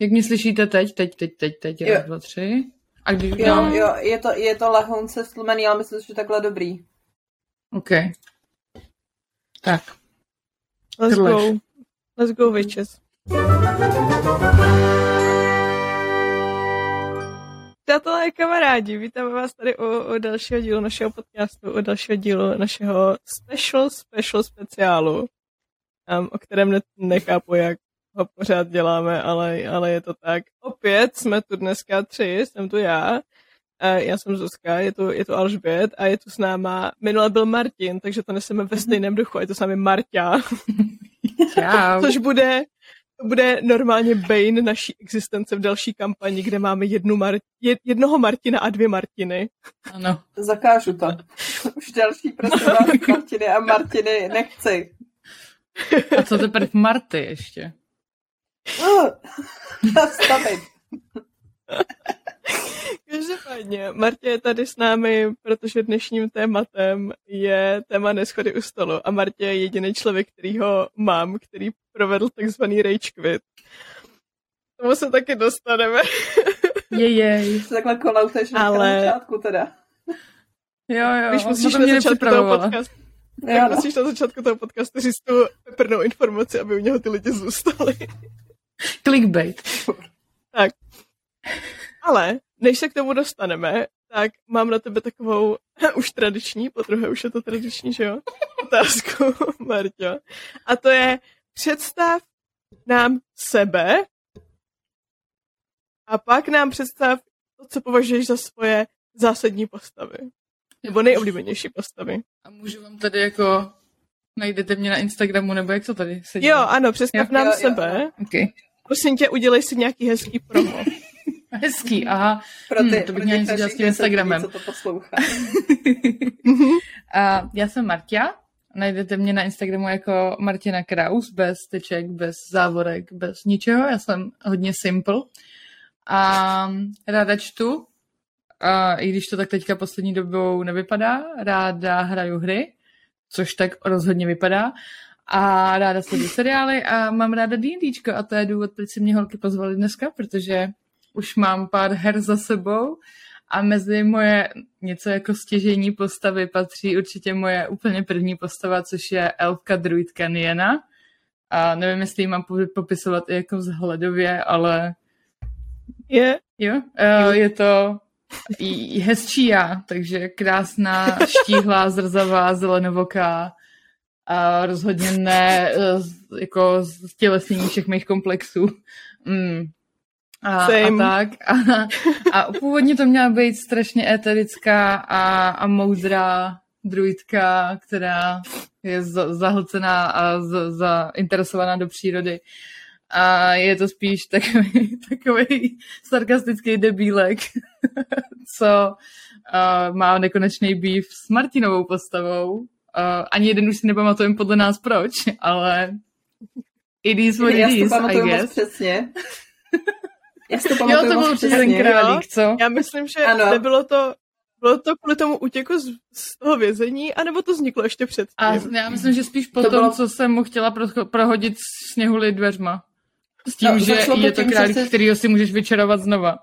Jak mě slyšíte teď? Teď, teď, teď, teď, Jo. raz, dva, tři. A když Jo, udělám... jo, je to, je to lehonce stlumený, ale myslím, že takhle dobrý. OK. Tak. Let's Tohle. go. Let's go, witches. Přátelé, kamarádi, vítáme vás tady u, u dalšího dílu našeho podcastu, u dalšího dílu našeho special, special speciálu, um, o kterém ne, nechápu, jak ho pořád děláme, ale, ale je to tak. Opět jsme tu dneska tři, jsem tu já, a já jsem Zuzka, je tu, je tu Alžbět a je tu s náma, minule byl Martin, takže to neseme ve stejném duchu, je to s námi Marta. Čau. Což bude, to bude normálně Bane naší existence v další kampani, kde máme jednu Mar- jed, jednoho Martina a dvě Martiny. Ano. Zakážu to. Už další prosím vás Martiny a Martiny nechci. A co teprve Marty ještě? Zastavit. Každopádně, Martě je tady s námi, protože dnešním tématem je téma neschody u stolu a Martě je jediný člověk, který ho mám, který provedl takzvaný rage quit. K Tomu se taky dostaneme. Jej. Takhle kolauteš Ale- Ale... na začátku teda. Jo, jo. Když musíš to na začátku toho podcastu, Jo, no. musíš na začátku toho podcastu říct tu peprnou informaci, aby u něho ty lidi zůstali. Clickbait. Tak. Ale než se k tomu dostaneme, tak mám na tebe takovou už tradiční, po druhé už je to tradiční, že jo? Otázku, Marťo. A to je, představ nám sebe a pak nám představ to, co považuješ za svoje zásadní postavy. Nebo nejoblíbenější postavy. A můžu vám tady jako... Najdete mě na Instagramu, nebo jak to tady sedí? Jo, ano, představ Jo, nám jo, jo. sebe. Okay. Prosím tě, udělej si nějaký hezký promo. Hezký, aha. Pro ty, Hmm, to bych měla něco dělat s tím Instagramem. Co to poslouchá. Mhm. A já jsem Martia. Najdete mě na Instagramu jako Martina Kraus, bez teček, bez závorek, bez ničeho. Já jsem hodně simple. A ráda čtu, a i když to tak teďka poslední dobou nevypadá. Ráda hraju hry, což tak rozhodně vypadá. A ráda sleduju seriály a mám ráda D&Dčko a to je důvod, proč si mě holky pozvali dneska, protože už mám pár her za sebou a mezi moje něco jako stěžení postavy patří určitě moje úplně první postava, což je elfka druidka Niena. A nevím, jestli ji mám po- popisovat i jako vzhledově, ale Je, jo, je to hezčí já, takže krásná, štíhlá, zrzavá, zelenovoká a rozhodně ne eh, z- jako stělesnění všech mých komplexů. Mm. A, a tak. A, a původně to měla být strašně eterická a, a moudrá druidka, která je za, zahlcená a za, zainteresovaná do přírody. A je to spíš takový, takový sarkastický debílek, co uh, má nekonečný býv s Martinovou postavou. Uh, ani jeden už si nepamatujeme podle nás proč, ale it is what Já it si to is, I guess. přesně. Já si to Jo, pamatuju to moc byl přesně. ten králík, co? Já myslím, že Ano. nebylo to, bylo to kvůli tomu útěku z, z toho vězení, anebo to vzniklo ještě předtím. A já myslím, že spíš po To tom, bylo- co jsem mu chtěla pro, prohodit sněhuli dveřma. S tím, No, že je to tím, králík, se- kterýho si můžeš vyčarovat znova.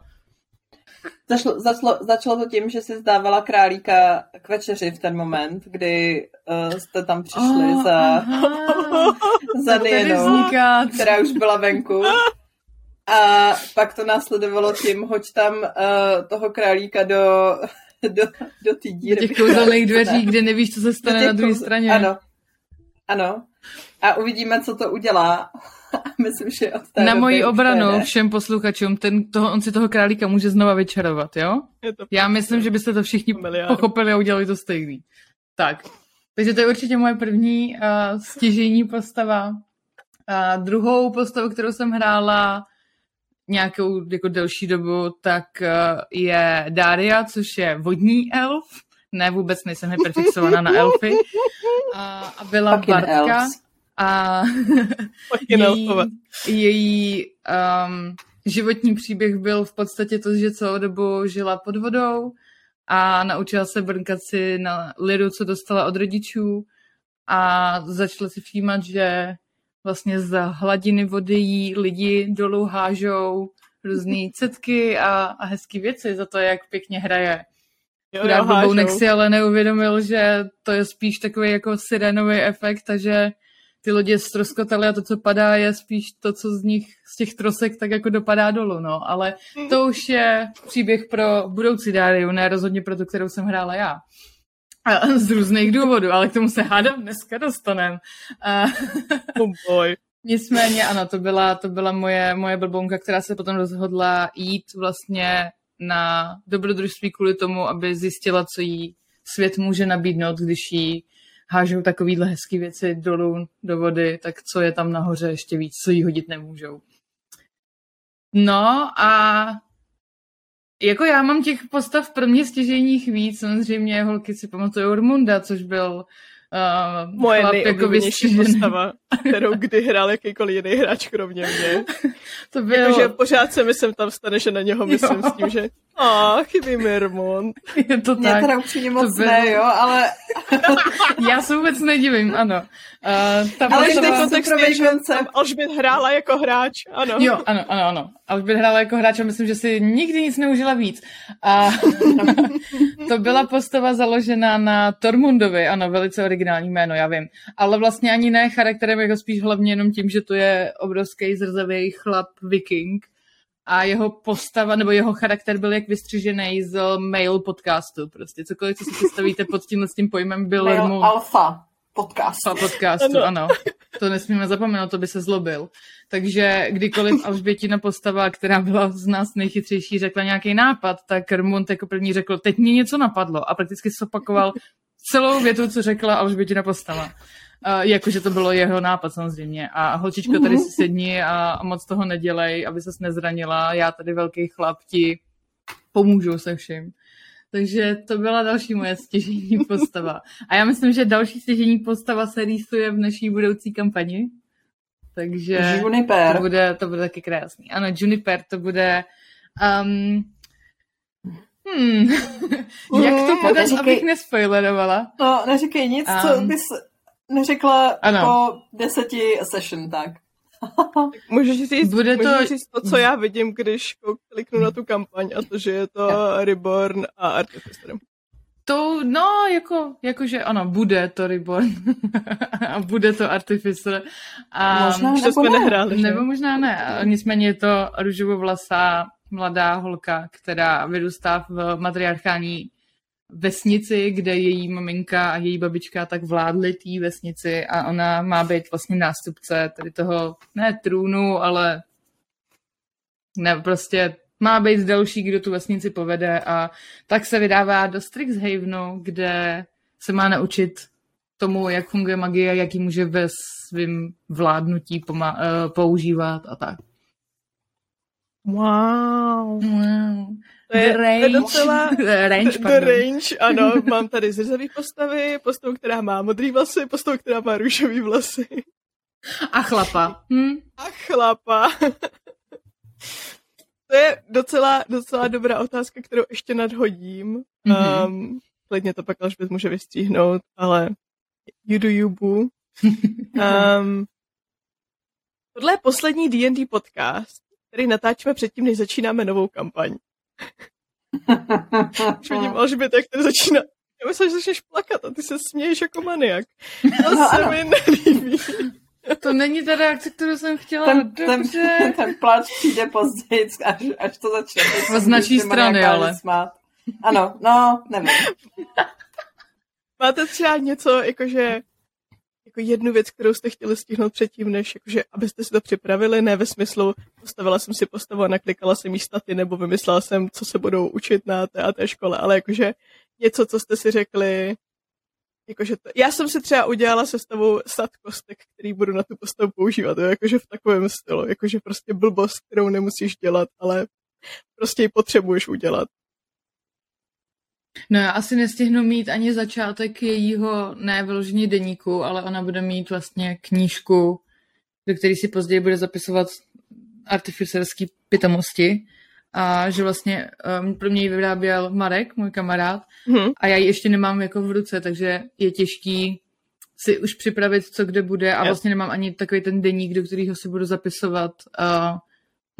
Začalo, začalo, začalo to tím, že si zdávala králíka k večeři v ten moment, kdy uh, jste tam přišli Oh, za, aha. za Nienou, která už byla venku. A pak to následovalo tím, hoď tam uh, toho králíka do, do, do té Do díry. těch kouzelných dveří, kde nevíš, co se Do stane na druhé straně. Ano. Ano. A uvidíme, co to udělá. Myslím, že od té Na moji obranu jede. všem posluchačům, ten, toho, on si toho králíka může znova vyčarovat, jo? Já myslím, že byste to všichni Miliardu. pochopili a udělali to stejný. Tak, takže to je určitě moje první uh, stěžení postava. A druhou postavu, kterou jsem hrála nějakou jako delší dobu, tak uh, je Daria, což je vodní elf. Ne, vůbec nejsem hyperfixovaná na elfy. A, a byla Fucking Bartka. elves. A její, její um, životní příběh byl v podstatě to, že celou dobu žila pod vodou a naučila se brnkat si na lidu, co dostala od rodičů a začala si všímat, že vlastně z hladiny vody jí lidi dolů hážou různé cetky a, a hezké věci za to, jak pěkně hraje. Chudák jo, Bobounek si ale neuvědomil, že to je spíš takový jako sirénový efekt, takže ty lodě ztroskotaly a to, co padá, je spíš to, co z nich, z těch trosek tak jako dopadá dolů, no. Ale to už je příběh pro budoucí Dáriu, ne rozhodně pro tu, kterou jsem hrála já. A z různých důvodů, ale k tomu se hádám dneska dostanem. A, Oh boy. nicméně ano, to byla, to byla moje, moje blbonka, která se potom rozhodla jít vlastně na dobrodružství kvůli tomu, aby zjistila, co jí svět může nabídnout, když jí hážou takovýhle hezké věci dolů do vody, tak co je tam nahoře ještě víc, co jí hodit nemůžou. No a jako já mám těch postav pro mě stěžejních víc, samozřejmě holky si pamatují Ormunda, což byl uh, Moje chlap jako vystřížený. postava, kterou kdy hrál jakýkoliv jiný hráč kromě mě. To byl, Jakože pořád se mi sem tam stane, že na něho myslím Jo. s tím, že a chybí mi Remont. je to Mě tak. teda upřímně moc bylo- ne, jo, ale, Já se vůbec nedivím, ano. Uh, ta ale ten postava- kontext je koncept. Tam Alžbět hrála jako hráč, ano. Jo, ano, ano, ano. Ale by hrála jako hráč a myslím, že si nikdy nic neužila víc. A to byla postava založená na Tormundovi, ano, velice originální jméno, já vím. Ale vlastně ani ne charakterem, jako spíš hlavně jenom tím, že to je obrovský zrzavý chlap viking. A jeho postava, nebo jeho charakter byl jak vystřižený z mail podcastu. Prostě cokoliv, co si představíte pod tímhle s tím pojmem, byl Mail mu... Alpha podcast. A podcastu, Ano. ano. To nesmíme zapomenout, to by se zlobil. Takže kdykoliv Alžbětina postava, která byla z nás nejchytřejší, řekla nějaký nápad, tak Rmund jako první řekl, teď mě něco napadlo a prakticky zopakoval celou větu, co řekla Alžbětina postava. Uh, jakože to bylo jeho nápad samozřejmě. A holčičko, tady si sedni a, a moc toho nedělej, aby ses nezranila. Já tady velký chlap ti pomůžu se vším. Takže to byla další moje stěžení postava. A já myslím, že další stěžení postava se rýsuje v naší budoucí kampani. Takže Juniper. to bude, to bude taky krásný. Ano, Juniper to bude... Um, hmm, jak to podat, neříkej- abych nespoilerovala? No, neříkej nic, co Um, bys neřekla ano. po deseti session, tak. Můžeš říct, Bude můžeš to- říct to, co já vidím, když kliknu na tu kampaň a to, že je to Reborn a Artificer. To, no, jako, jakože ano, bude to Reborn a bude to Artificer. A, Možná Že nebo jsme ne. nehráli, že? Nebo možná ne. A Nicméně je to růžovovlasá mladá holka, která vyrůstá v matriarchální vesnici, kde její maminka a její babička tak vládly té vesnici a ona má být vlastně nástupce tady toho, ne trůnu, ale ne, prostě má být další, kdo tu vesnici povede a tak se vydává do Strixhavenu, kde se má naučit tomu, jak funguje magie, jak ji může ve svém vládnutí poma- eh, používat a tak. Wow. Wow. To je, The to je range. docela... range, The range, ano, mám tady zrzavý postavy, postavu, která má modrý vlasy, postavu, která má růžový vlasy A chlapa. Hm? a chlapa. to je docela, docela dobrá otázka, kterou ještě nadhodím. Mhm. Um, klidně to pak Alžbět může vystříhnout, ale you do you, boo. Um, tohle je poslední D&D podcast, který natáčíme předtím, než začínáme novou kampaň. Už vidím Alžbět, jak to začíná. Já myslím, že začneš plakat a ty se směješ jako maniak. To No, se mi nelíbí. To není ta reakce, kterou jsem chtěla. ten, ten, Dobře. ten pláč přijde později, až, až to začne. Z naší strany, ale. Smát. Ano, no, nevím. Máte třeba něco, jakože jako jednu věc, kterou jste chtěli stihnout předtím, než jakože, abyste si to připravili, ne ve smyslu, postavila jsem si postavu a naklikala jsem jí staty, nebo vymyslela jsem, co se budou učit na té a té škole, ale jakože něco, co jste si řekli, jakože to, já jsem si třeba udělala sestavu sad kostek, který budu na tu postavu používat, jo, jakože v takovém stylu, jakože prostě blbost, kterou nemusíš dělat, ale prostě ji potřebuješ udělat. No já asi nestihnu mít ani začátek jejího, ne vyloženě deníku, ale ona bude mít vlastně knížku, do které si později bude zapisovat artificerský pitomosti. A že vlastně um, pro mě ji vyráběl Marek, můj kamarád, Hm. a já ji ještě nemám jako v ruce, takže je těžký si už připravit, co kde bude a vlastně nemám ani takový ten deník, do kterého si budu zapisovat uh,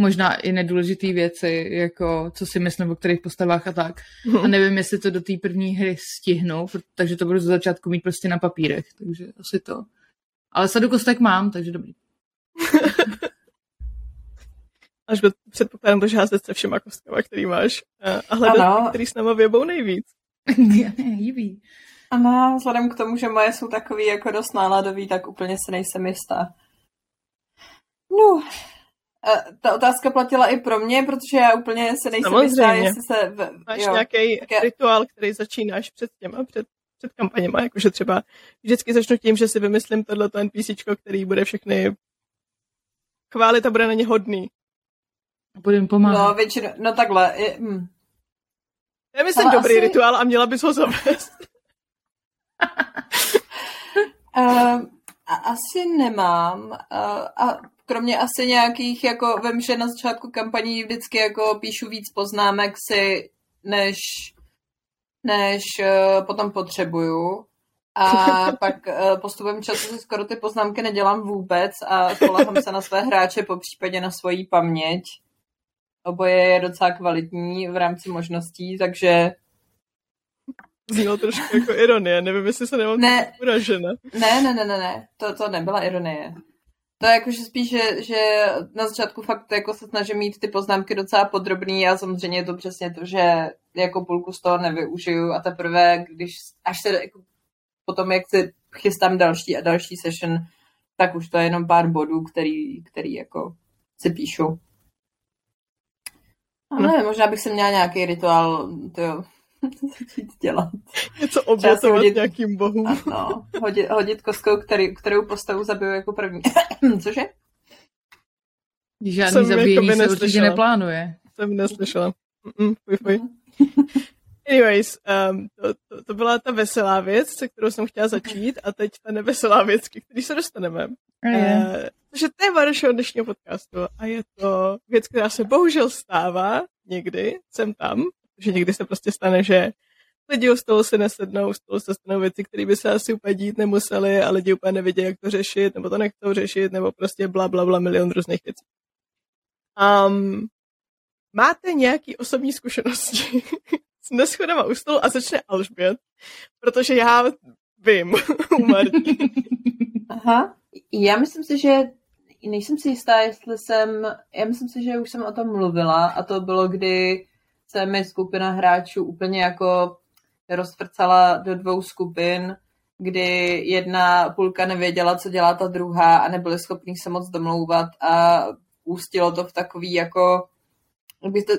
možná i nedůležité věci, jako co si myslím o kterých postavách a tak. A nevím, jestli to do té první hry stihnu, takže to budu za začátku mít prostě na papírech, takže asi to. Ale sadu kostek mám, takže dobrý. Až byl předpokládám, budeš házet se všema kostkama, který máš a hledat, ano. který s náma věbou nejvíc. Líbí. Ano, vzhledem k tomu, že moje jsou takový jako dost náladový, tak úplně se nejsem jistá. No, ta otázka platila i pro mě, protože já úplně se nejsem jistá, jestli se... V, Máš jo, nějaký také... rituál, který začínáš před těma, před, před kampaněma, jakože třeba vždycky začnu tím, že si vymyslím tohleto NPC, který bude všechny chválit a bude na ně hodný. Budem pomáhat. No, většinou, no takhle. Je, hm. To je myslím Ale dobrý asi... rituál a měla bys ho zavést. uh, asi nemám. Uh, a kromě asi nějakých, jako vím, že na začátku kampaní vždycky jako píšu víc poznámek si, než, než uh, potom potřebuju. A pak uh, postupem času si skoro ty poznámky nedělám vůbec a spolehám se na své hráče, po případě na svoji paměť. Oboje je docela kvalitní v rámci možností, takže Znělo trošku jako ironie, nevím, jestli se nemám ne, uražena. Ne, ne, ne, ne, ne, to, to nebyla ironie. To je jakože spíš, že, že na začátku fakt jako se snažím mít ty poznámky docela podrobný a samozřejmě je to přesně to, že jako půlku z toho nevyužiju a teprve, když až se jako, potom, jak si chystám další a další session, tak už to je jenom pár bodů, který, který jako si píšu. Ale no. možná bych se měla nějaký rituál, to jo, začít dělat. Něco obětovat hodit, nějakým bohům. Ano, hodit, hodit kostkou, který, kterou postavu zabiju jako první. Cože? Žádný zabíjení se určitě neplánuje. Jsem neslyšela. Mm-mm, fuj, fuj. Anyways, um, to, to, to byla ta veselá věc, se kterou jsem chtěla začít a teď ta neveselá věc, ke který se dostaneme. Uh, což je téma našeho dnešního podcastu a je to věc, která se bohužel stává někdy, jsem tam, že někdy se prostě stane, že lidi u stolu si nesednou, u stolu se stanou věci, které by se asi úplně dít nemuseli a lidi úplně nevědí, jak to řešit, nebo to nechcou řešit, nebo prostě bla, bla, bla, milion různých věcí. Um, máte nějaké osobní zkušenosti s neschodama u stolu a začne Alžbět, protože já vím u Aha, já myslím si, že nejsem si jistá, jestli jsem, já myslím si, že už jsem o tom mluvila a to bylo, kdy se mi skupina hráčů úplně jako rozvrcala do dvou skupin, kdy jedna půlka nevěděla, co dělá ta druhá a nebyli schopni se moc domlouvat a ústilo to v takový jako to,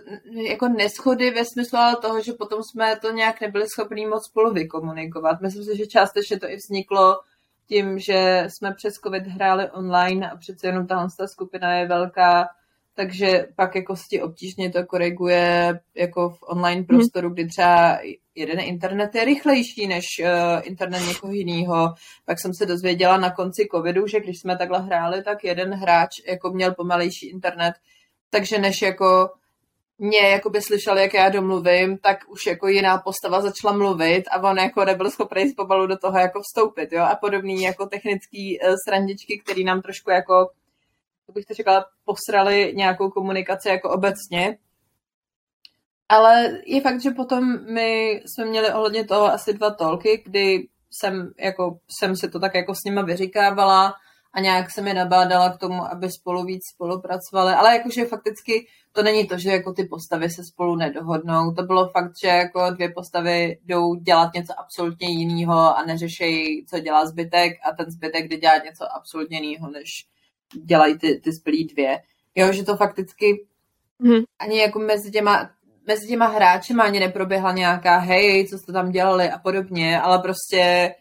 jako neschody ve smyslu ale toho, že potom jsme to nějak nebyli schopni moc spolu vykomunikovat. Myslím si, že částečně to i vzniklo tím, že jsme přes COVID hráli online a přece jenom tahle skupina je velká takže pak jako si obtížně to koriguje jako v online mhm. prostoru, kdy třeba jeden internet je rychlejší než uh, internet někoho jiného. Pak jsem se dozvěděla na konci covidu, že když jsme takhle hráli, tak jeden hráč jako měl pomalejší internet, takže než jako mě jako by slyšel, jak já domluvím, tak už jako jiná postava začala mluvit a on jako nebyl schopný z pobalu do toho jako vstoupit, jo, a podobný jako technický uh, srandičky, který nám trošku jako bych to řekla, posrali nějakou komunikaci jako obecně. Ale je fakt, že potom my jsme měli ohledně toho asi dva tolky, kdy jsem, jako, jsem si to tak jako s nima vyříkávala a nějak se mi nabádala k tomu, aby spolu víc spolupracovali, ale jakože fakticky to není to, že jako ty postavy se spolu nedohodnou, to bylo fakt, že jako dvě postavy jdou dělat něco absolutně jiného a neřešejí, co dělá zbytek a ten zbytek jde dělat něco absolutně jiného, než dělají ty, ty zbylí dvě. Jo, že to fakticky hmm. ani jako mezi těma, mezi těma hráči ani neproběhla nějaká hej, co jste tam dělali a podobně, ale prostě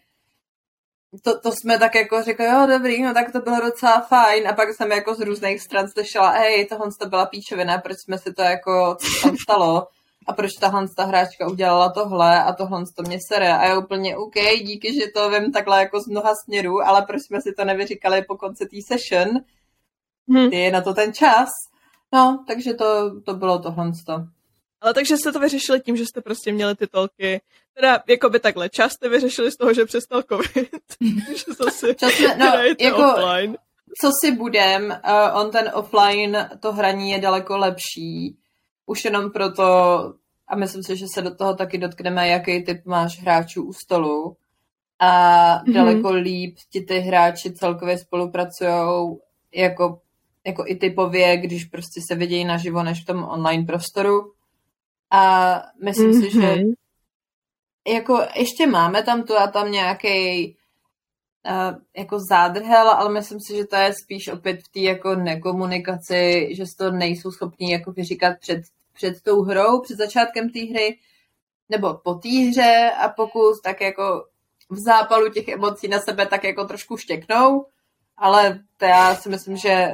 to, to jsme tak jako řekli, jo, dobrý, no tak to bylo docela fajn a pak jsem jako z různých stran slyšela, hej, tohle to byla píčovina, proč jsme si to jako, co tam stalo a proč tahle ta hráčka udělala tohle a tohle to mě sere. A já úplně, OK, díky, že to vím takhle jako z mnoha směrů, ale proč jsme si to nevyříkali po konci té session? Hmm. Je na to ten čas. No, takže to, to bylo tohle. Ale takže jste to vyřešili tím, že jste prostě měli ty tolky. Teda jako by takhle, čas jste vyřešili z toho, že přestal covid. že zase Čas jsme, no, jako, offline. Co si budem, uh, on ten offline, to hraní je daleko lepší. Už jenom proto, a myslím si, že se do toho taky dotkneme, jaký typ máš hráčů u stolu. A mm-hmm. daleko líp ti ty hráči celkově spolupracují jako, jako i typově, když prostě se vidějí naživo, než v tom online prostoru. A myslím mm-hmm. si, že mhm. jako ještě máme tam tu a tam nějaký uh, jako zádrhel, ale myslím si, že to je spíš opět v té jako nekomunikaci, že to nejsou schopní jako vyříkat před, před tou hrou, před začátkem té hry, nebo po té hře a pokus tak jako v zápalu těch emocí na sebe tak jako trošku štěknou, ale to já si myslím, že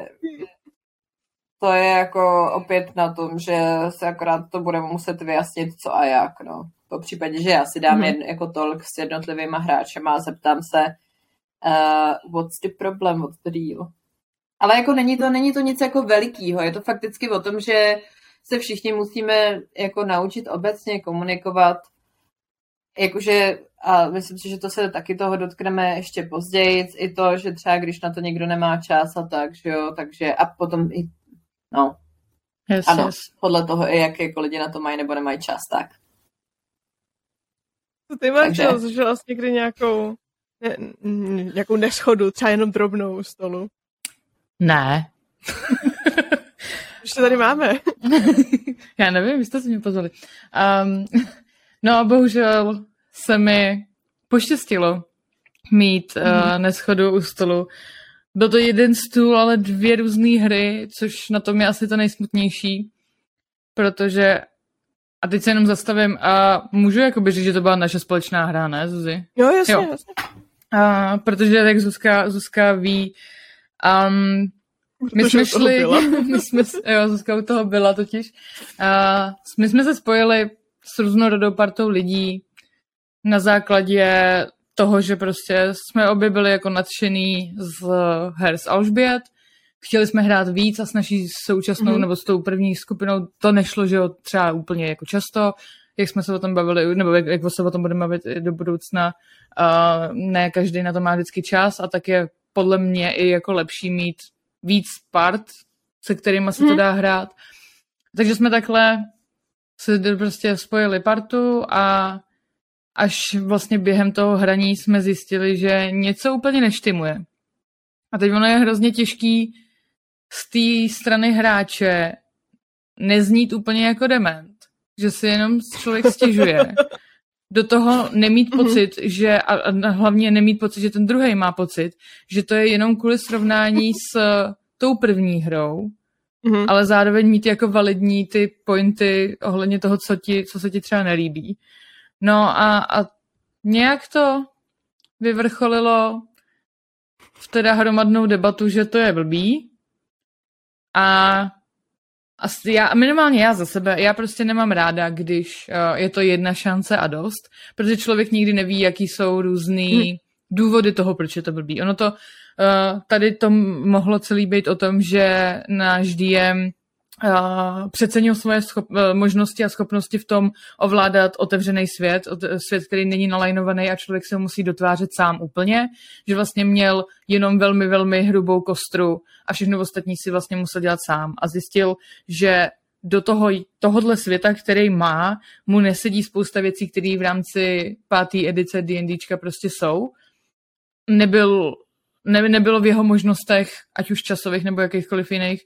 to je jako opět na tom, že se akorát to budeme muset vyjasnit co a jak, no. Po případě, že já si dám mm-hmm. jen, jako tolk s jednotlivýma hráčema a zeptám se, uh, what's the problem, what's the deal. Ale jako není to, není to nic jako velikýho, je to fakticky o tom, že se všichni musíme jako naučit obecně komunikovat, jakože a myslím si, že to se taky toho dotkneme ještě později, i to, že třeba když na to někdo nemá čas a tak, že jo, takže a potom i No. Yes, ano, yes. podle toho, jak jako lidi na to mají nebo nemají čas, tak. Co ty máš, Takže... zažila jsi někdy nějakou, ne, nějakou neschodu, třeba jenom drobnou u stolu? Ne. Už to tady máme. Já nevím, vy jste si mě pozvali. Um, no, bohužel se mi poštěstilo mít uh, neschodu u stolu byl to jeden stůl, ale dvě různé hry, což na tom je asi to nejsmutnější, protože a teď se jenom zastavím a můžu jakoby říct, že to byla naše společná hra, ne, Zuzi? Jo, jasně, jo. jasně. A, protože jak Zuzka, Zuzka ví, um, my jsme šli, my jsme, jo, Zuzka u toho byla totiž, a my jsme se spojili s různorodou partou lidí na základě toho, že prostě jsme obě byli jako nadšený z her z Alžbět, chtěli jsme hrát víc a s naší současnou mm-hmm. nebo s tou první skupinou to nešlo, že jo, třeba úplně jako často, jak jsme se o tom bavili, nebo jak, jak se o tom budeme bavit do budoucna, uh, ne každý na to má vždycky čas a tak je podle mě i jako lepší mít víc part, se kterými se to mhm. dá hrát. Takže jsme takhle se prostě spojili partu a až vlastně během toho hraní jsme zjistili, že něco úplně neštimuje. A teď ono je hrozně těžký z té strany hráče neznít úplně jako dement. Že si jenom člověk stěžuje. Do toho nemít mhm. pocit, že, a hlavně nemít pocit, že ten druhý má pocit, že to je jenom kvůli srovnání s tou první hrou, mm-hmm. ale zároveň mít jako validní ty pointy ohledně toho, co, ti, co se ti třeba nelíbí. No a, a nějak to vyvrcholilo v teda hromadnou debatu, že to je blbý. A asi já, minimálně já za sebe, já prostě nemám ráda, když uh, je to jedna šance a dost, protože člověk nikdy neví, jaký jsou různý hmm. důvody toho, proč je to blbý. Ono to, uh, tady to mohlo celý být o tom, že náš DM uh, přecenil svoje schop, uh, možnosti a schopnosti v tom ovládat otevřený svět, ot, svět, který není nalajnovaný a člověk se ho musí dotvářet sám úplně, že vlastně měl jenom velmi, velmi hrubou kostru a všechno ostatní si vlastně musel dělat sám a zjistil, že do toho, tohohle světa, který má, mu nesedí spousta věcí, které v rámci páté edice D&Dčka prostě jsou. Nebyl ne, nebylo v jeho možnostech, ať už časových nebo jakýchkoliv jiných,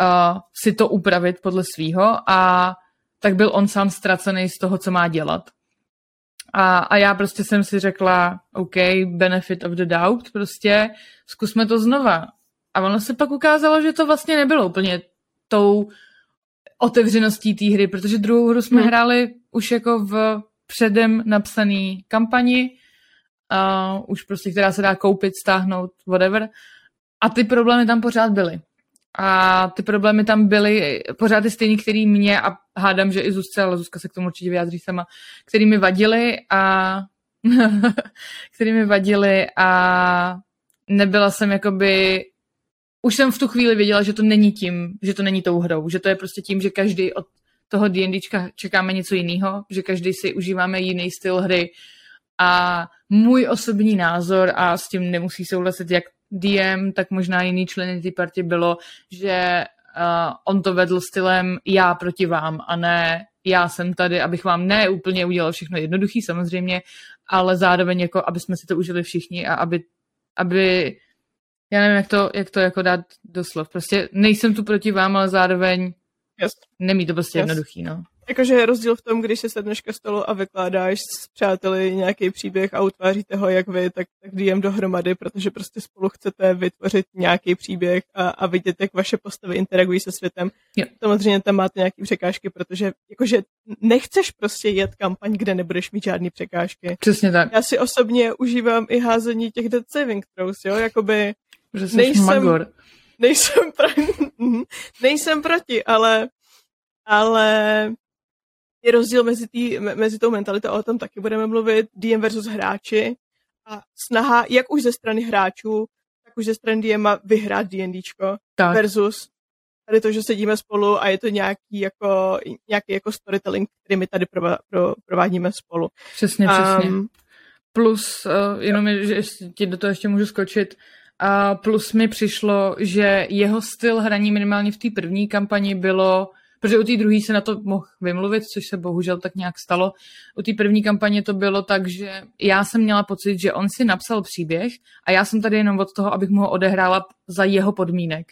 uh, si to upravit podle svýho a tak byl on sám ztracený z toho, co má dělat. A, a já prostě jsem si řekla, OK, benefit of the doubt, prostě zkusme to znova. A ono se pak ukázalo, že to vlastně nebylo úplně tou otevřeností té hry, protože druhou hru jsme hmm. hráli už jako v předem napsaný kampani, uh, už prostě, která se dá koupit, stáhnout, whatever. A ty problémy tam pořád byly. A ty problémy tam byly pořád ty stejný, který mě a hádám, že i Zuzce, ale Zuzka se k tomu určitě vyjádří sama, který mi vadili a který mi vadili a nebyla jsem jakoby už jsem v tu chvíli věděla, že to není tím, že to není tou hrou, že to je prostě tím, že každý od toho D&Dčka čekáme něco jiného, že každý si užíváme jiný styl hry a můj osobní názor a s tím nemusí souhlasit jak DM, tak možná jiný členy té party bylo, že uh, on to vedl stylem já proti vám a ne já jsem tady, abych vám ne úplně udělal všechno jednoduchý samozřejmě, ale zároveň jako, aby jsme si to užili všichni a aby, aby já nevím, jak to, jak to jako dát do slov. Prostě nejsem tu proti vám, ale zároveň yes. nemí to prostě yes. jednoduchý, no. Jakože je rozdíl v tom, když se sedneš ke stolu a vykládáš s přáteli nějaký příběh a utváříte ho jak vy, tak, tak DM dohromady, protože prostě spolu chcete vytvořit nějaký příběh a, a vidět, jak vaše postavy interagují se světem. Jo. Samozřejmě tam máte nějaké překážky, protože jakože nechceš prostě jet kampaň, kde nebudeš mít žádné překážky. Přesně tak. Já si osobně užívám i házení těch dead saving throws, jo, jakoby že jsi nejsem, magor. Nejsem, pra, nejsem proti, ale ale je rozdíl mezi, tý, mezi tou mentalitou, o tom taky budeme mluvit, DM versus hráči a snaha, jak už ze strany hráčů, tak už ze strany DM vyhrát D&Dčko tak. versus tady to, že sedíme spolu a je to nějaký jako, nějaký jako storytelling, který my tady pro, pro, provádíme spolu. Přesně, přesně. Um, plus, uh, jenom, že ti do toho ještě můžu skočit, a plus mi přišlo, že jeho styl hraní minimálně v té první kampani bylo protože u té druhé se na to mohl vymluvit, což se bohužel tak nějak stalo. U té první kampaně to bylo tak, že já jsem měla pocit, že on si napsal příběh a já jsem tady jenom od toho, abych mu ho odehrála za jeho podmínek.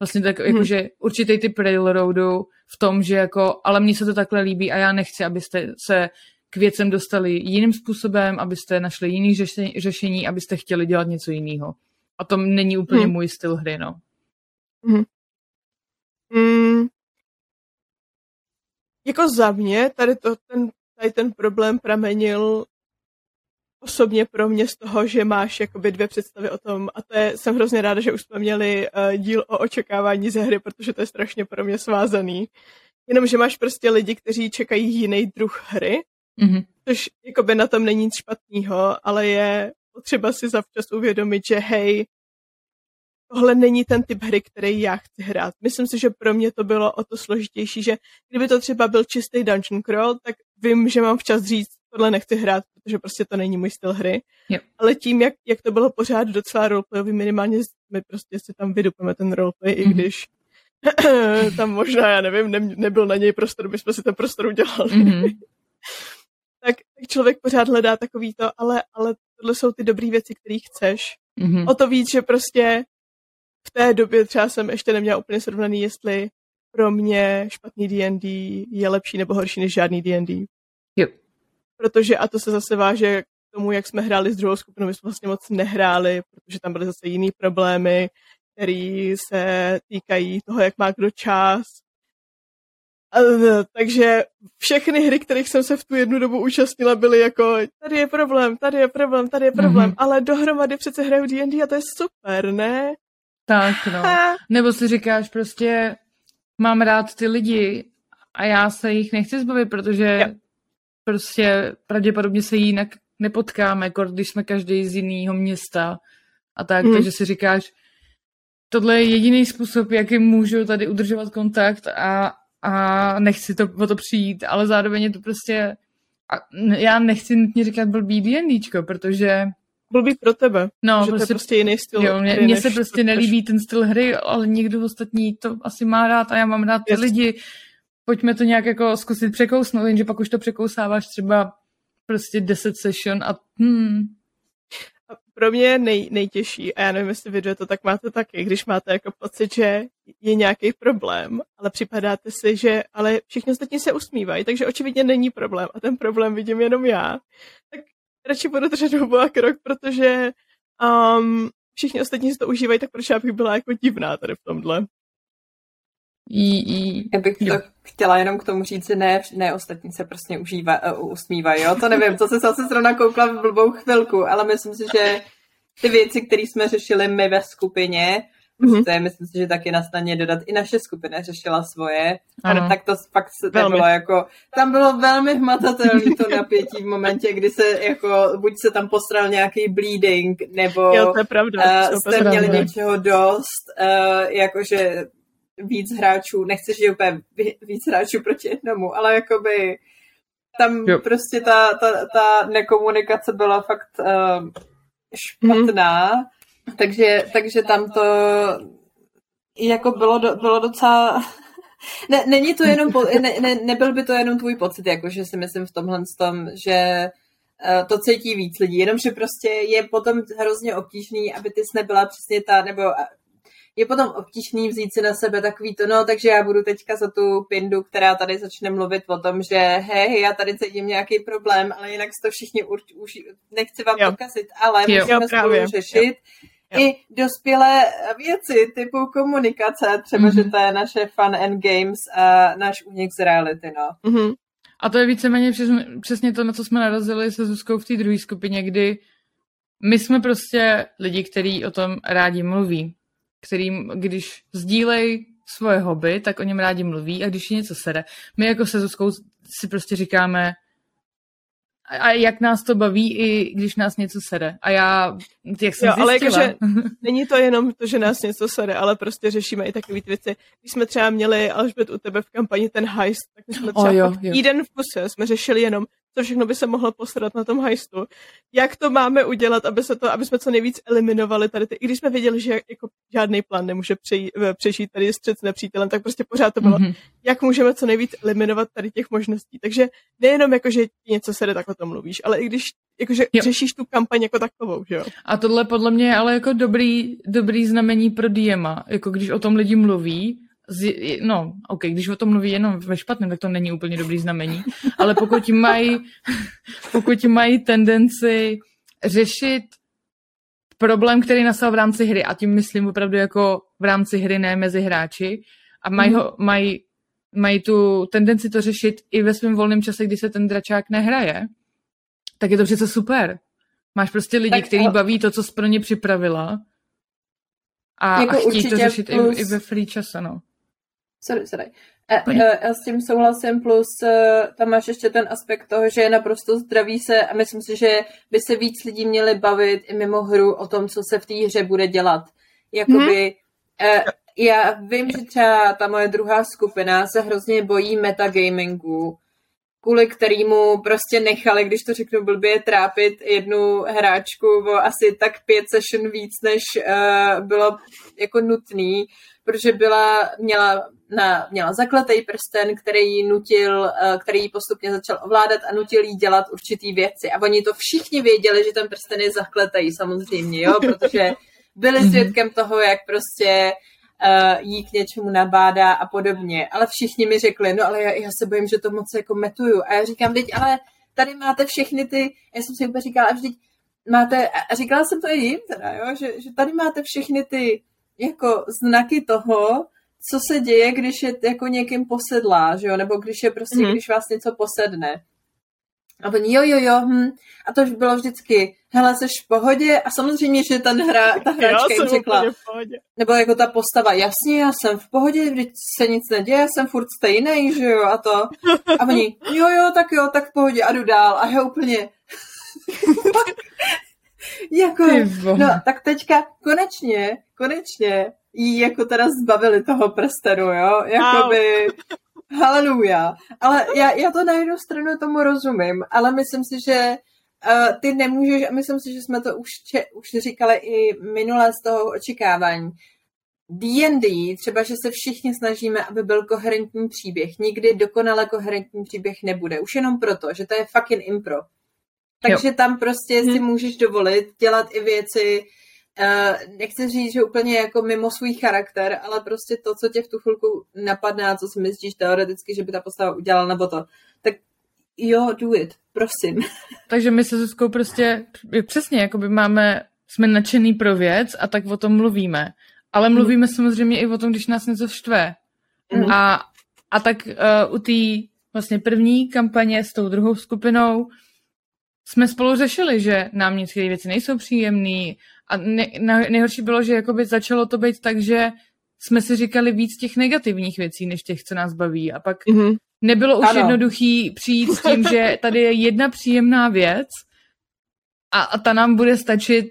Vlastně tak, hmm. jakože určitý typ railroadu v tom, že jako, ale mně se to takhle líbí a já nechci, abyste se k věcem dostali jiným způsobem, abyste našli jiný řešení, abyste chtěli dělat něco jiného. A to není úplně hmm. můj styl hry, no. Hmm. Mm, jako za mě tady, to, ten, tady ten problém pramenil osobně pro mě z toho, že máš jakoby dvě představy o tom a to je, jsem hrozně ráda, že už jsme měli uh, díl o očekávání ze hry, protože to je strašně pro mě svázaný. Jenom, že máš prostě lidi, kteří čekají jiný druh hry, mm-hmm. což jakoby na tom není nic špatného, ale je potřeba si zavčas uvědomit, že hej, tohle není ten typ hry, který já chci hrát. Myslím si, že pro mě to bylo o to složitější, že kdyby to třeba byl čistý dungeon crawl, tak vím, že mám včas říct, tohle nechci hrát, protože prostě to není můj styl hry. Yep. Ale tím, jak, jak to bylo pořád docela roleplayový, minimálně my prostě si tam vydupeme ten roleplay, mm-hmm. i mhm. když tam možná, já nevím, ne, nebyl na něj prostor, my jsme si ten prostor udělali. Mm-hmm. tak, tak člověk pořád hledá takový to, ale, ale tohle jsou ty dobré věci, které chceš. Mm-hmm. O to víc, že prostě v té době třeba jsem ještě neměla úplně srovnaný, jestli pro mě špatný D&D je lepší nebo horší než žádný D&D. Yep. Protože, a to se zase váže k tomu, jak jsme hráli s druhou skupinou, my jsme vlastně moc nehráli, protože tam byly zase jiný problémy, které se týkají toho, jak má kdo čas. A, takže všechny hry, kterých jsem se v tu jednu dobu účastnila, byly jako tady je problém, tady je problém, tady je problém, mm-hmm. ale dohromady přece hraju D&D a to je super, ne? Tak, no. Nebo si říkáš prostě, mám rád ty lidi a já se jich nechci zbavit, protože jo. prostě pravděpodobně se jinak nepotkáme, jako když jsme každý z jiného města a tak, hmm. takže si říkáš, tohle je jediný způsob, jakým můžu tady udržovat kontakt a, a nechci to, o to přijít, ale zároveň je to prostě, a já nechci nutně říkat blbý D&Dčko, protože blbý pro tebe. No, že prostě, to je prostě, prostě jiný styl. Jo, mě, mně se prostě nelíbí ten styl hry, ale někdo ostatní to asi má rád a já mám rád ty yes. lidi. Pojďme to nějak jako zkusit překousnout, jenže pak už to překousáváš třeba prostě 10 session a hmm. Pro mě je nej, nejtěžší, a já nevím, jestli vy to tak máte taky, když máte jako pocit, že je nějaký problém, ale připadáte si, že ale všichni ostatní se usmívají, takže očividně není problém a ten problém vidím jenom já, tak radši budu držet hubu a krok, protože um, všichni ostatní si to užívají, tak proč já bych byla jako divná tady v tomhle. Já bych to chtěla jenom k tomu říct, že ne, ne ostatní se prostě užívá, uh, usmívají, jo? To nevím, to se zase zrovna koukla v blbou chvilku, ale myslím si, že ty věci, které jsme řešili my ve skupině, Mm-hmm. To je, myslím si, že taky na staně dodat. I naše skupina řešila svoje. Ano. Tak to fakt se to bylo jako... Tam bylo velmi hmatatelné to napětí v momentě, kdy se jako... Buď se tam postral nějaký bleeding, nebo jo, to je pravda, uh, jste pravda. měli něčeho dost. Uh, jakože víc hráčů, nechci říct úplně víc hráčů proti jednomu, ale jakoby tam jo. prostě ta, ta, ta nekomunikace byla fakt uh, špatná, mm. Takže, takže tam to jako bylo, do, bylo docela... ne, není to jenom, po, ne, ne, nebyl by to jenom tvůj pocit, jako že si myslím v tomhle tom, že uh, to cítí víc lidí, jenomže prostě je potom hrozně obtížný, aby ty nebyla přesně ta, nebo je potom obtížný vzít si na sebe takový to, no, takže já budu teďka za tu pindu, která tady začne mluvit o tom, že hej, já tady cítím nějaký problém, ale jinak to všichni už, už nechci vám jo. pokazit, ale jo. můžeme jo, spolu řešit. Jo. I dospělé věci typu komunikace, třeba, mm-hmm. že to je naše fun and games a náš únik z reality, no. Mm-hmm. A to je víceméně přesně to, na co jsme narazili se Zuzkou v té druhé skupině, kdy my jsme prostě lidi, kteří o tom rádi mluví kterým, když sdílej svoje hobby, tak o něm rádi mluví a když je něco sere. My jako se Zuzkou si prostě říkáme, a jak nás to baví, i když nás něco sere. A já, jak jsem jo, zjistila... ale jakože není to jenom to, že nás něco sere, ale prostě řešíme i takové věci. Když jsme třeba měli Alžbět u tebe v kampani ten heist, tak jsme třeba oh, jo, jo. týden v kuse jsme řešili jenom, co všechno by se mohlo posrat na tom hajstu. Jak to máme udělat, aby, se to, aby jsme co nejvíc eliminovali tady ty, i když jsme věděli, že jako žádný plán nemůže přej, eh, přežít tady střed s nepřítelem, tak prostě pořád to bylo, mm-hmm. jak můžeme co nejvíc eliminovat tady těch možností. Takže nejenom jako, že něco se jde, tak o tom mluvíš, ale i když jakože jo. řešíš tu kampaň jako takovou, že jo? A tohle podle mě je ale jako dobrý, dobrý znamení pro Diema, jako když o tom lidi mluví, z, no, ok, když o tom mluví jenom ve špatném, tak to není úplně dobrý znamení, ale pokud mají, pokud mají tendenci řešit problém, který nastal v rámci hry, a tím myslím opravdu jako v rámci hry, ne mezi hráči, a mají, ho, mhm. mají, mají tu tendenci to řešit i ve svém volném čase, kdy se ten dračák nehraje, tak je to přece super. Máš prostě lidi, kteří baví to, co jsi pro ně připravila a, jako a chtějí to řešit plus... i, i ve free čase, no. Sorry, sorry. A, a, já s tím souhlasím, plus uh, tam máš ještě ten aspekt toho, že je naprosto zdraví se a myslím si, že by se víc lidí měli bavit i mimo hru o tom, co se v té hře bude dělat. Jakoby, hmm. já vím, že třeba ta moje druhá skupina se hrozně bojí metagamingu, kvůli kterýmu prostě nechali, když to řeknu blbě, trápit jednu hráčku o asi tak pět session víc, než uh, bylo jako nutný, protože byla, měla, na, měla zakletý prsten, který jí nutil, uh, který jí postupně začal ovládat a nutil jí dělat určitý věci. A oni to všichni věděli, že ten prsten je zakletý samozřejmě, jo, protože byli svědkem toho, jak prostě jí k něčemu nabádá a podobně. Ale všichni mi řekli, no ale já, já se bojím, že to moc jako metuju. A já říkám, teď ale tady máte všechny ty, já jsem si úplně říkala, vždyť máte, a říkala jsem to i jim teda, jo, že, že tady máte všechny ty jako znaky toho, co se děje, když je jako někým posedlá, že jo, nebo když je prostě, mm-hmm. když vás něco posedne. A oni, jo, jo, jo, hm. A to už bylo vždycky, hele, jsi v pohodě? A samozřejmě, že ten hra, ta hráčka jim řekla, nebo jako ta postava, jasně, já jsem v pohodě, když se nic neděje, jsem furt stejný, že jo, a to. A oni, jo, jo, tak jo, tak v pohodě, a jdu dál. A já úplně, jako, no, tak teďka konečně, konečně jí jako teda zbavili toho prstenu, jo, jakoby, haleluja. Ale já, já to na jednu stranu tomu rozumím, ale myslím si, že uh, ty nemůžeš, a myslím si, že jsme to už, če, už říkali i minule z toho očekávání, D&D, třeba, že se všichni snažíme, aby byl koherentní příběh. Nikdy dokonale koherentní příběh nebude. Už jenom proto, že to je fucking impro. Takže jo. tam prostě hmm. si můžeš dovolit dělat i věci, uh, nechci říct, že úplně jako mimo svůj charakter, ale prostě to, co tě v tu chvilku napadne a co si myslíš teoreticky, že by ta postava udělala nebo to, tak jo, do it, prosím. Takže my se Zuzkou prostě, přesně, jakoby máme, jsme nadšený pro věc a tak o tom mluvíme. Ale hmm. mluvíme hmm. samozřejmě i o tom, když nás něco štve. Hmm. A, a tak uh, u té vlastně první kampaně s tou druhou skupinou jsme spolu řešili, že nám některé věci nejsou příjemné a ne, nejhorší bylo, že jakoby začalo to být tak, že jsme si říkali víc těch negativních věcí, než těch, co nás baví. A pak mm-hmm. nebylo už ano. jednoduchý přijít s tím, že tady je jedna příjemná věc a, a ta nám bude stačit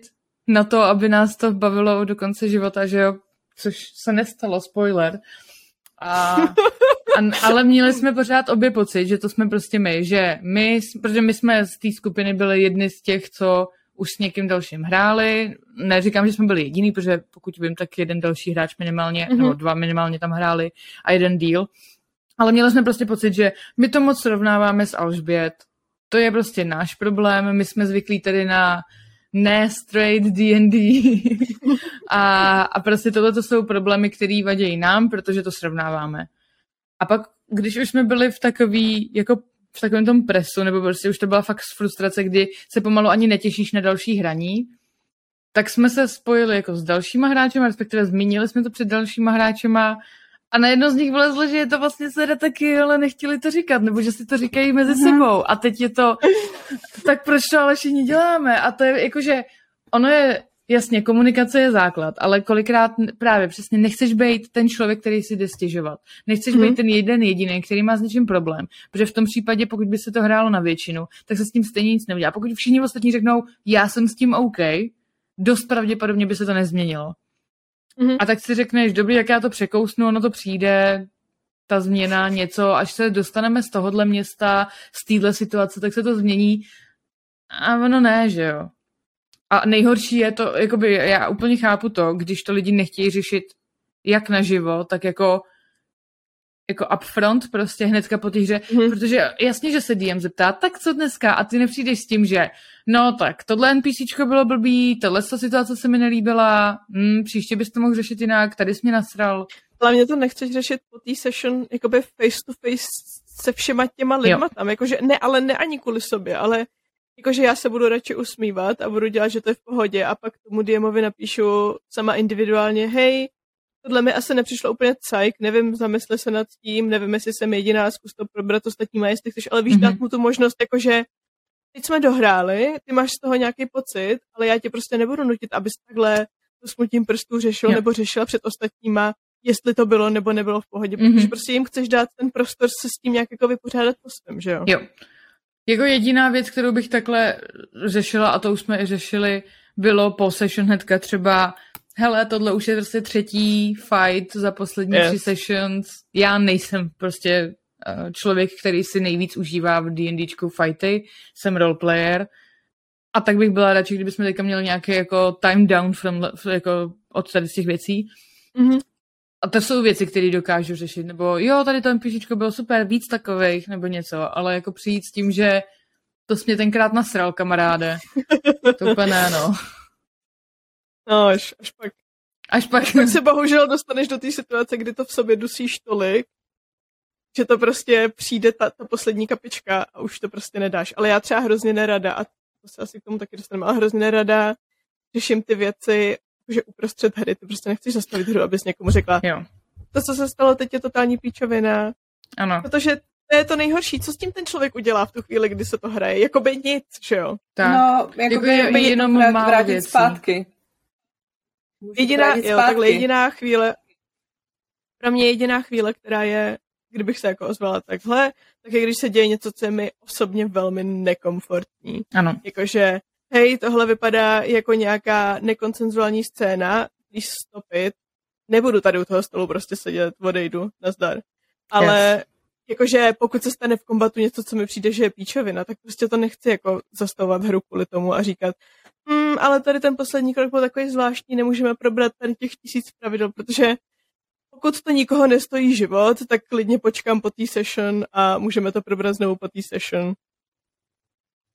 na to, aby nás to bavilo do konce života, že jo, což se nestalo, spoiler. A, a, ale měli jsme pořád obě pocit, že to jsme prostě my, že my, protože my jsme z té skupiny byli jedni z těch, co už s někým dalším hráli. Neříkám, že jsme byli jediný, protože pokud vím, tak jeden další hráč minimálně, mm-hmm. nebo dva minimálně tam hráli a jeden díl. Ale měli jsme prostě pocit, že my to moc srovnáváme s Alžbět. To je prostě náš problém. My jsme zvyklí tady na ne straight D&D. a, a prostě tohle to jsou problémy, které vadí nám, protože to srovnáváme. A pak, když už jsme byli v takový, jako v takovém tom presu, nebo prostě už to byla fakt frustrace, kdy se pomalu ani netěšíš na další hraní, tak jsme se spojili jako s dalšíma hráčema, respektive zmínili jsme to před dalšíma hráčema a najednou z nich vylezlo, že je to vlastně sere taky, ale nechtěli to říkat, nebo že si to říkají mezi uh-huh. sebou. A teď je to, tak proč to ale všichni děláme? A to je jakože, ono je, jasně, komunikace je základ, ale kolikrát právě přesně nechceš být ten člověk, který si jde stěžovat. Nechceš uh-huh. být ten jeden jediný, který má s něčím problém. Protože v tom případě, pokud by se to hrálo na většinu, tak se s tím stejně nic neudělá. Pokud všichni ostatní řeknou, já jsem s tím OK, dost pravděpodobně by se to nezměnilo. Mm-hmm. A tak si řekneš, dobrý, jak já to překousnu, ono to přijde, ta změna, něco, až se dostaneme z tohohle města, z téhle situace, tak se to změní. A ono ne, že jo. A nejhorší je to, jakoby, já úplně chápu to, když to lidi nechtějí řešit jak naživo, tak jako jako upfront, prostě hnedka po té hře, mm. protože jasně, že se DM zeptá, tak co dneska? A ty nepřijdeš s tím, že no tak, tohle NPCčko bylo blbý, tohle situace se mi nelíbila, hm, příště bys to mohl řešit jinak, tady jsi mě nasral. Hlavně to nechceš řešit po té session jakoby face to face se všema těma lidma jo. tam, jakože ne, ale ne ani kvůli sobě, ale jakože já se budu radši usmívat a budu dělat, že to je v pohodě a pak tomu DMovi napíšu sama individuálně, hej, tohle mi asi nepřišlo úplně cajk, nevím, zamysle se nad tím, nevím, jestli jsem jediná, zkus to probrat ostatníma, jestli chceš, ale víš, mm-hmm. dát mu tu možnost, jakože teď jsme dohráli, ty máš z toho nějaký pocit, ale já tě prostě nebudu nutit, abys takhle to smutím prstů řešil jo. nebo řešila před ostatníma, jestli to bylo nebo nebylo v pohodě, mm-hmm. protože prostě jim chceš dát ten prostor se s tím nějak jako vypořádat po svém, že jo? Jo. Jako jediná věc, kterou bych takhle řešila, a to už jsme i řešili, bylo po session hnedka třeba hele, tohle už je prostě třetí fight za poslední yes. tři sessions. Já nejsem prostě uh, člověk, který si nejvíc užívá v D&Dčku fighty, jsem roleplayer. A tak bych byla radši, kdybychom teďka měli nějaký jako time down from, jako od tady z těch věcí. Mm-hmm. A to jsou věci, které dokážu řešit. Nebo jo, tady to NPCčko bylo super, víc takových, nebo něco. Ale jako přijít s tím, že to jsi mě tenkrát nasral, kamaráde. to úplně ne, no. No, až, až pak. Až pak. Až pak se bohužel dostaneš do té situace, kdy to v sobě dusíš tolik, že to prostě přijde ta, ta poslední kapička a už to prostě nedáš. Ale já třeba hrozně nerada, a to se asi k tomu taky dostaneme, ale hrozně nerada řeším ty věci, že uprostřed hry ty prostě nechceš zastavit hru, abys někomu řekla. Jo. To, co se stalo teď, je totální píčovina. Ano. Protože to je to nejhorší. Co s tím ten člověk udělá v tu chvíli, kdy se to hraje? Jakoby nic, že jo? Tak. No, jakoby, jako je, jenom málo vrátit věcí. zpátky. Jediná, jo, takhle jediná chvíle, pro mě jediná chvíle, která je, kdybych se jako ozvala takhle, tak je, když se děje něco, co je mi osobně velmi nekomfortní. Ano. Jakože, hej, tohle vypadá jako nějaká nekoncenzuální scéna, když stopit, nebudu tady u toho stolu prostě sedět, odejdu, nazdar. Ale yes. jakože pokud se stane v kombatu něco, co mi přijde, že je píčovina, tak prostě to nechci jako zastavovat hru kvůli tomu a říkat, mm, ale tady ten poslední krok byl takový zvláštní, nemůžeme probrat tady těch tisíc pravidel, protože pokud to nikoho nestojí život, tak klidně počkám po té session a můžeme to probrat znovu po té session.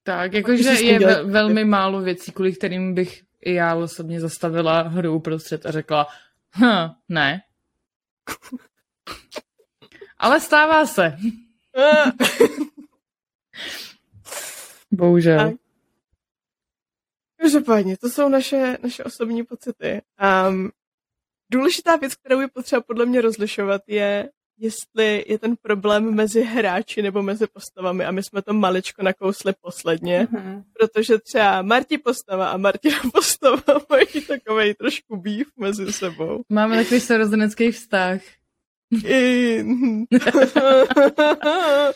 Tak, jakože je ve, velmi málo věcí, kvůli kterým bych i já osobně zastavila hru uprostřed a řekla, hm, ne. Ale stává se. Bohužel. Tak. Každopádně, to jsou naše, naše osobní pocity. Um, důležitá věc, kterou je potřeba podle mě rozlišovat, je, jestli je ten problém mezi hráči nebo mezi postavami. A my jsme to maličko nakousli posledně, mm-hmm. protože třeba Marti postava a Martina postava mají takový trošku býv mezi sebou. Máme takový sorozenecký vztah.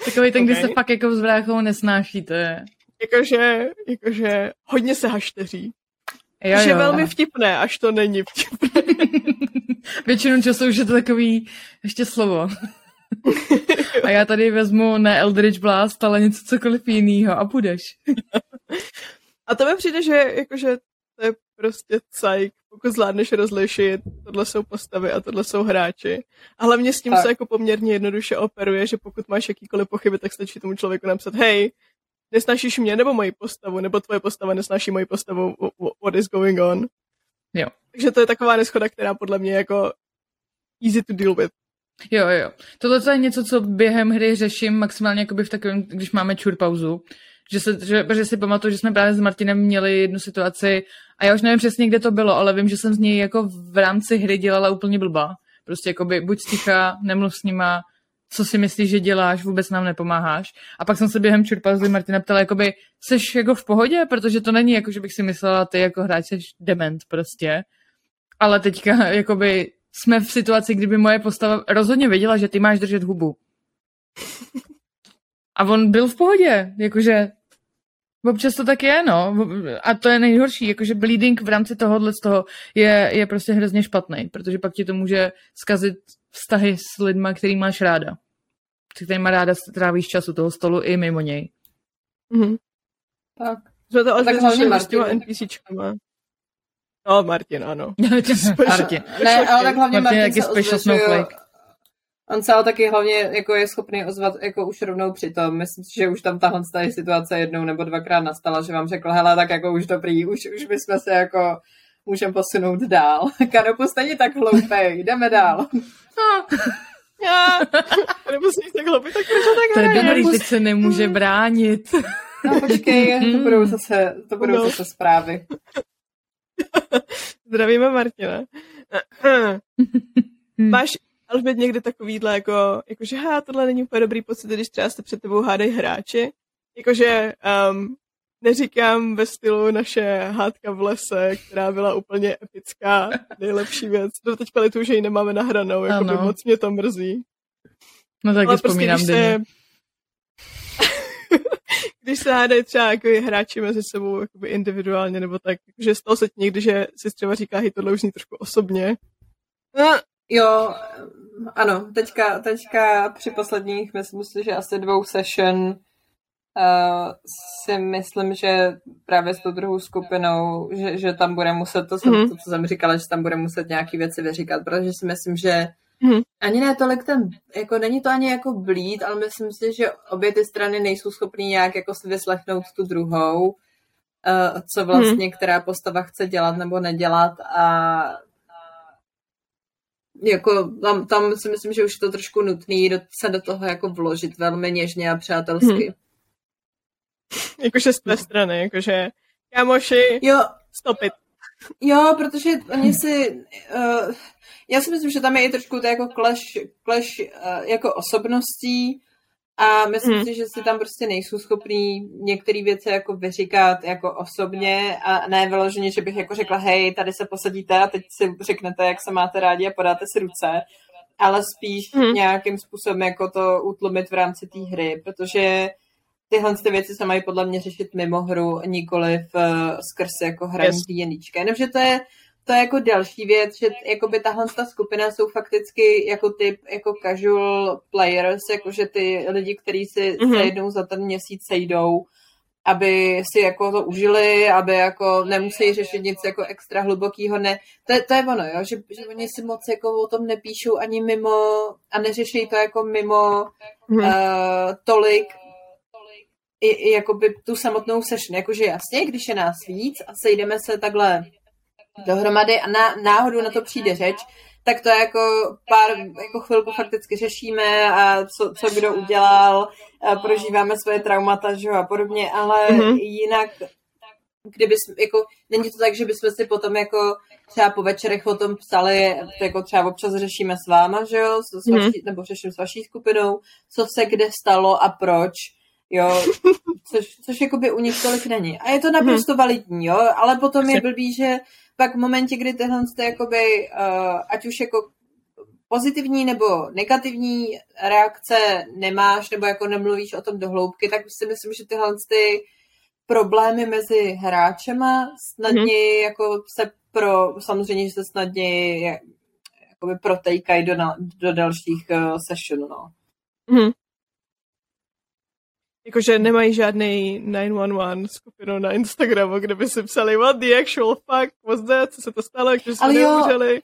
Takový ten, okay. kdy se fakt jako s bráchou nesnášíte. Jakože, jakože hodně se hašteří. Jo, že jo. velmi vtipné, až to není vtipné. Většinou času už je to takový ještě slovo. a já tady vezmu ne Eldritch Blast, ale něco cokoliv jiného a půjdeš. a to mi přijde, že jakože to je prostě cajk, pokud zvládneš rozlišit, tohle jsou postavy a tohle jsou hráči. A hlavně s tím tak. se jako poměrně jednoduše operuje, že pokud máš jakýkoliv pochyby, tak stačí tomu člověku napsat, hej, nesnášíš mě nebo moji postavu, nebo tvoje postava nesnáší moji postavu, what is going on. Jo. Takže to je taková neschoda, která podle mě jako easy to deal with. Jo, jo. Tohle je něco, co během hry řeším maximálně jakoby v takovém, když máme čur pauzu. Že, se, že, že si pamatuju, že jsme právě s Martinem měli jednu situaci a já už nevím přesně, kde to bylo, ale vím, že jsem z něj jako v rámci hry dělala úplně blbá. Prostě jakoby buď sticha, nemluv s nima, co si myslíš, že děláš, vůbec nám nepomáháš. A pak jsem se během čurpazly Martina ptala, jakoby, seš jako v pohodě, protože to není jako, že bych si myslela, ty jako hráč seš dement prostě. Ale teďka, jakoby, jsme v situaci, kdyby moje postava rozhodně věděla, že ty máš držet hubu. A on byl v pohodě, jakože občas to tak je, no. A to je nejhorší, jakože bleeding v rámci tohohle z toho je, je prostě hrozně špatný, protože pak ti to může zkazit vztahy s lidma, který máš ráda. Se kterýma ráda trávíš času toho stolu i mimo něj. Mhm. Tak. Jsme to tak hlavně s těma NPCčkama. No, Martin, ano. Martin. Ne, ale tak hlavně Martin, Martin se ozve, že On se ale taky hlavně jako je schopný ozvat jako už rovnou přitom. Myslím si, že už tam tahle situace jednou nebo dvakrát nastala, že vám řekl, hele, tak jako už dobrý, už, už bychom se jako můžeme posunout dál. Kanopus není tak hloupej, jdeme dál. Já, nebo jsi tak hloupý, tak proč tak To je dobrý, teď se nemůže bránit. No počkej, to budou zase, to budou no. zase zprávy. Zdravíme Martina. Máš Alžbět někdy takovýhle, jako, jako že ha, tohle není úplně dobrý pocit, když třeba jste před tebou hádají hráči. Jakože um, neříkám ve stylu naše hádka v lese, která byla úplně epická, nejlepší věc. Do teď tu, že ji nemáme nahranou, jako by moc mě to mrzí. No tak Ale prostě, když se, když se hádají třeba jako hráči mezi sebou jakoby individuálně, nebo tak, že stalo se někdy, že si třeba říká, hej, tohle už zní trošku osobně. Jo, ano, teďka, teďka při posledních, myslím si, že asi dvou session uh, si myslím, že právě s tou druhou skupinou, že, že tam bude muset, to, jsem, mm. to, co jsem říkala, že tam bude muset nějaký věci vyříkat, protože si myslím, že mm. ani ne tolik ten, jako není to ani jako blíd, ale myslím si, že obě ty strany nejsou schopný nějak jako si vyslechnout tu druhou, uh, co vlastně mm. která postava chce dělat nebo nedělat a jako tam, tam si myslím, že už je to trošku nutný do, se do toho jako vložit velmi něžně a přátelsky. Hmm. Jakože z té strany, jakože kámoši, jo. stopit. Jo, protože oni si, uh, já si myslím, že tam je i trošku to jako clash, clash uh, jako osobností a myslím mm. si, že si tam prostě nejsou schopní některé věci jako vyříkat jako osobně a ne vyloženě, že bych jako řekla, hej, tady se posadíte a teď si řeknete, jak se máte rádi a podáte si ruce, ale spíš mm. nějakým způsobem jako to utlumit v rámci té hry, protože tyhle ty věci se mají podle mě řešit mimo hru, nikoli v, skrz jako hraní yes. D&Dčka. Jenomže to je, to je jako další věc, že jakoby tahle ta skupina jsou fakticky jako typ jako casual players, jakože ty lidi, kteří si mm-hmm. se jednou za ten měsíc sejdou, aby si jako to užili, aby jako nemusí řešit nic jako extra hlubokýho, ne, to je, to je ono, jo, že, že oni si moc jako o tom nepíšou ani mimo a neřeší to jako mimo mm-hmm. uh, tolik, i, i jakoby tu samotnou session, jakože jasně, když je nás víc a sejdeme se takhle dohromady a na, náhodou na to přijde řeč, tak to jako pár jako chvilku fakticky řešíme a co, co kdo udělal, a prožíváme svoje traumata že a podobně, ale mm-hmm. jinak kdyby, jako, není to tak, že bychom si potom jako třeba po večerech o tom psali, jako třeba občas řešíme s váma, že jo, s, s vaší, mm-hmm. nebo řeším s vaší skupinou, co se kde stalo a proč, jo, což, což jakoby u nich tolik není. A je to naprosto mm-hmm. validní, jo, ale potom je blbý, že pak v momentě, kdy tyhle jste jakoby, uh, ať už jako pozitivní nebo negativní reakce nemáš, nebo jako nemluvíš o tom do hloubky, tak si myslím, že tyhle ty problémy mezi hráčema, snadněji mm-hmm. jako se pro, samozřejmě, že se snadněji jakoby protejkají do, na, do dalších uh, sessionů, no. Mm-hmm. Jakože nemají žádný 911 skupinu na Instagramu, kde by si psali what the actual fuck was that, co se to stalo, když jsme neumřeli.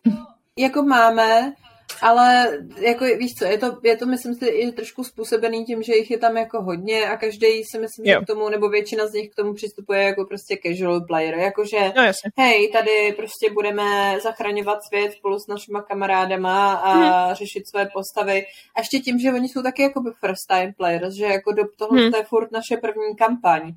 Jako máme, ale jako víš co, je to, je to myslím si i trošku způsobený tím, že jich je tam jako hodně a každý si myslím, že k tomu, nebo většina z nich k tomu přistupuje jako prostě casual player, jakože no, jasně. hej, tady prostě budeme zachraňovat svět spolu s našima kamarádama a hmm. řešit své postavy. A ještě tím, že oni jsou taky jako first time players, že jako do tohle hmm. je furt naše první kampaň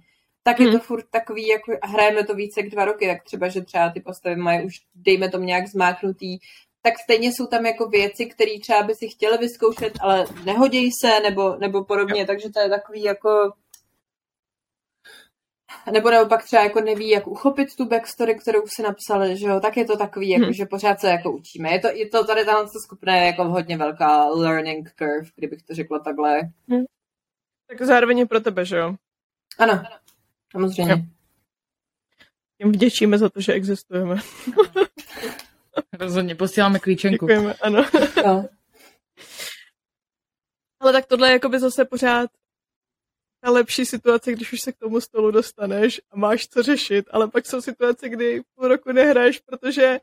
tak je to hmm. furt takový, jako hrajeme to více jak dva roky, tak třeba, že třeba ty postavy mají už, dejme tomu nějak zmáknutý tak stejně jsou tam jako věci, které třeba by si chtěli vyzkoušet, ale nehodí se, nebo, nebo podobně, jo. takže to je takový jako nebo naopak třeba jako neví, jak uchopit tu backstory, kterou si napsali, že jo, tak je to takový, jako, hmm. že pořád se jako učíme. Je to, je to tady tahle skupina je jako hodně velká learning curve, kdybych to řekla takhle. Hmm. Tak zároveň je pro tebe, že jo? Ano, samozřejmě. Jo. Jim vděčíme za to, že existujeme. Rozhodně, posíláme klíčenku. Děkujeme, ano. No. Ale tak tohle je jakoby zase pořád ta lepší situace, když už se k tomu stolu dostaneš a máš co řešit, ale pak jsou situace, kdy půl roku nehraješ, protože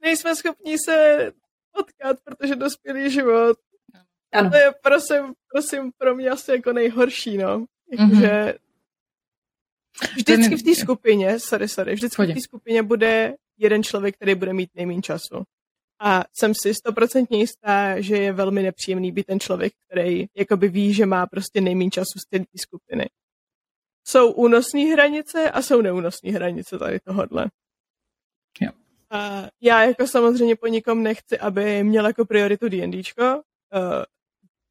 nejsme schopni se potkat, protože dospělý život. Ano. To je prosím, prosím pro mě asi jako nejhorší, no. Jakože mm-hmm. vždycky v té skupině, sorry, sorry, vždycky v té skupině bude jeden člověk, který bude mít nejméně času. A jsem si stoprocentně jistá, že je velmi nepříjemný být ten člověk, který jakoby ví, že má prostě nejméně času z té skupiny. Jsou únosné hranice a jsou neúnosné hranice tady tohodle. Jo. A já jako samozřejmě po nikom nechci, aby měl jako prioritu D&Dčko. Uh,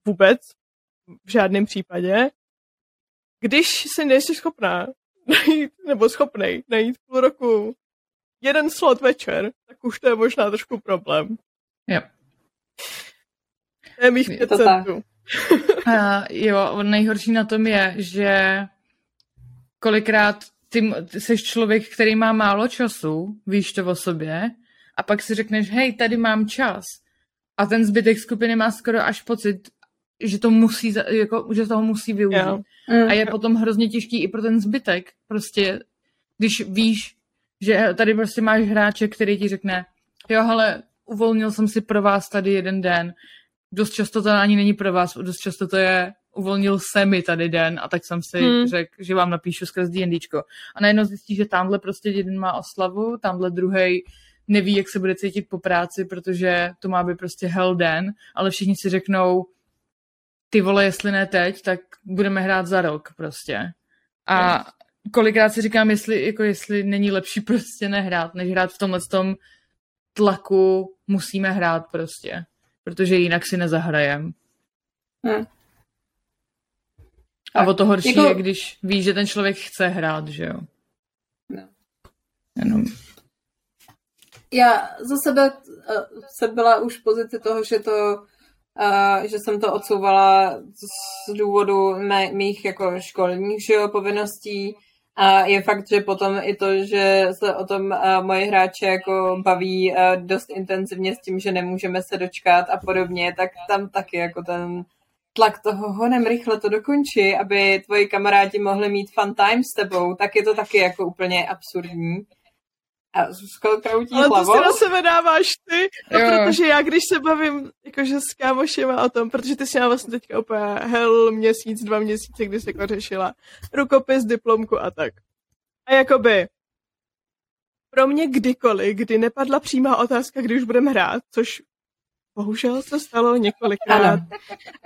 vůbec. V žádném případě. Když si nejsi schopná najít, nebo schopnej najít půl roku jeden slot večer, tak už to je možná trošku problém. Jo. To je mých pět centů. uh, jo, nejhorší na tom je, že kolikrát ty, ty jsi člověk, který má málo času, víš to o sobě, a pak si řekneš, hej, tady mám čas. A ten zbytek skupiny má skoro až pocit, že to musí, jako, že toho musí využít. Yeah. Mm. A je potom hrozně těžký i pro ten zbytek. Prostě, když víš, že tady prostě máš hráče, který ti řekne, jo, hele, uvolnil jsem si pro vás tady jeden den, dost často to ani není pro vás, dost často to je, uvolnil se mi tady den a tak jsem si hmm. řekl, že vám napíšu skrz D&Dčko. A najednou zjistí, že tamhle prostě jeden má oslavu, tamhle druhý neví, jak se bude cítit po práci, protože to má být prostě hell den, ale všichni si řeknou, ty vole, jestli ne teď, tak budeme hrát za rok prostě. A kolikrát si říkám, jestli, jako jestli není lepší prostě nehrát, než hrát v tomhle tom tlaku musíme hrát prostě, protože jinak si nezahrajem. Hmm. A o to horší jako... je, když víš, že ten člověk chce hrát, že jo. No. Jenom. Já za sebe uh, jsem byla už v pozici toho, že to Uh, že jsem to odsouvala z důvodu mé, mých jako školních že jo, povinností a je fakt, že potom i to, že se o tom uh, moje hráče jako baví uh, dost intenzivně s tím, že nemůžeme se dočkat a podobně, tak tam taky jako ten tlak toho honem rychle to dokončí, aby tvoji kamarádi mohli mít fun time s tebou, tak je to taky jako úplně absurdní. A Zuzko kroutí Ale hlavou. to si na sebe dáváš ty, no, protože já když se bavím jakože s kámošema o tom, protože ty si měla vlastně teďka úplně hell měsíc, dva měsíce, kdy jsi jako řešila rukopis, diplomku a tak. A jakoby pro mě kdykoliv, kdy nepadla přímá otázka, kdy už budeme hrát, což bohužel se stalo několikrát.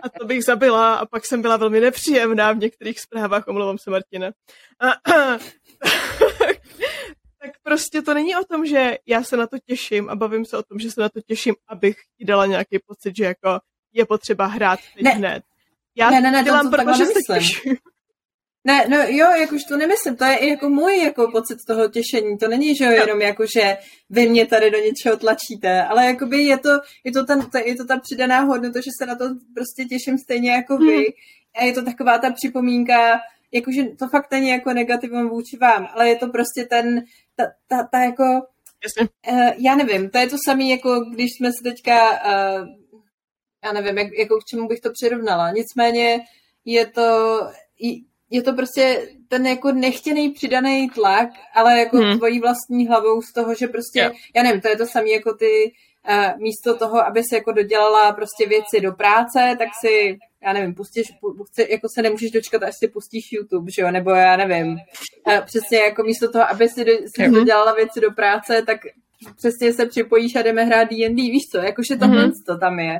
A to bych zabila a pak jsem byla velmi nepříjemná v některých zprávách, omlouvám se Martina. A, a, tak prostě to není o tom, že já se na to těším a bavím se o tom, že se na to těším, abych ti dala nějaký pocit, že jako je potřeba hrát teď ne. hned. Já ne, ne, ne, dělám, to, to protože se těším. Ne, no jo, jakož to nemyslím, to je i jako můj jako pocit toho těšení, to není, že jo, jenom jako, že vy mě tady do něčeho tlačíte, ale jakoby je to, je to, ten, je to ta přidaná hodnota, že se na to prostě těším stejně jako vy hmm. a je to taková ta připomínka, jakože to fakt není jako negativum vůči vám, ale je to prostě ten, ta, ta, ta jako, Uh, já nevím, to je to samé, jako když jsme se teďka, uh, já nevím, jak, jako k čemu bych to přirovnala, nicméně je to, je to prostě ten jako nechtěný přidaný tlak, ale jako hmm. tvojí vlastní hlavou z toho, že prostě, yeah. já nevím, to je to samé jako ty, uh, místo toho, aby se jako dodělala prostě věci do práce, tak si, já nevím, pustíš, jako se nemůžeš dočkat, až si pustíš YouTube, že jo, nebo já nevím, přesně jako místo toho, aby si, do, si mm-hmm. dodělala věci do práce, tak přesně se připojíš a jdeme hrát D&D, víš co, jakože tohle mm-hmm. to tam je.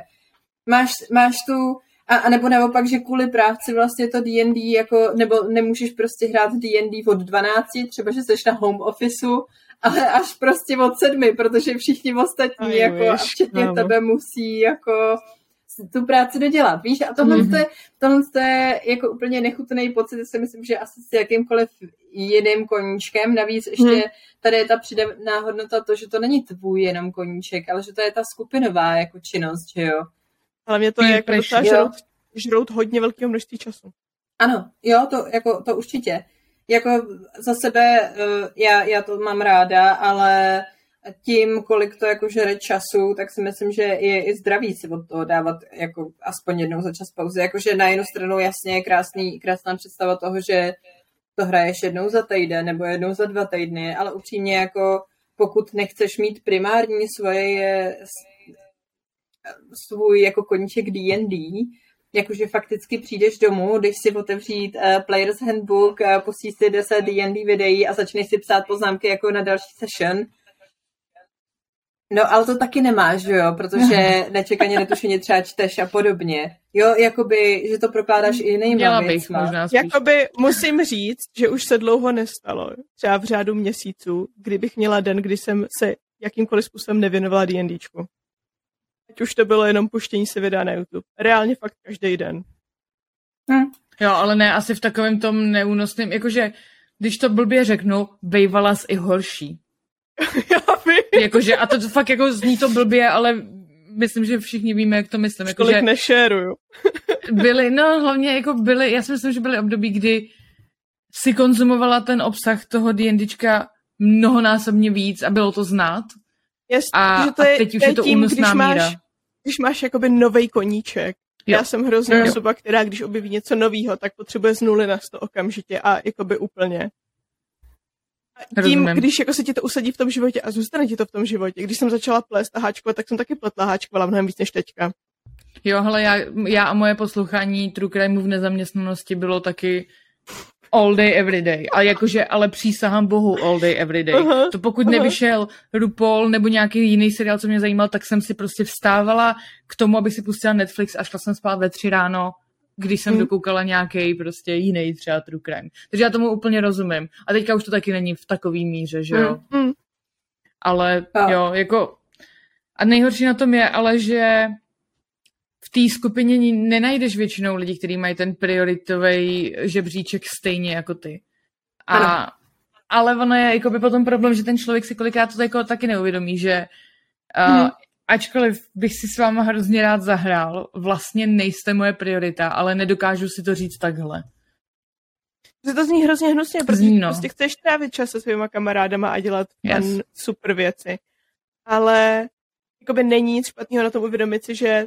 Máš, máš tu a, a nebo naopak, že kvůli práci vlastně to D&D jako, nebo nemůžeš prostě hrát D&D od 12, třeba, že jsi na home officeu, ale až prostě od sedmi, protože všichni ostatní, Aj, jako, a včetně no. tebe, musí jako tu práci dodělat, víš? A tohle, mm-hmm. je, tohle je jako úplně nechutný pocit, si myslím, že asi s jakýmkoliv jiným koníčkem, navíc ještě mm. tady je ta přidaná hodnota to, že to není tvůj jenom koníček, ale že to je ta skupinová jako činnost, že jo? Ale mě to je jako docela žrout, žrout hodně velkého množství času. Ano, jo, to, jako, to určitě. Jako za sebe, eh, já, já to mám ráda, ale tím, kolik to jako žere času, tak si myslím, že je i zdravý si od toho dávat jako aspoň jednou za čas pauzy. Jakože na jednu stranu jasně je krásný, krásná představa toho, že to hraješ jednou za týden nebo jednou za dva týdny, ale upřímně jako pokud nechceš mít primární svoje svůj jako koníček D&D, jakože fakticky přijdeš domů, když si otevřít uh, Player's Handbook, uh, pustíš si 10 D&D videí a začneš si psát poznámky jako na další session. No, ale to taky nemáš, jo, protože nečekaně netušeně třeba čteš a podobně. Jo, jakoby, že to prokládáš i jiným Měla bych možná spíš. Jakoby musím říct, že už se dlouho nestalo, třeba v řádu měsíců, kdybych měla den, kdy jsem se jakýmkoliv způsobem nevěnovala D&Dčku. Ať už to bylo jenom puštění si videa na YouTube. Reálně fakt každý den. Hm. Jo, ale ne asi v takovém tom neúnosném, jakože když to blbě řeknu, bejvala i horší. Já vím. Jakože, a to fakt jako zní to blbě, ale myslím, že všichni víme, jak to myslím. Jako, Kolik nešeruju. byly, no hlavně jako byly, já si myslím, že byly období, kdy si konzumovala ten obsah toho D&Dčka mnohonásobně víc a bylo to znát. Jest, a, že to je, a teď už je to tím, když míra. máš, když máš jakoby novej koníček. Jo. Já jsem hrozně jo. osoba, která když objeví něco nového, tak potřebuje z nuly na sto okamžitě a jakoby úplně. A tím, Rozumím. když jako se ti to usadí v tom životě a zůstane ti to v tom životě. Když jsem začala plést a háčkovat, tak jsem taky pletla háčkovala mnohem víc než teďka. Jo, hele, já, já a moje poslouchání True Crime v nezaměstnanosti bylo taky all day, every day. A jakože, ale přísahám bohu all day, every day. Uh-huh, to pokud uh-huh. nevyšel RuPaul nebo nějaký jiný seriál, co mě zajímal, tak jsem si prostě vstávala k tomu, abych si pustila Netflix a šla jsem spát ve tři ráno, když jsem hmm. dokoukala nějaký prostě jiný třeba true crime. Takže já tomu úplně rozumím. A teďka už to taky není v takový míře, že jo? Hmm. Ale jo, jako... A nejhorší na tom je ale, že v té skupině nenajdeš většinou lidi, kteří mají ten prioritový žebříček stejně jako ty. A, ale ono je jako by potom problém, že ten člověk si kolikrát to jako taky neuvědomí, že uh, hmm. Ačkoliv bych si s váma hrozně rád zahrál, vlastně nejste moje priorita, ale nedokážu si to říct takhle. Že to zní hrozně hnusně, protože zní, no. prostě chceš trávit čas se svýma kamarádama a dělat yes. super věci. Ale jakoby není nic špatného na tom uvědomit si, že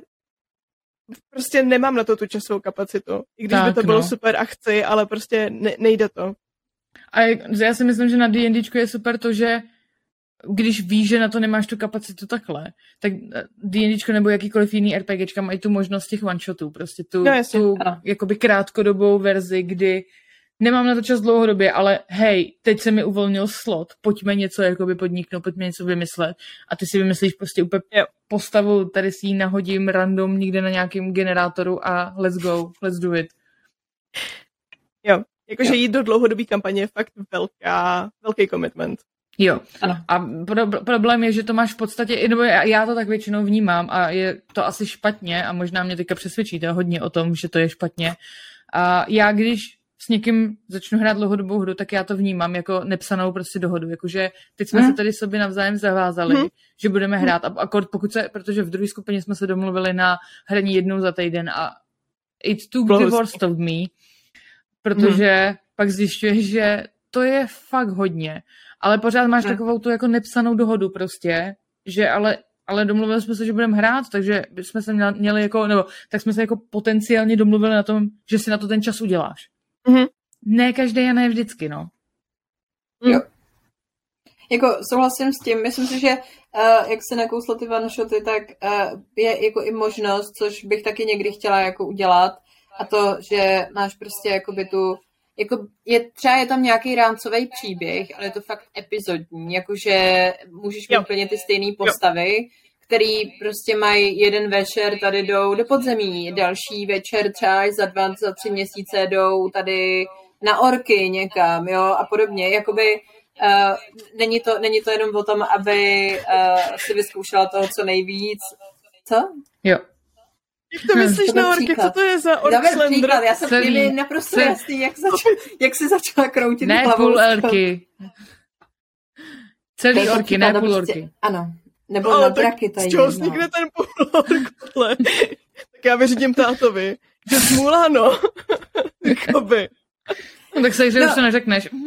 prostě nemám na to tu časovou kapacitu. I když tak, by to bylo no. super a chci, ale prostě ne, nejde to. A já si myslím, že na D&Dčku je super to, že když víš, že na to nemáš tu kapacitu takhle, tak D&Dčko nebo jakýkoliv jiný RPGčka mají tu možnost těch one-shotů, prostě tu, no, tu jakoby krátkodobou verzi, kdy nemám na to čas dlouhodobě, ale hej, teď se mi uvolnil slot, pojďme něco jakoby podniknout, pojďme něco vymyslet a ty si vymyslíš prostě úplně jo. postavu, tady si ji nahodím random někde na nějakém generátoru a let's go, let's do it. Jo, jakože jít do dlouhodobé kampaně je fakt velká, velký commitment. Jo, ano. A pro, problém je, že to máš v podstatě, nebo já to tak většinou vnímám a je to asi špatně a možná mě teďka přesvědčíte hodně o tom, že to je špatně. A já když s někým začnu hrát dlouhodobou hru, tak já to vnímám jako nepsanou prostě dohodu. Jakože teď jsme hmm. se tady sobě navzájem zavázali, hmm. že budeme hrát. A akord, pokud se, protože v druhé skupině jsme se domluvili na hraní jednou za týden a it's too the worst of me. protože hmm. pak zjišťuješ, že to je fakt hodně, ale pořád máš hmm. takovou tu jako nepsanou dohodu prostě, že ale ale domluvili jsme se, že budeme hrát, takže jsme se měli jako, nebo tak jsme se jako potenciálně domluvili na tom, že si na to ten čas uděláš. Mm-hmm. Ne každý a ne vždycky, no. Jo. Jako souhlasím s tím, myslím si, že uh, jak se nakouslo ty shoty, tak uh, je jako i možnost, což bych taky někdy chtěla jako udělat, a to, že máš prostě jakoby tu jako je, třeba je tam nějaký rámcový příběh, ale je to fakt epizodní, jakože můžeš mít úplně ty stejné postavy, jo. který prostě mají jeden večer tady jdou do podzemí, další večer třeba za dva, za tři měsíce jdou tady na orky někam, jo, a podobně, jakoby uh, není, to, není to jenom o tom, aby uh, si vyzkoušela toho co nejvíc. Co? Jo, jak to myslíš na orky? Co to je za ork Dobre příklad, já jsem Celý, naprosto celý. jasný, jak, začal, jak se začala kroutit Ne hlavou. půl orky. Celý orky, příklad, ne půl prostě, orky. Ano, nebo Ale na draky tady. Z čeho vznikne ten půl ork? tak já vyřídím tátovi, že smůla, no. Jakoby. No tak se, že no. už to neřekneš.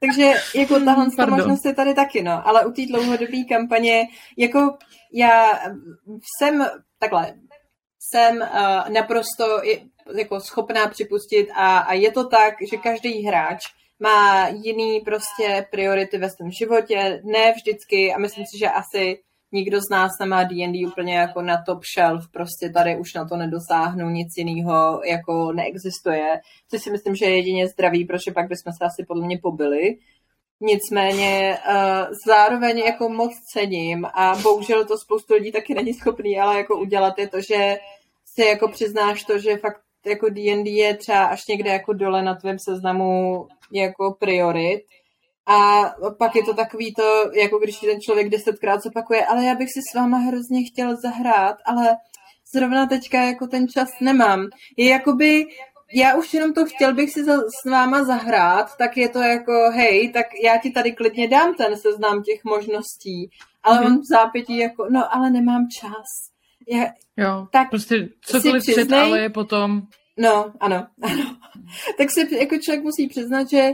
Takže jako tahle ta možnost je tady taky, no. Ale u té dlouhodobé kampaně, jako já jsem takhle, jsem uh, naprosto jako schopná připustit a, a je to tak, že každý hráč má jiný prostě priority ve svém životě, ne vždycky a myslím si, že asi nikdo z nás nemá D&D úplně jako na top shelf, prostě tady už na to nedosáhnu, nic jiného jako neexistuje, což si myslím, že je jedině zdravý, protože pak bychom se asi podle mě pobili. Nicméně uh, zároveň jako moc cením a bohužel to spoustu lidí taky není schopný, ale jako udělat je to, že si jako přiznáš to, že fakt jako D&D je třeba až někde jako dole na tvém seznamu jako priorit a pak je to takový to, jako když ten člověk desetkrát zopakuje, ale já bych si s váma hrozně chtěl zahrát, ale zrovna teďka jako ten čas nemám. Je jakoby, já už jenom to chtěl bych si za, s váma zahrát, tak je to jako, hej, tak já ti tady klidně dám ten seznam těch možností, ale mm-hmm. on v zápětí jako, no ale nemám čas. Já, jo, tak prostě cokoliv před, ale je potom... No, ano, ano. tak si jako člověk musí přiznat, že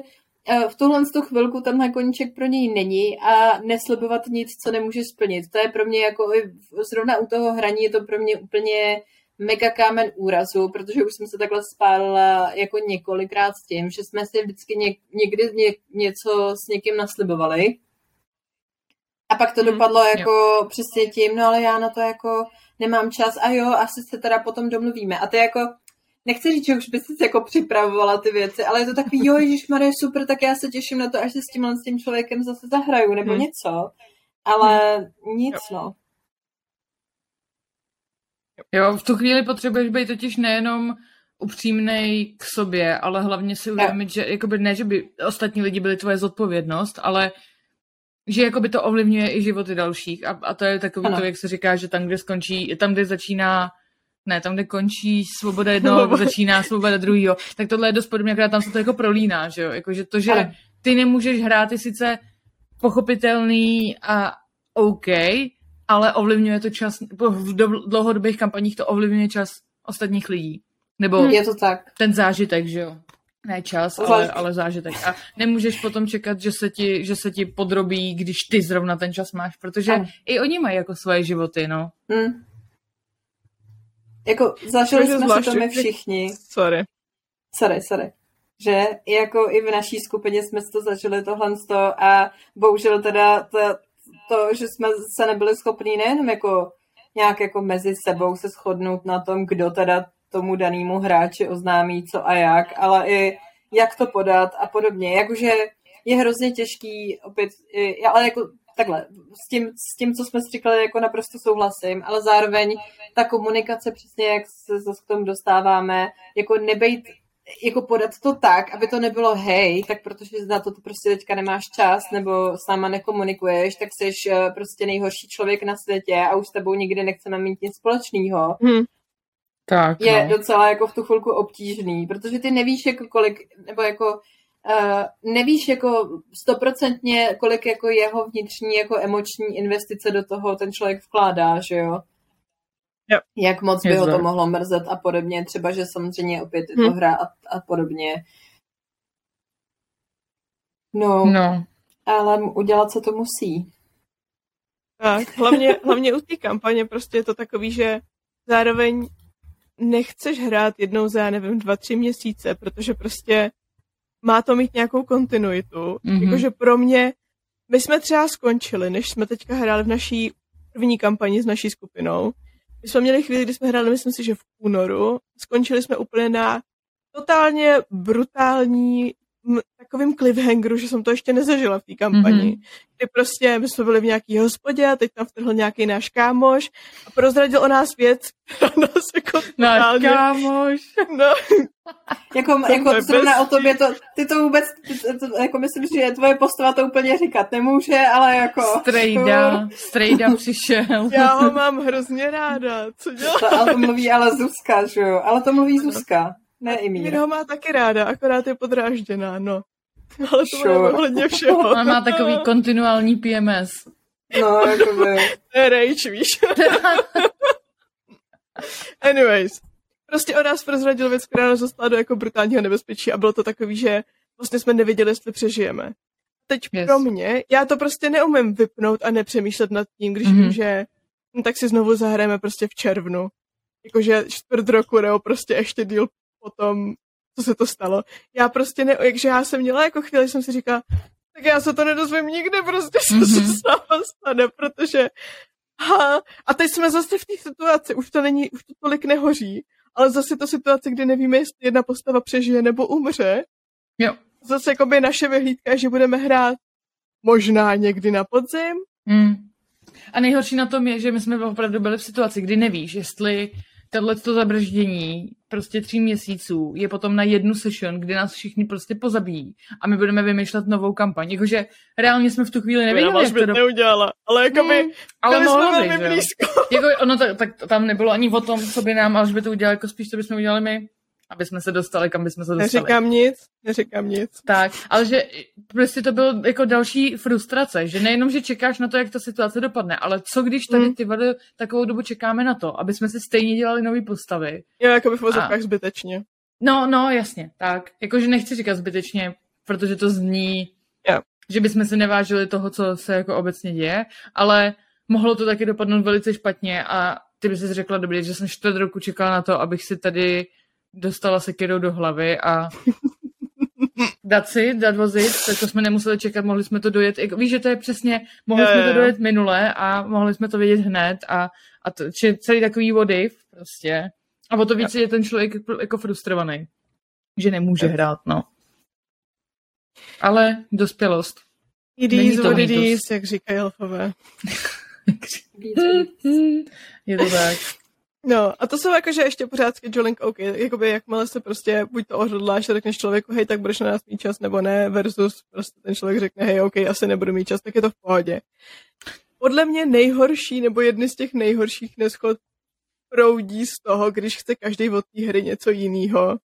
v tuhle tu chvilku tenhle koníček pro něj není a neslibovat nic, co nemůže splnit. To je pro mě jako i zrovna u toho hraní je to pro mě úplně mega kámen úrazu, protože už jsem se takhle spálila jako několikrát s tím, že jsme si vždycky něk, někdy ně, něco s někým naslibovali a pak to hmm, dopadlo jako jo. přesně tím, no ale já na to jako nemám čas a jo, asi se teda potom domluvíme. A to je jako, nechci říct, že už by si jako připravovala ty věci, ale je to takový, jo, Ježíš Marie, super, tak já se těším na to, až se s tímhle s tím člověkem zase zahraju, nebo hmm. něco. Ale hmm. nic, jo. no. Jo, v tu chvíli potřebuješ být totiž nejenom upřímnej k sobě, ale hlavně si uvědomit, že jakoby ne, že by ostatní lidi byli tvoje zodpovědnost, ale že jakoby to ovlivňuje i životy dalších a, a to je takový ano. to, jak se říká, že tam, kde skončí, tam, kde začíná ne, tam, kde končí svoboda jednoho, začíná svoboda druhého, tak tohle je dost podobně, akorát tam se to jako prolíná, že jo, jakože to, že ty nemůžeš hrát, je sice pochopitelný a OK, ale ovlivňuje to čas, v dlouhodobých kampaních to ovlivňuje čas ostatních lidí. Nebo hmm. je to tak. ten zážitek, že jo. Ne čas, ale, ale zážitek. A nemůžeš potom čekat, že se, ti, že se ti podrobí, když ty zrovna ten čas máš, protože ano. i oni mají jako svoje životy, no. Hmm. Jako zažili jsme si to my všichni. Sorry. Sorry, sorry. Že jako i v naší skupině jsme to zažili tohle a bohužel teda to, to, že jsme se nebyli schopni nejenom jako nějak jako mezi sebou se shodnout na tom, kdo teda tomu danému hráči oznámí co a jak, ale i jak to podat a podobně. Jakože je hrozně těžký opět, ale jako takhle, s tím, s tím, co jsme si říkali, jako naprosto souhlasím, ale zároveň ta komunikace, přesně jak se zase k tomu dostáváme, jako nebejt jako podat to tak, aby to nebylo hej, tak protože na to, to prostě teďka nemáš čas, nebo s náma nekomunikuješ, tak jsi eh, prostě nejhorší člověk na světě a už s tebou nikdy nechceme mít nic společného. Hmm. Tak, je no. docela jako v tu chvilku obtížný, protože ty nevíš jako kolik, nebo jako Uh, nevíš jako stoprocentně, kolik jako jeho vnitřní jako emoční investice do toho ten člověk vkládá, že jo? Yep. jak moc by ho to mohlo mrzet a podobně. Třeba, že samozřejmě opět je to hmm. hra a, a podobně. No, no, ale udělat se to musí. Tak, hlavně, hlavně u té kampaně prostě je to takový, že zároveň nechceš hrát jednou za, já nevím, dva, tři měsíce, protože prostě má to mít nějakou kontinuitu. Mm-hmm. Jakože pro mě, my jsme třeba skončili, než jsme teďka hráli v naší první kampani s naší skupinou. My jsme měli chvíli, kdy jsme hráli, myslím si, že v únoru. Skončili jsme úplně na totálně brutální takovým cliffhangeru, že jsem to ještě nezažila v té kampani. Mm-hmm. Kdy prostě my jsme byli v nějaký hospodě a teď tam vtrhl nějaký náš kámoš a prozradil o nás věc, která nás jako Náš totálně... kámoš. No. jako, jako zrovna o tobě to, ty to vůbec, ty, to, jako myslím, že tvoje postava to úplně říkat nemůže, ale jako... Strejda, strejda přišel. Já ho mám hrozně ráda, co dělá? To, ale to mluví ale Zuzka, že jo? Ale to mluví Zuzka. Ne, i Míra ho má taky ráda, akorát je podrážděná, no. Ale to sure. ohledně všeho. On má takový kontinuální PMS. No, jakoby. to je rage, víš. Anyways. Prostě o nás prozradil věc, která nás dostala do jako brutálního nebezpečí a bylo to takový, že vlastně jsme nevěděli, jestli přežijeme. Teď yes. pro mě, já to prostě neumím vypnout a nepřemýšlet nad tím, když mm-hmm. vím, že no, tak si znovu zahrajeme prostě v červnu. Jakože čtvrt roku nebo prostě ještě díl potom, co se to stalo. Já prostě ne, jakže já jsem měla jako chvíli, jsem si říkala, tak já se to nedozvím nikdy, prostě co mm-hmm. se mhm. sama stane, protože ha, a teď jsme zase v té situaci, už to není, už to tolik nehoří, ale zase to situace, kdy nevíme, jestli jedna postava přežije nebo umře. Jo. Zase jako by naše vyhlídka, že budeme hrát možná někdy na podzim. Mm. A nejhorší na tom je, že my jsme opravdu byli v situaci, kdy nevíš, jestli tohle to zabrždění prostě tří měsíců je potom na jednu session, kdy nás všichni prostě pozabijí a my budeme vymýšlet novou kampaň. Jakože reálně jsme v tu chvíli nevěděli, jak to do... neudělala, ale jako by, hmm, ale jsme velmi blízko. Jako, ono tak, tak, tam nebylo ani o tom, co by nám, ale že by to udělali, jako spíš to bychom udělali my aby jsme se dostali, kam bychom se dostali. Neříkám nic, neříkám nic. Tak, ale že prostě to byl jako další frustrace, že nejenom, že čekáš na to, jak ta situace dopadne, ale co když tady hmm. ty vady takovou dobu čekáme na to, aby jsme si stejně dělali nové postavy. Jo, jako by v vozovkách zbytečně. No, no, jasně, tak. Jakože nechci říkat zbytečně, protože to zní, yeah. že bychom si nevážili toho, co se jako obecně děje, ale mohlo to taky dopadnout velice špatně a ty bys si řekla, dobrý, že jsem čtvrt roku čekala na to, abych si tady dostala sekirou do hlavy a dát si, dát vozit, tak to jsme nemuseli čekat, mohli jsme to dojet, víš, že to je přesně, mohli jo, jsme to dojet minule a mohli jsme to vědět hned a, a to, či celý takový vody prostě. A o to víc je ten člověk jako frustrovaný, že nemůže hrát, no. Ale dospělost. It is what it is, jak říkají elfové. je to tak. No, a to jsou jakože ještě pořád scheduling OK, jakoby jakmile se prostě buď to ohodláš řekneš člověku, hej, tak budeš na nás mít čas, nebo ne, versus prostě ten člověk řekne, hej, OK, asi nebudu mít čas, tak je to v pohodě. Podle mě nejhorší, nebo jedny z těch nejhorších neschod proudí z toho, když chce každý od té hry něco jiného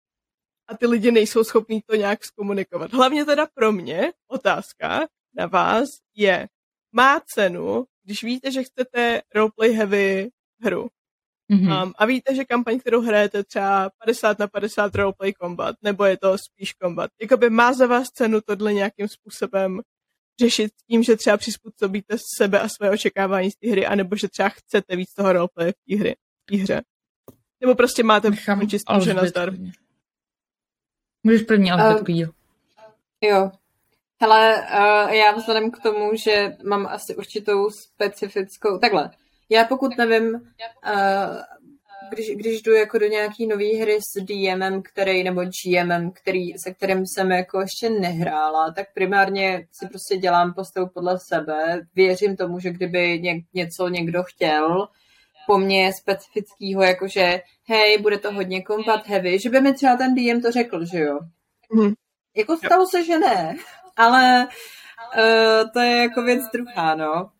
a ty lidi nejsou schopní to nějak zkomunikovat. Hlavně teda pro mě otázka na vás je, má cenu, když víte, že chcete roleplay heavy hru, Mm-hmm. Um, a víte, že kampaň, kterou hrajete třeba 50 na 50 roleplay combat, nebo je to spíš combat. Jakoby má za vás cenu tohle nějakým způsobem řešit tím, že třeba přizpůsobíte sebe a své očekávání z té hry, anebo že třeba chcete víc toho roleplay v té hry, v hře. Nebo prostě máte čistý, že nazdar. Můžeš první, ale uh, jo. Jo. Hele, uh, já vzhledem k tomu, že mám asi určitou specifickou... Takhle, já pokud nevím, uh, když, když jdu jako do nějaký nové hry s DMem, který, nebo GMem, který, se kterým jsem jako ještě nehrála, tak primárně si prostě dělám postavu podle sebe. Věřím tomu, že kdyby ně, něco někdo chtěl, po mně specifického, jakože hej, bude to hodně combat heavy, že by mi třeba ten DM to řekl, že jo. Mm. Jako stalo se, že ne, ale uh, to je jako věc druhá, no.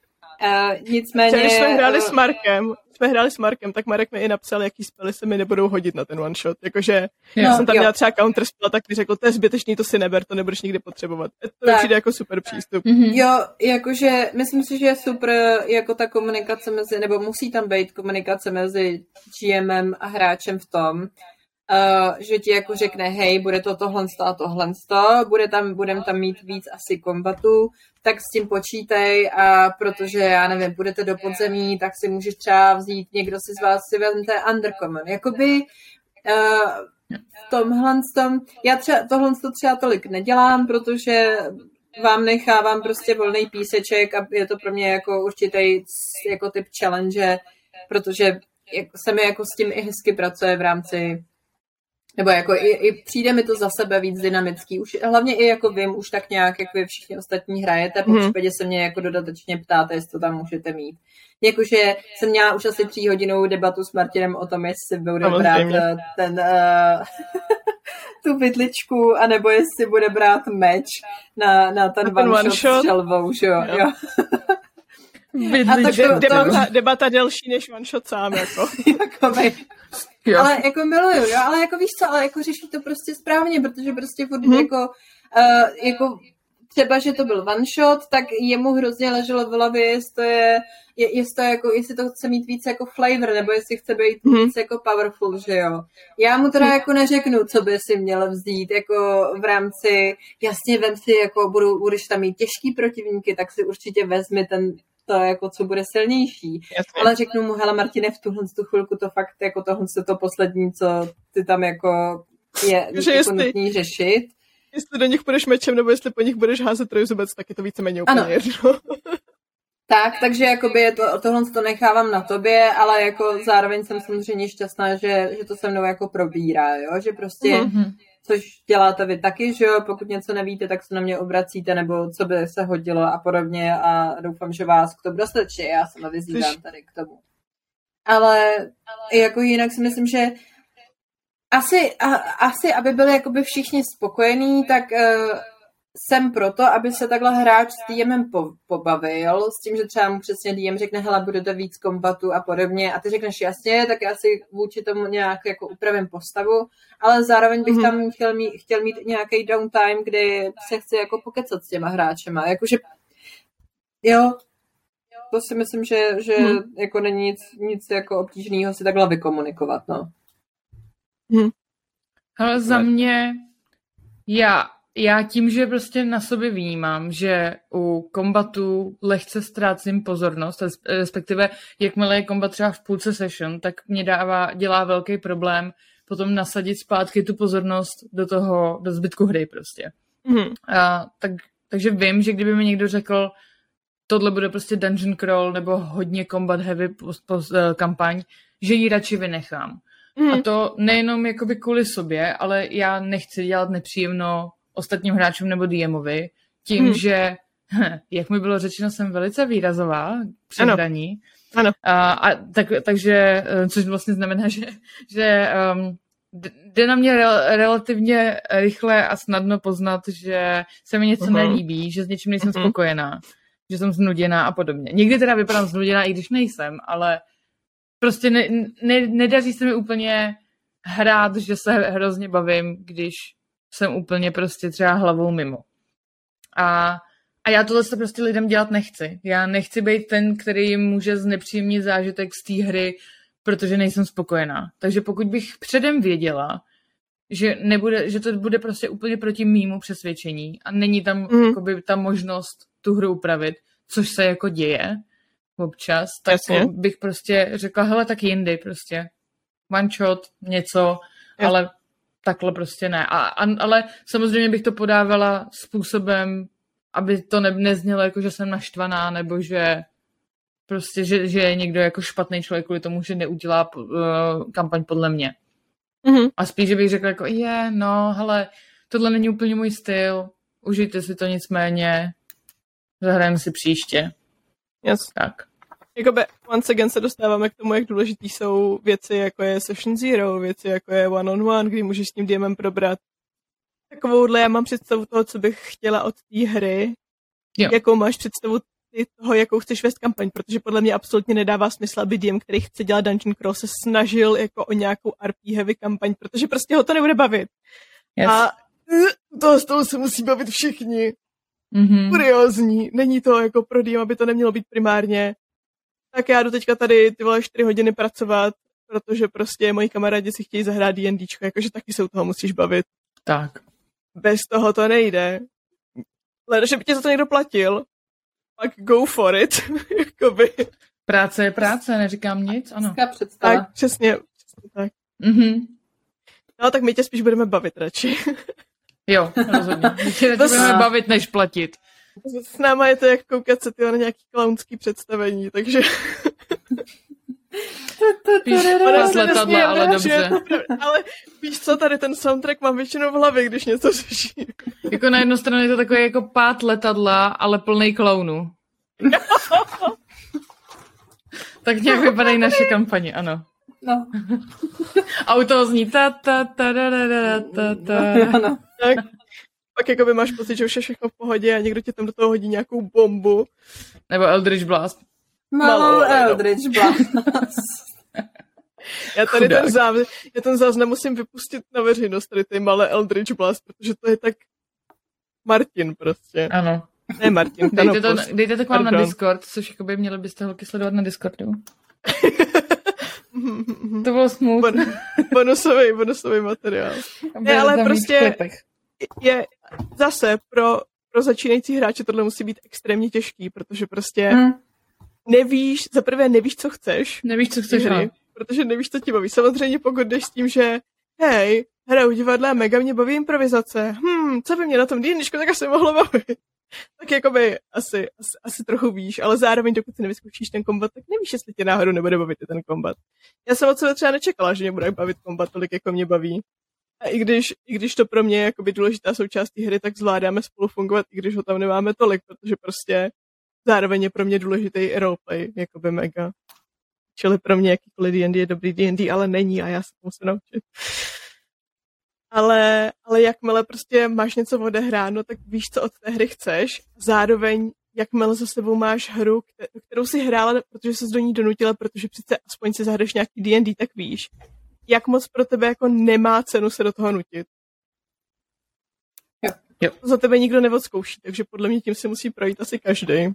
Uh, nicméně... Když jsme hráli uh, s Markem, jsme hráli s Markem, tak Marek mi i napsal, jaký spely se mi nebudou hodit na ten one shot. Jakože no, já jsem tam jo. měla třeba counter spell, tak mi řekl, to je zbytečný, to si neber, to nebudeš nikdy potřebovat. To tak. přijde jako super přístup. Mm-hmm. Jo, jakože myslím si, že je super jako ta komunikace mezi, nebo musí tam být komunikace mezi GMem a hráčem v tom, Uh, že ti jako řekne, hej, bude to tohle a tohle, bude tam, budem tam mít víc asi kombatů, tak s tím počítej a protože, já nevím, budete do podzemí, tak si můžeš třeba vzít, někdo si z vás si vezmete undercommon. Jakoby uh, v tomhle tom, já třeba tohle to třeba tolik nedělám, protože vám nechávám prostě volný píseček a je to pro mě jako určitý jako typ challenge, protože se mi jako s tím i hezky pracuje v rámci nebo jako i, i přijde mi to za sebe víc dynamický. Už, hlavně i jako vím, už tak nějak, jak vy všichni ostatní hrajete, po mm. případě se mě jako dodatečně ptáte, jestli to tam můžete mít. Jakože jsem měla už asi tří hodinou debatu s Martinem o tom, jestli bude brát eh, ten, uh, tu vidličku, anebo jestli bude brát meč na, na ten, na ten one, one shot, shot. s želvou, že jo. jo. A tak to, debata, debata delší než one shot sám, jako. jako Jo. Ale jako miluju, jo, ale jako víš co, ale jako řeší to prostě správně, protože prostě furt hmm. jako, uh, jako třeba, že to byl one shot, tak jemu hrozně leželo v hlavě, jestli to je, je, jestli to, jako, jestli to chce mít víc jako flavor, nebo jestli chce být mm. víc jako powerful, že jo. Já mu teda jako neřeknu, co by si měl vzít, jako v rámci, jasně vem si, jako budu, budeš tam mít těžký protivníky, tak si určitě vezmi ten to, jako co bude silnější. Jasně. Ale řeknu mu, hele Martine, v tuhle tu chvilku to fakt, jako tohle to poslední, co ty tam jako je že jako jestli, nutný řešit. Jestli do nich budeš mečem, nebo jestli po nich budeš házet trojuzubec, tak je to víceméně úplně ano. jedno. Tak, takže jakoby je to, tohle to nechávám na tobě, ale jako zároveň jsem samozřejmě šťastná, že, že to se mnou jako probírá, jo? že prostě mm-hmm což děláte vy taky, že jo, pokud něco nevíte, tak se na mě obracíte, nebo co by se hodilo a podobně. A doufám, že vás k tomu dostačí, já se vyzývám tady k tomu. Ale jako jinak si myslím, že asi, a, asi aby byli jakoby všichni spokojení, tak uh, jsem proto, aby se takhle hráč s DMem po, pobavil, s tím, že třeba mu přesně DM řekne, hele, budete víc kombatu a podobně, a ty řekneš jasně, tak já si vůči tomu nějak jako upravím postavu, ale zároveň bych mm-hmm. tam chtěl mít, chtěl mít nějaký downtime, kdy se chci jako pokecat s těma hráčema, jakože jo, to si myslím, že, že hmm. jako není nic, nic jako obtížného si takhle vykomunikovat, no. Hmm. Ale za mě, já já tím, že prostě na sobě vnímám, že u kombatu lehce ztrácím pozornost, respektive jakmile je kombat třeba v půlce session, tak mě dává, dělá velký problém potom nasadit zpátky tu pozornost do toho, do zbytku hry prostě. Mm-hmm. A, tak, takže vím, že kdyby mi někdo řekl, tohle bude prostě dungeon crawl nebo hodně combat heavy post, post, uh, kampaň, že ji radši vynechám. Mm. A to nejenom jakoby kvůli sobě, ale já nechci dělat nepříjemno ostatním hráčům nebo DMovi, tím, hmm. že, jak mi bylo řečeno, jsem velice výrazová při ano. hraní. Ano. A, a tak, takže, eh, což vlastně znamená, že, že um, jde na mě rel, relativně rychle a snadno poznat, že se mi něco uh-huh. nelíbí, že s něčím nejsem uh-huh. spokojená, že jsem znuděná a podobně. Někdy teda vypadám znuděná, i když nejsem, ale prostě ne, ne, nedaří se mi úplně hrát, že se hrozně bavím, když jsem úplně prostě třeba hlavou mimo. A, a já tohle se prostě lidem dělat nechci. Já nechci být ten, který jim může znepříjemnit zážitek z té hry, protože nejsem spokojená. Takže pokud bych předem věděla, že, nebude, že to bude prostě úplně proti mýmu přesvědčení a není tam mm. jakoby, ta možnost tu hru upravit, což se jako děje občas, tak Jasně. bych prostě řekla, hele, tak jindy prostě. One shot, něco, Jasně. ale takhle prostě ne. A, a, ale samozřejmě bych to podávala způsobem, aby to ne, neznělo jako, že jsem naštvaná, nebo že prostě, že, že je někdo jako špatný člověk kvůli tomu, že neudělá uh, kampaň podle mě. Mm-hmm. A spíš, že bych řekla jako, je, no, hele, tohle není úplně můj styl, užijte si to nicméně, zahrajeme si příště. Yes. Tak. Jakoby once again se dostáváme k tomu, jak důležitý jsou věci, jako je Session Zero, věci, jako je One on One, kdy můžeš s tím DMem probrat. Takovouhle já mám představu toho, co bych chtěla od té hry. Jo. Jakou máš představu ty toho, jakou chceš vést kampaň, protože podle mě absolutně nedává smysl, aby DM, který chce dělat Dungeon Crawl, se snažil jako o nějakou RP heavy kampaň, protože prostě ho to nebude bavit. Yes. A to z toho se musí bavit všichni. Mm-hmm. Kuriozní. Není to jako pro DM, aby to nemělo být primárně. Tak já jdu teďka tady ty vole 4 hodiny pracovat, protože prostě moji kamarádi si chtějí zahrát D&Dčko, jakože taky se u toho musíš bavit. Tak. Bez toho to nejde. Leda, že by tě za to někdo platil, pak go for it. Jakoby. Práce je práce, neříkám nic, ano. Tak, přesně, přesně tak. Mm-hmm. No, tak my tě spíš budeme bavit radši. Jo, rozhodně. My tě budeme bavit, než platit. S náma je to jak koukat se na nějaký klaunský představení, takže... Spíš letadla, ale dobře. Ale víš co, tady ten soundtrack mám většinou v hlavě, když něco řeším. Jako na jednu stranu je to takový jako pát letadla, ale plný klaunů. tak nějak vypadají naše kampaně, ano. No. A u toho zní ta ta ta ta ta ta ta. ta. Tak, pak jako by máš pocit, že už je všechno v pohodě a někdo ti tam do toho hodí nějakou bombu. Nebo Eldritch Blast. Malou Eldritch Blast. Já tady ten, záv... já ten záznam musím vypustit na veřejnost, tady ty malé Eldritch Blast, protože to je tak Martin prostě. Ano. Ne Martin, dejte to, dejte to k vám Pardon. na Discord, což jakoby měli byste holky sledovat na Discordu. to bylo smut. Bon, bonusový, bonusový materiál. Ne, ale prostě je zase pro, pro začínající hráče tohle musí být extrémně těžký, protože prostě hmm. nevíš, za prvé nevíš, co chceš. Nevíš, co chceš, hry, protože nevíš, co ti baví. Samozřejmě pokud jdeš s tím, že hej, hraju divadle, mega mě baví improvizace. Hmm, co by mě na tom dýničku tak asi mohlo bavit? tak jakoby asi, asi, asi trochu víš, ale zároveň dokud si nevyzkoušíš ten kombat, tak nevíš, jestli tě náhodou nebude bavit ten kombat. Já jsem od sebe třeba nečekala, že mě bude bavit kombat tolik, jako mě baví. A i když, i když to pro mě je jakoby důležitá součást té hry, tak zvládáme spolu fungovat, i když ho tam nemáme tolik, protože prostě zároveň je pro mě důležitý roleplay, jakoby mega. Čili pro mě jakýkoliv D&D je dobrý D&D, ale není a já se musím naučit ale, ale jakmile prostě máš něco odehráno, tak víš, co od té hry chceš. Zároveň, jakmile za sebou máš hru, kterou si hrála, protože se do ní donutila, protože přece aspoň si zahraješ nějaký D&D, tak víš, jak moc pro tebe jako nemá cenu se do toho nutit. Jo. jo. Za tebe nikdo neodzkouší, takže podle mě tím si musí projít asi každý.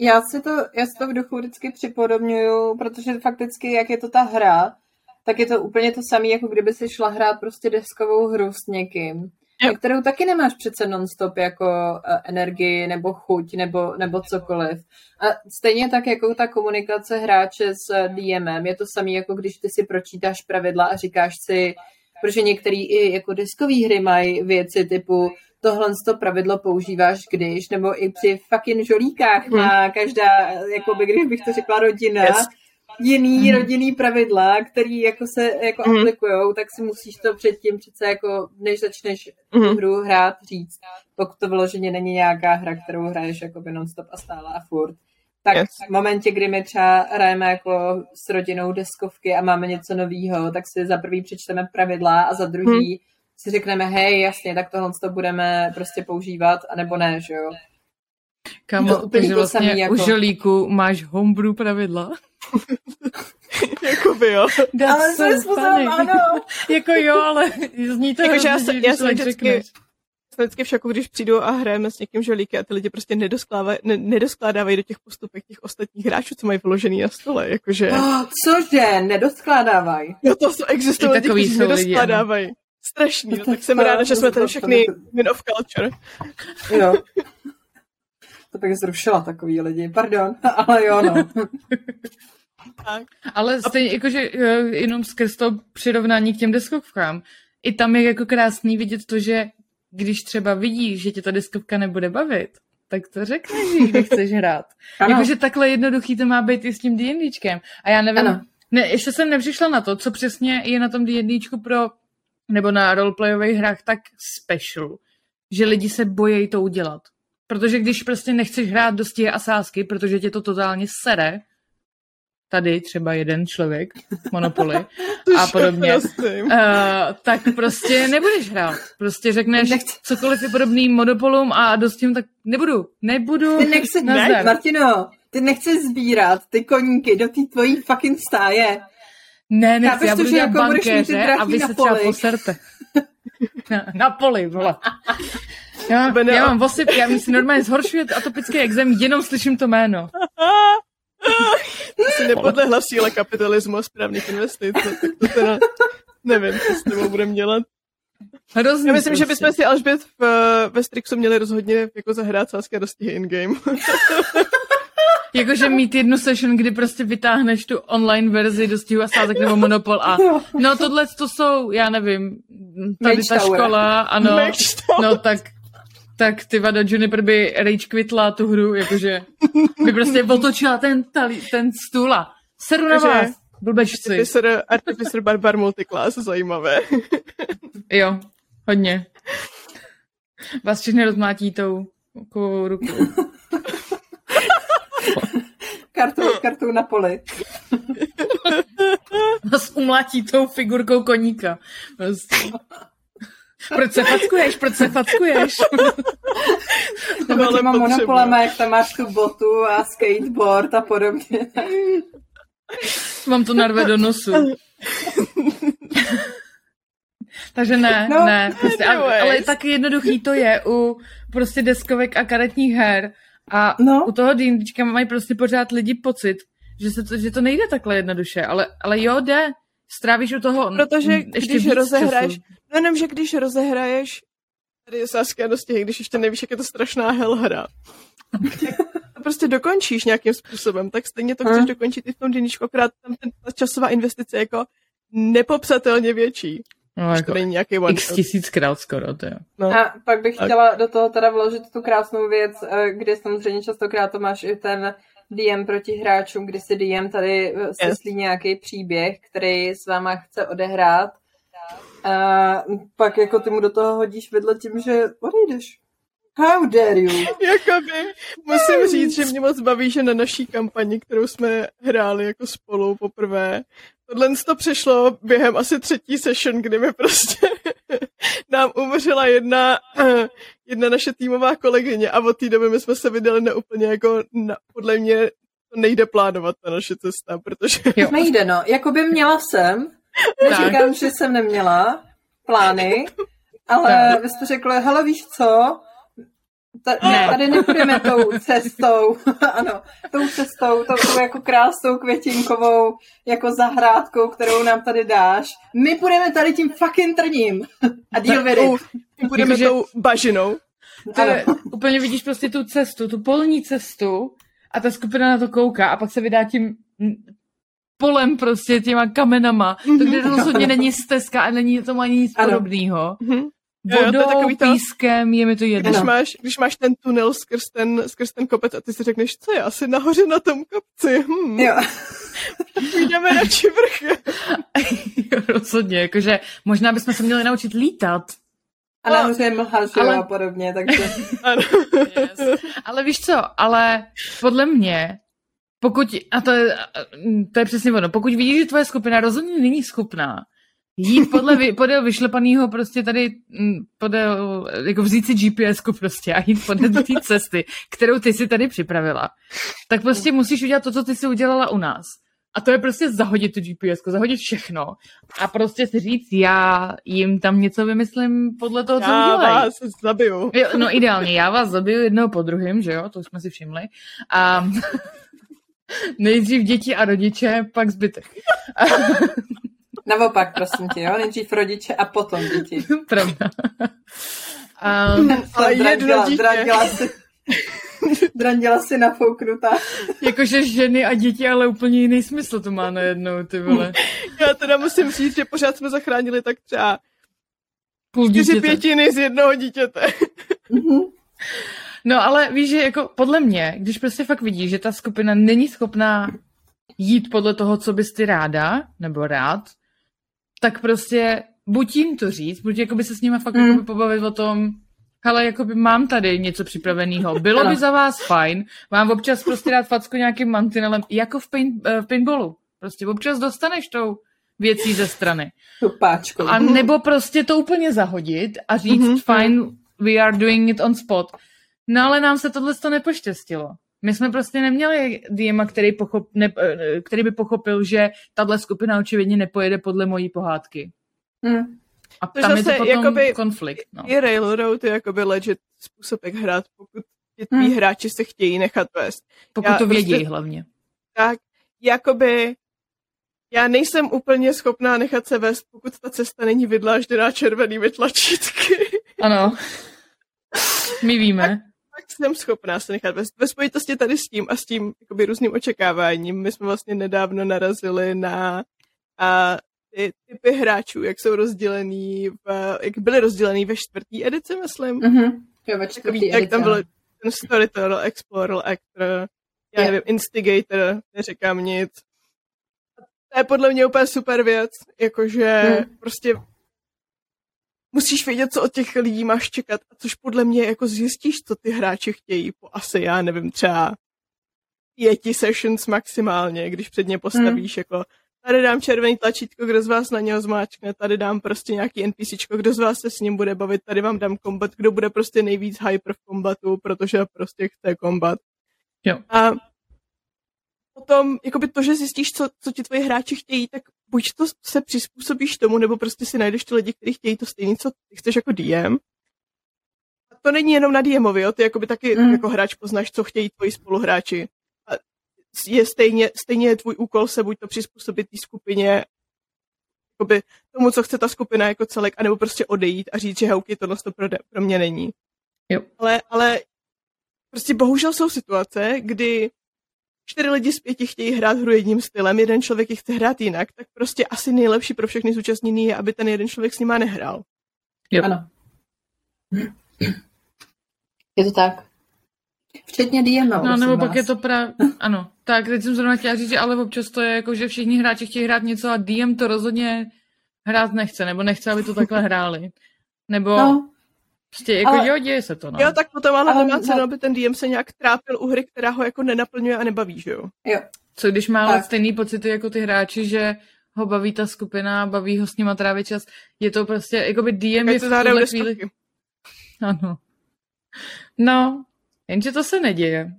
Já si to, já si to v duchu vždycky připodobňuju, protože fakticky, jak je to ta hra, tak je to úplně to samé, jako kdyby si šla hrát prostě deskovou hru s někým, jo. kterou taky nemáš přece nonstop jako uh, energii nebo chuť nebo, nebo cokoliv. A stejně tak jako ta komunikace hráče s DMem je to samé, jako když ty si pročítáš pravidla a říkáš si, protože některé i jako deskové hry mají věci typu tohle to pravidlo používáš když, nebo i při fucking žolíkách má každá, jako by, když bych to řekla rodina, yes jiný mm. rodinný pravidla, který jako se jako mm. aplikujou, tak si musíš to předtím přece jako, než začneš mm. tu hru hrát, říct, pokud to vyloženě není nějaká hra, kterou hraješ jako by non-stop a stále a furt. Tak yes. v momentě, kdy my třeba hrajeme jako s rodinou deskovky a máme něco nového, tak si za prvý přečteme pravidla a za druhý mm. si řekneme, hej, jasně, tak tohle to budeme prostě používat, anebo ne, že jo. Kamo, takže vlastně jako... u žolíku máš homebrew pravidla. Jakoby jo. That's ale so způsobem ano. jako jo, ale zní to jako, že já, já jsem vždycky, jsem vždycky v šoku, když přijdu a hrajeme s někým žolíky a ty lidi prostě ne, nedoskládávají do těch postupek těch ostatních hráčů, co mají vložený na stole. Jakože... Oh, cože? Nedoskládávají? Jo, to jsou, existují lidi, kteří nedoskládávají. Strašný, no, tak jsem ráda, že jsme tady všechny min of culture. Jo. To bych zrušila takový lidi, pardon, ale jo, no. Tak. Ale stejně, jakože jenom skrz to přirovnání k těm deskovkám. I tam je jako krásný vidět to, že když třeba vidíš, že tě ta deskovka nebude bavit, tak to řekneš, kde chceš hrát. Jakože takhle jednoduchý to má být i s tím D&Dčkem. A já nevím, ano. ne, ještě jsem nepřišla na to, co přesně je na tom D&Dčku pro, nebo na roleplayových hrách tak special, že lidi se bojejí to udělat. Protože když prostě nechceš hrát do stíhy a sásky, protože tě to totálně sere, tady třeba jeden člověk, Monopoly a podobně, uh, tak prostě nebudeš hrát. Prostě řekneš Nechci. cokoliv je podobný Monopolům a dost tím, tak nebudu, nebudu. Ty nechci, ne, Martino, ty nechceš sbírat ty koníky do té tvojí fucking stáje. Ne, nechci, já budu dělat jako bankéře a vy se třeba poserte. na, na poli, vole. Já, já mám vosyp, já mi si normálně zhoršuje atopický exém, jenom slyším to jméno. To si nepodlehla síle kapitalismu a správných investic, no, tak to teda nevím, co s tebou budeme dělat. Hrozný Já myslím, prostě. že bychom si Alžbět v, ve Strixu měli rozhodně jako zahrát sásky dostihy in-game. Jakože mít jednu session, kdy prostě vytáhneš tu online verzi dostihu a sázek nebo monopol a no tohle to jsou, já nevím, tady ta škola, ano, no tak tak ty vada Juniper by rage quitla tu hru, jakože by prostě otočila ten, tali, ten stůl a seru na vás, blbečci. Artificer, Artificer Barbar Multiclass, zajímavé. jo, hodně. Vás všechny rozmátí tou rukou. kartou, kartou na poli. Vás umlátí tou figurkou koníka. Prostě. Proč se fackuješ? Proč se fackuješ? Nebo těma monopolema, jak tam máš tu botu a skateboard a podobně. Mám to narve do nosu. Takže ne, no, ne. Prostě, ale, ale tak jednoduchý to je u prostě deskovek a karetních her. A no. u toho D&Dčka mají prostě pořád lidi pocit, že, se to, že to nejde takhle jednoduše, ale, ale jo, jde. Strávíš u toho Protože ještě když rozehraješ, času. No jenom, že když rozehraješ tady Saskia dostihy, když ještě nevíš, jak je to strašná hell hra, to prostě dokončíš nějakým způsobem, tak stejně to chceš dokončit i v tom děníčku, akorát tam ten, ta časová investice je jako nepopsatelně větší. No, jako není nějaký one x tisíckrát skoro, to jo. No. A pak bych chtěla do toho teda vložit tu krásnou věc, eh, kde samozřejmě častokrát to máš i ten DM proti hráčům, kdy si DM tady eh, seslí yes. nějaký příběh, který s váma chce odehrát. A pak jako ty mu do toho hodíš vedle tím, že odejdeš. How dare you? Jakoby, musím říct, že mě moc baví, že na naší kampani, kterou jsme hráli jako spolu poprvé, tohle to přešlo během asi třetí session, kdy mi prostě nám umřela jedna, jedna naše týmová kolegyně a od té doby my jsme se vydali na úplně jako, na, podle mě to nejde plánovat ta naše cesta, protože... Jo. Nejde, no. Jakoby měla jsem, neříkám, že jsem neměla plány, ale vy jste řekli, hele, víš co, Ta, ne. Tady nepůjdeme tou cestou, ano, tou cestou, tou, tou jako krásnou květinkovou jako zahrádkou, kterou nám tady dáš. My půjdeme tady tím fucking trním. A deal with it. My půjdeme tou bažinou. To je, úplně vidíš prostě tu cestu, tu polní cestu a ta skupina na to kouká a pak se vydá tím polem prostě těma kamenama, to kde rozhodně není stezka a není to ani nic podobného. Mm-hmm vodou, jo, to je takový to, pískem, je mi to jedno. Když máš, když máš ten tunel skrz ten, skrz ten kopec a ty si řekneš, co je asi nahoře na tom kopci. Hmm. Jo. Půjdeme radši vrch. jo, rozhodně, jakože možná bychom se měli naučit lítat. A nahoře je mlha, ale... a podobně, takže... yes. Ale víš co, ale podle mě, pokud, a to je, to je přesně ono, pokud vidíš, že tvoje skupina rozhodně není schopná jít podle, podél vyšlepaného prostě tady, mm, podél, jako vzít si gps prostě a jít podél té cesty, kterou ty si tady připravila, tak prostě musíš udělat to, co ty si udělala u nás. A to je prostě zahodit tu GPS, zahodit všechno a prostě si říct, já jim tam něco vymyslím podle toho, co udělají. Já vás zabiju. Jo, no ideálně, já vás zabiju jednoho po druhém, že jo, to jsme si všimli. A nejdřív děti a rodiče, pak zbytek. Naopak, prosím tě, jo? Nejdřív rodiče a potom děti. Pravda. Um, ale jedno dítě. Drandila si, drandila si nafouknutá. Jakože ženy a děti, ale úplně jiný smysl to má najednou, ty vole. Já teda musím říct, že pořád jsme zachránili tak třeba Půl čtyři pětiny z jednoho dítěte. Mhm. No ale víš, že jako podle mě, když prostě fakt vidíš, že ta skupina není schopná jít podle toho, co bys ty ráda, nebo rád, tak prostě buď jim to říct, buď jakoby se s nimi fakt mm. pobavit o tom, hele, jakoby mám tady něco připraveného, bylo by za vás fajn vám občas prostě dát facku nějakým mantinelem, jako v, pain, v paintballu. Prostě občas dostaneš tou věcí ze strany. Tupáčkou. A nebo prostě to úplně zahodit a říct, mm-hmm. fine, we are doing it on spot. No ale nám se tohle to nepoštěstilo. My jsme prostě neměli Diema, který, pochop, ne, eh, který by pochopil, že tahle skupina očividně nepojede podle mojí pohádky. Hmm. A to tam je to potom jakoby, konflikt. No. I Railroad je jakoby legit způsob, jak hrát, pokud ti tví hmm. hráči se chtějí nechat vést. Pokud já, to vědí prostě, hlavně. Tak, jakoby já nejsem úplně schopná nechat se vést, pokud ta cesta není vydlážděná červenými tlačítky. Ano. My víme. Tak, jsem schopná se nechat vést. Ve spojitosti tady s tím a s tím jakoby, různým očekáváním. My jsme vlastně nedávno narazili na a, ty typy hráčů, jak jsou rozdělený, v, jak byly rozdělený ve čtvrtý edici, myslím. Mm-hmm. Jo, ve čtvrtý edici. Jak tam byl ten storyteller, explorer, actor, já yeah. nevím, instigator, neříkám nic. To je podle mě úplně super věc, jakože hmm. prostě musíš vědět, co od těch lidí máš čekat, a což podle mě jako zjistíš, co ty hráči chtějí po asi, já nevím, třeba pěti sessions maximálně, když před ně postavíš, hmm. jako tady dám červený tlačítko, kdo z vás na něho zmáčkne, tady dám prostě nějaký NPCčko, kdo z vás se s ním bude bavit, tady vám dám kombat, kdo bude prostě nejvíc hyper v kombatu, protože prostě chce kombat. Jo. A potom, jakoby to, že zjistíš, co, co ti tvoji hráči chtějí, tak buď to se přizpůsobíš tomu, nebo prostě si najdeš ty lidi, kteří chtějí to stejné, co ty chceš jako DM. A to není jenom na DMovi, jo? ty jakoby taky mm. jako hráč poznáš, co chtějí tvoji spoluhráči. A je stejně, stejně je tvůj úkol se buď to přizpůsobit té skupině, jakoby tomu, co chce ta skupina jako celek, anebo prostě odejít a říct, že houky, tohle to pro, pro mě není. Jo. Ale, ale prostě bohužel jsou situace, kdy čtyři lidi z pěti chtějí hrát hru jedním stylem, jeden člověk ji chce hrát jinak, tak prostě asi nejlepší pro všechny zúčastněný je, aby ten jeden člověk s nima nehrál. Jo. Ano. Je to tak. Včetně DM. No, nebo vás. pak je to pra... Ano, tak teď jsem zrovna chtěla říct, že ale občas to je jako, že všichni hráči chtějí hrát něco a DM to rozhodně hrát nechce, nebo nechce, aby to takhle hráli. Nebo no. Prostě jako ale, jo, děje se to, no. Jo, tak potom ale, ale nemá cenu, aby ten DM se nějak trápil u hry, která ho jako nenaplňuje a nebaví, že jo? Jo. Co když má ale stejný pocity jako ty hráči, že ho baví ta skupina, baví ho s nima trávit čas. Je to prostě, jako by DM tak je v tuhle chvíli... Ano. No, jenže to se neděje.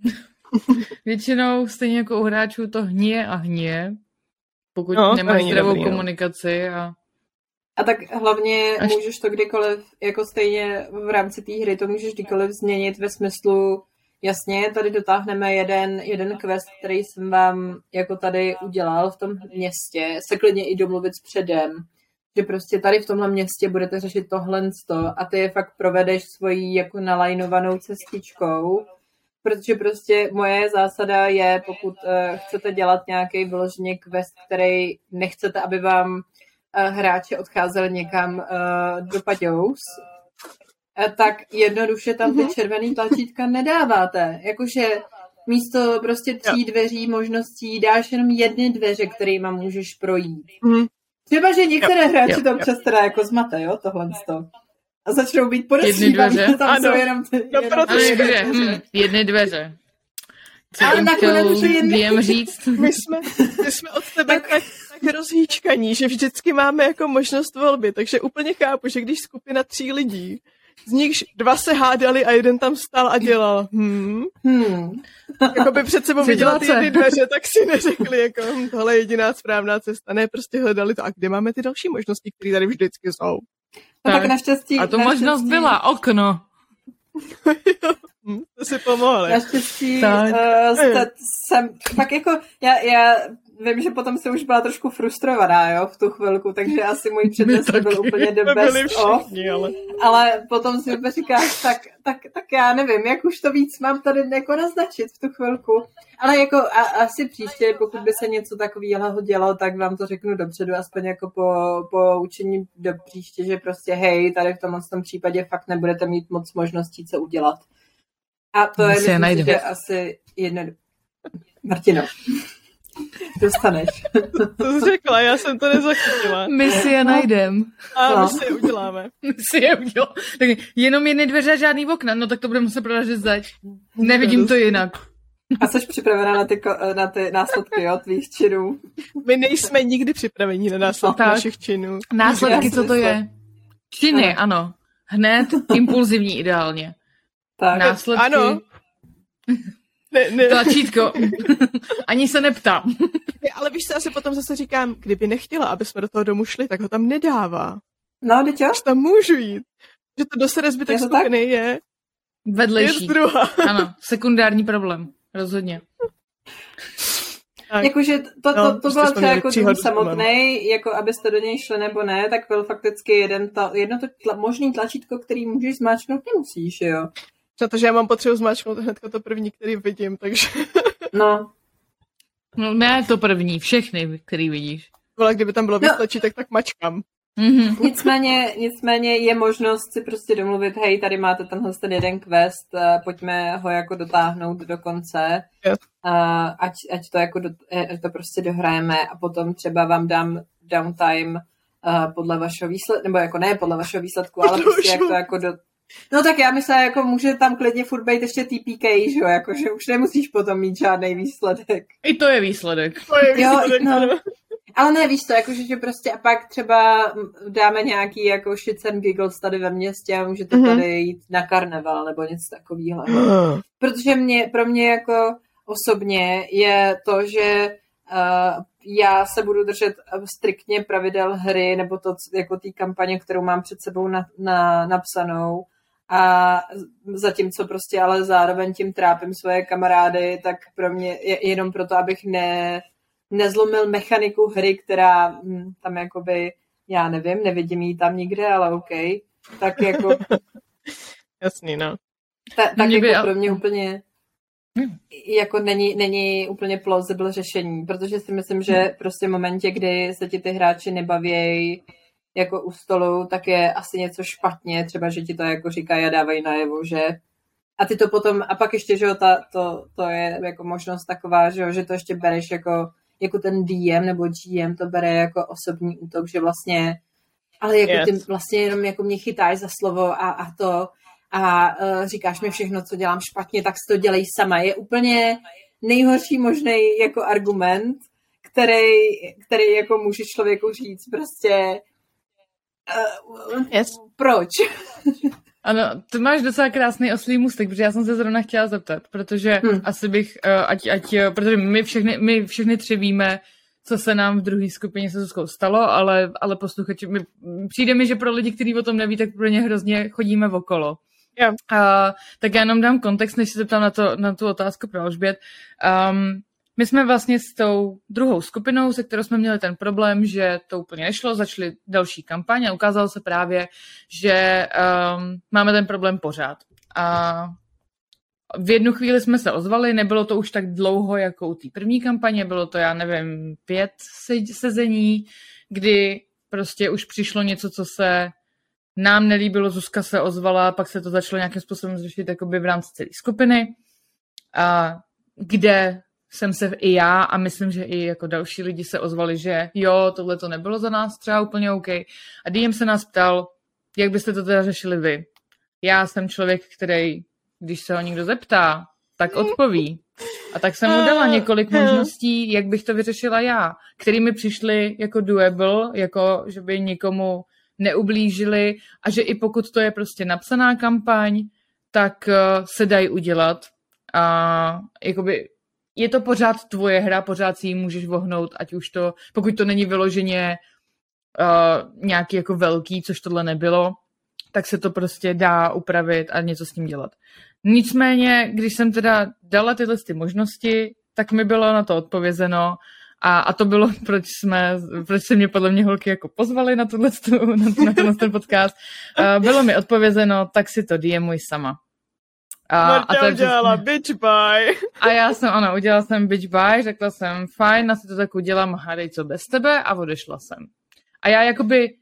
Většinou stejně jako u hráčů to hníje a hníje, pokud no, nemáš zdravou dobrý, komunikaci a a tak hlavně Až... můžeš to kdykoliv, jako stejně v rámci té hry, to můžeš kdykoliv změnit ve smyslu, jasně, tady dotáhneme jeden, jeden quest, který jsem vám jako tady udělal v tom městě, se klidně i domluvit s předem, že prostě tady v tomhle městě budete řešit tohle a ty je fakt provedeš svojí jako nalajnovanou cestičkou, protože prostě moje zásada je, pokud uh, chcete dělat nějaký vyloženě quest, který nechcete, aby vám Eh, hráči odcházeli někam uh, do Paťous, uh, tak jednoduše tam ty mhm. červený tlačítka nedáváte. Jakože místo prostě tří dveří možností dáš jenom jedny dveře, kterými můžeš projít. Mm. Třeba, že některé jo, hráči jo, to občas teda jako zmate, jo, tohle to. A začnou být podezřívaví, že tam ano. jsou jenom ty, no, jenom ty dveře. Hm, jedny dveře. Co Ale nakonec to jedny... říct? My jsme, my jsme od tebe tak, tak rozhýčkaní, že vždycky máme jako možnost volby, takže úplně chápu, že když skupina tří lidí, z nichž dva se hádali a jeden tam stál a dělal hmm. hmm. Jako by před sebou viděla ty jedny dveře, tak si neřekli, jako hm, tohle je jediná správná cesta. Ne, prostě hledali to. A kde máme ty další možnosti, které tady vždycky jsou? No tak, tak naštěstí... A to naštěstí... možnost byla okno. To si pomohli. Naštěstí uh, jsem, pak jako, já, já vím, že potom se už byla trošku frustrovaná, jo, v tu chvilku, takže asi můj přednes byl úplně the best všichni, of. Ale... ale potom si říkáš, tak, tak, tak já nevím, jak už to víc mám tady jako naznačit v tu chvilku. Ale jako a, asi příště, pokud by se něco takového dělo, tak vám to řeknu dopředu, aspoň jako po, po učení do příště, že prostě hej, tady v tomhle tom případě fakt nebudete mít moc možností, co udělat. A to je, myslím, že asi jedno... Martino. Dostaneš. To jsi řekla, já jsem to nezachytila. My si je najdem. A No. my si je uděláme. My si je udělal. Tak jenom jedny dveře a žádný okna, no tak to budeme muset proražit zač. Nevidím to jinak. A jsi připravená na ty, na ty následky, jo, tvých činů. My nejsme nikdy připraveni na následky Tak. našich činů. Následky, co to je? Činy, ano. Hned, impulzivní ideálně. Tak. Následky, Ano. Ne, ne, tlačítko. Ani se neptám. ne, ale víš co, já si potom zase říkám, kdyby nechtěla, aby jsme do toho domu šli, tak ho tam nedává. No, teď? Až tam můžu jít. Že to dosere zbytek Je to tak? skupiny je, je Vedlejší. druhá. Ano, sekundární problém. Rozhodně. Tak. Jakože to, to, No, to prostě byl jsme třeba jako dům domem. samotný, jako abyste do něj šli nebo ne, tak byl fakticky jeden ta, jedno to tla, možný tlačítko, který můžeš zmáčknout, nemusíš, jo. Protože já mám potřebu zmáčknout hnedka to první, který vidím, takže No, No ne to první, všechny, který vidíš. vole, kdyby tam bylo No. tlačítek, tak mačkám. Mhm. nicméně, nicméně je možnost si prostě domluvit, hej, tady máte tenhle ten jeden quest, eh, pojďme ho jako dotáhnout do konce, Jo. a ať, ať to jako do, eh, to prostě dohrajeme a potom třeba vám dám downtime uh, podle vašeho výsledku, nebo jako ne podle vašeho výsledku, ale prostě jak to jako do... No tak já myslím, jako může tam klidně furt být ještě TPK, že jo, jako, že už nemusíš potom mít žádný výsledek. I to je výsledek. To je Jo, výsledek, no. ano. Ale ne, víš to, jakože, že prostě a pak třeba dáme nějaký jako shits and giggles tady ve městě a můžete Mhm. tady jít na karneval nebo něco takového. Protože mě, pro mě jako osobně je to, že uh, já se budu držet eh, striktně pravidel hry nebo to, jako té kampaně, kterou mám před sebou na, na, napsanou a zatímco prostě ale zároveň tím trápím svoje kamarády, tak pro mě je jenom proto, abych ne, nezlomil mechaniku hry, která hm, tam jakoby, já nevím, nevidím ji tam nikde, ale OK, tak jako Jasný, no. ta, tak Mě by jako al- pro mě úplně Hmm. jako není, není úplně plausible řešení, protože si myslím, že prostě v momentě, kdy se ti ty hráči nebavějí jako u stolu, tak je asi něco špatně, třeba, že ti to jako říkají a dávají najevo, že a ty to potom, a pak ještě, že jo, ta, to, to je jako možnost taková, že jo, že to ještě bereš jako, jako ten DM nebo GM to bere jako osobní útok, že vlastně, ale jako Yes. ty vlastně jenom jako mě chytáš za slovo a, a to a uh, říkáš mi všechno, co dělám špatně, tak si to dělej sama. Je úplně nejhorší možný jako argument, který, který jako může člověku říct prostě uh, Yes. proč? Ano, to máš docela krásný oslý můstek, protože já jsem se zrovna chtěla zeptat, protože Hmm. asi bych, eh, ať, ať, eh, protože my všechny, my všechny tři víme, co se nám v druhé skupině se Zuzkou stalo, ale, ale posluchači, my, přijde mi, že pro lidi, kteří o tom neví, tak pro ně hrozně chodíme okolo. Jo. Uh, tak já jenom dám kontext, než se zeptám na, to, na tu otázku pro Alžbět. Um, my jsme vlastně s tou druhou skupinou, se kterou jsme měli ten problém, že to úplně nešlo, začali další kampaň a ukázalo se právě, že um, máme ten problém pořád. A v jednu chvíli jsme se ozvali, nebylo to už tak dlouho jako u té první kampaně, bylo to, já nevím, pět se- sezení, kdy prostě už přišlo něco, co se nám nelíbilo, Zuzka se ozvala, pak se to začalo nějakým způsobem řešit jakoby v rámci celé skupiny, a kde jsem se i já a myslím, že i jako další lidi se ozvali, že jo, tohle to nebylo za nás třeba úplně OK. A DM se nás ptal, jak byste to teda řešili vy. Já jsem člověk, který, když se ho někdo zeptá, tak odpoví. A tak jsem mu dala několik možností, jak bych to vyřešila já, který mi přišly jako doable, jako že by nikomu neublížili a že i pokud to je prostě napsaná kampaň, tak uh, se dají udělat. A jakoby je to pořád tvoje hra, pořád si ji můžeš vohnout, ať už to, pokud to není vyloženě uh, nějaký jako velký, což tohle nebylo, tak se to prostě dá upravit a něco s tím dělat. Nicméně, když jsem teda dala tyhle ty možnosti, tak mi bylo na to odpovězeno a, a to bylo, proč jsme, proč se mě podle mě holky jako pozvali na, tuhle, na, na tenhle ten podcast. Uh, bylo mi odpovězeno, tak si to DMuj sama. A, Marta to udělala přesně- bitch bye. a já jsem, ano, udělala jsem bitch bye, řekla jsem, fajn, asi to tak udělám, hádej co bez tebe a odešla jsem. A já jakoby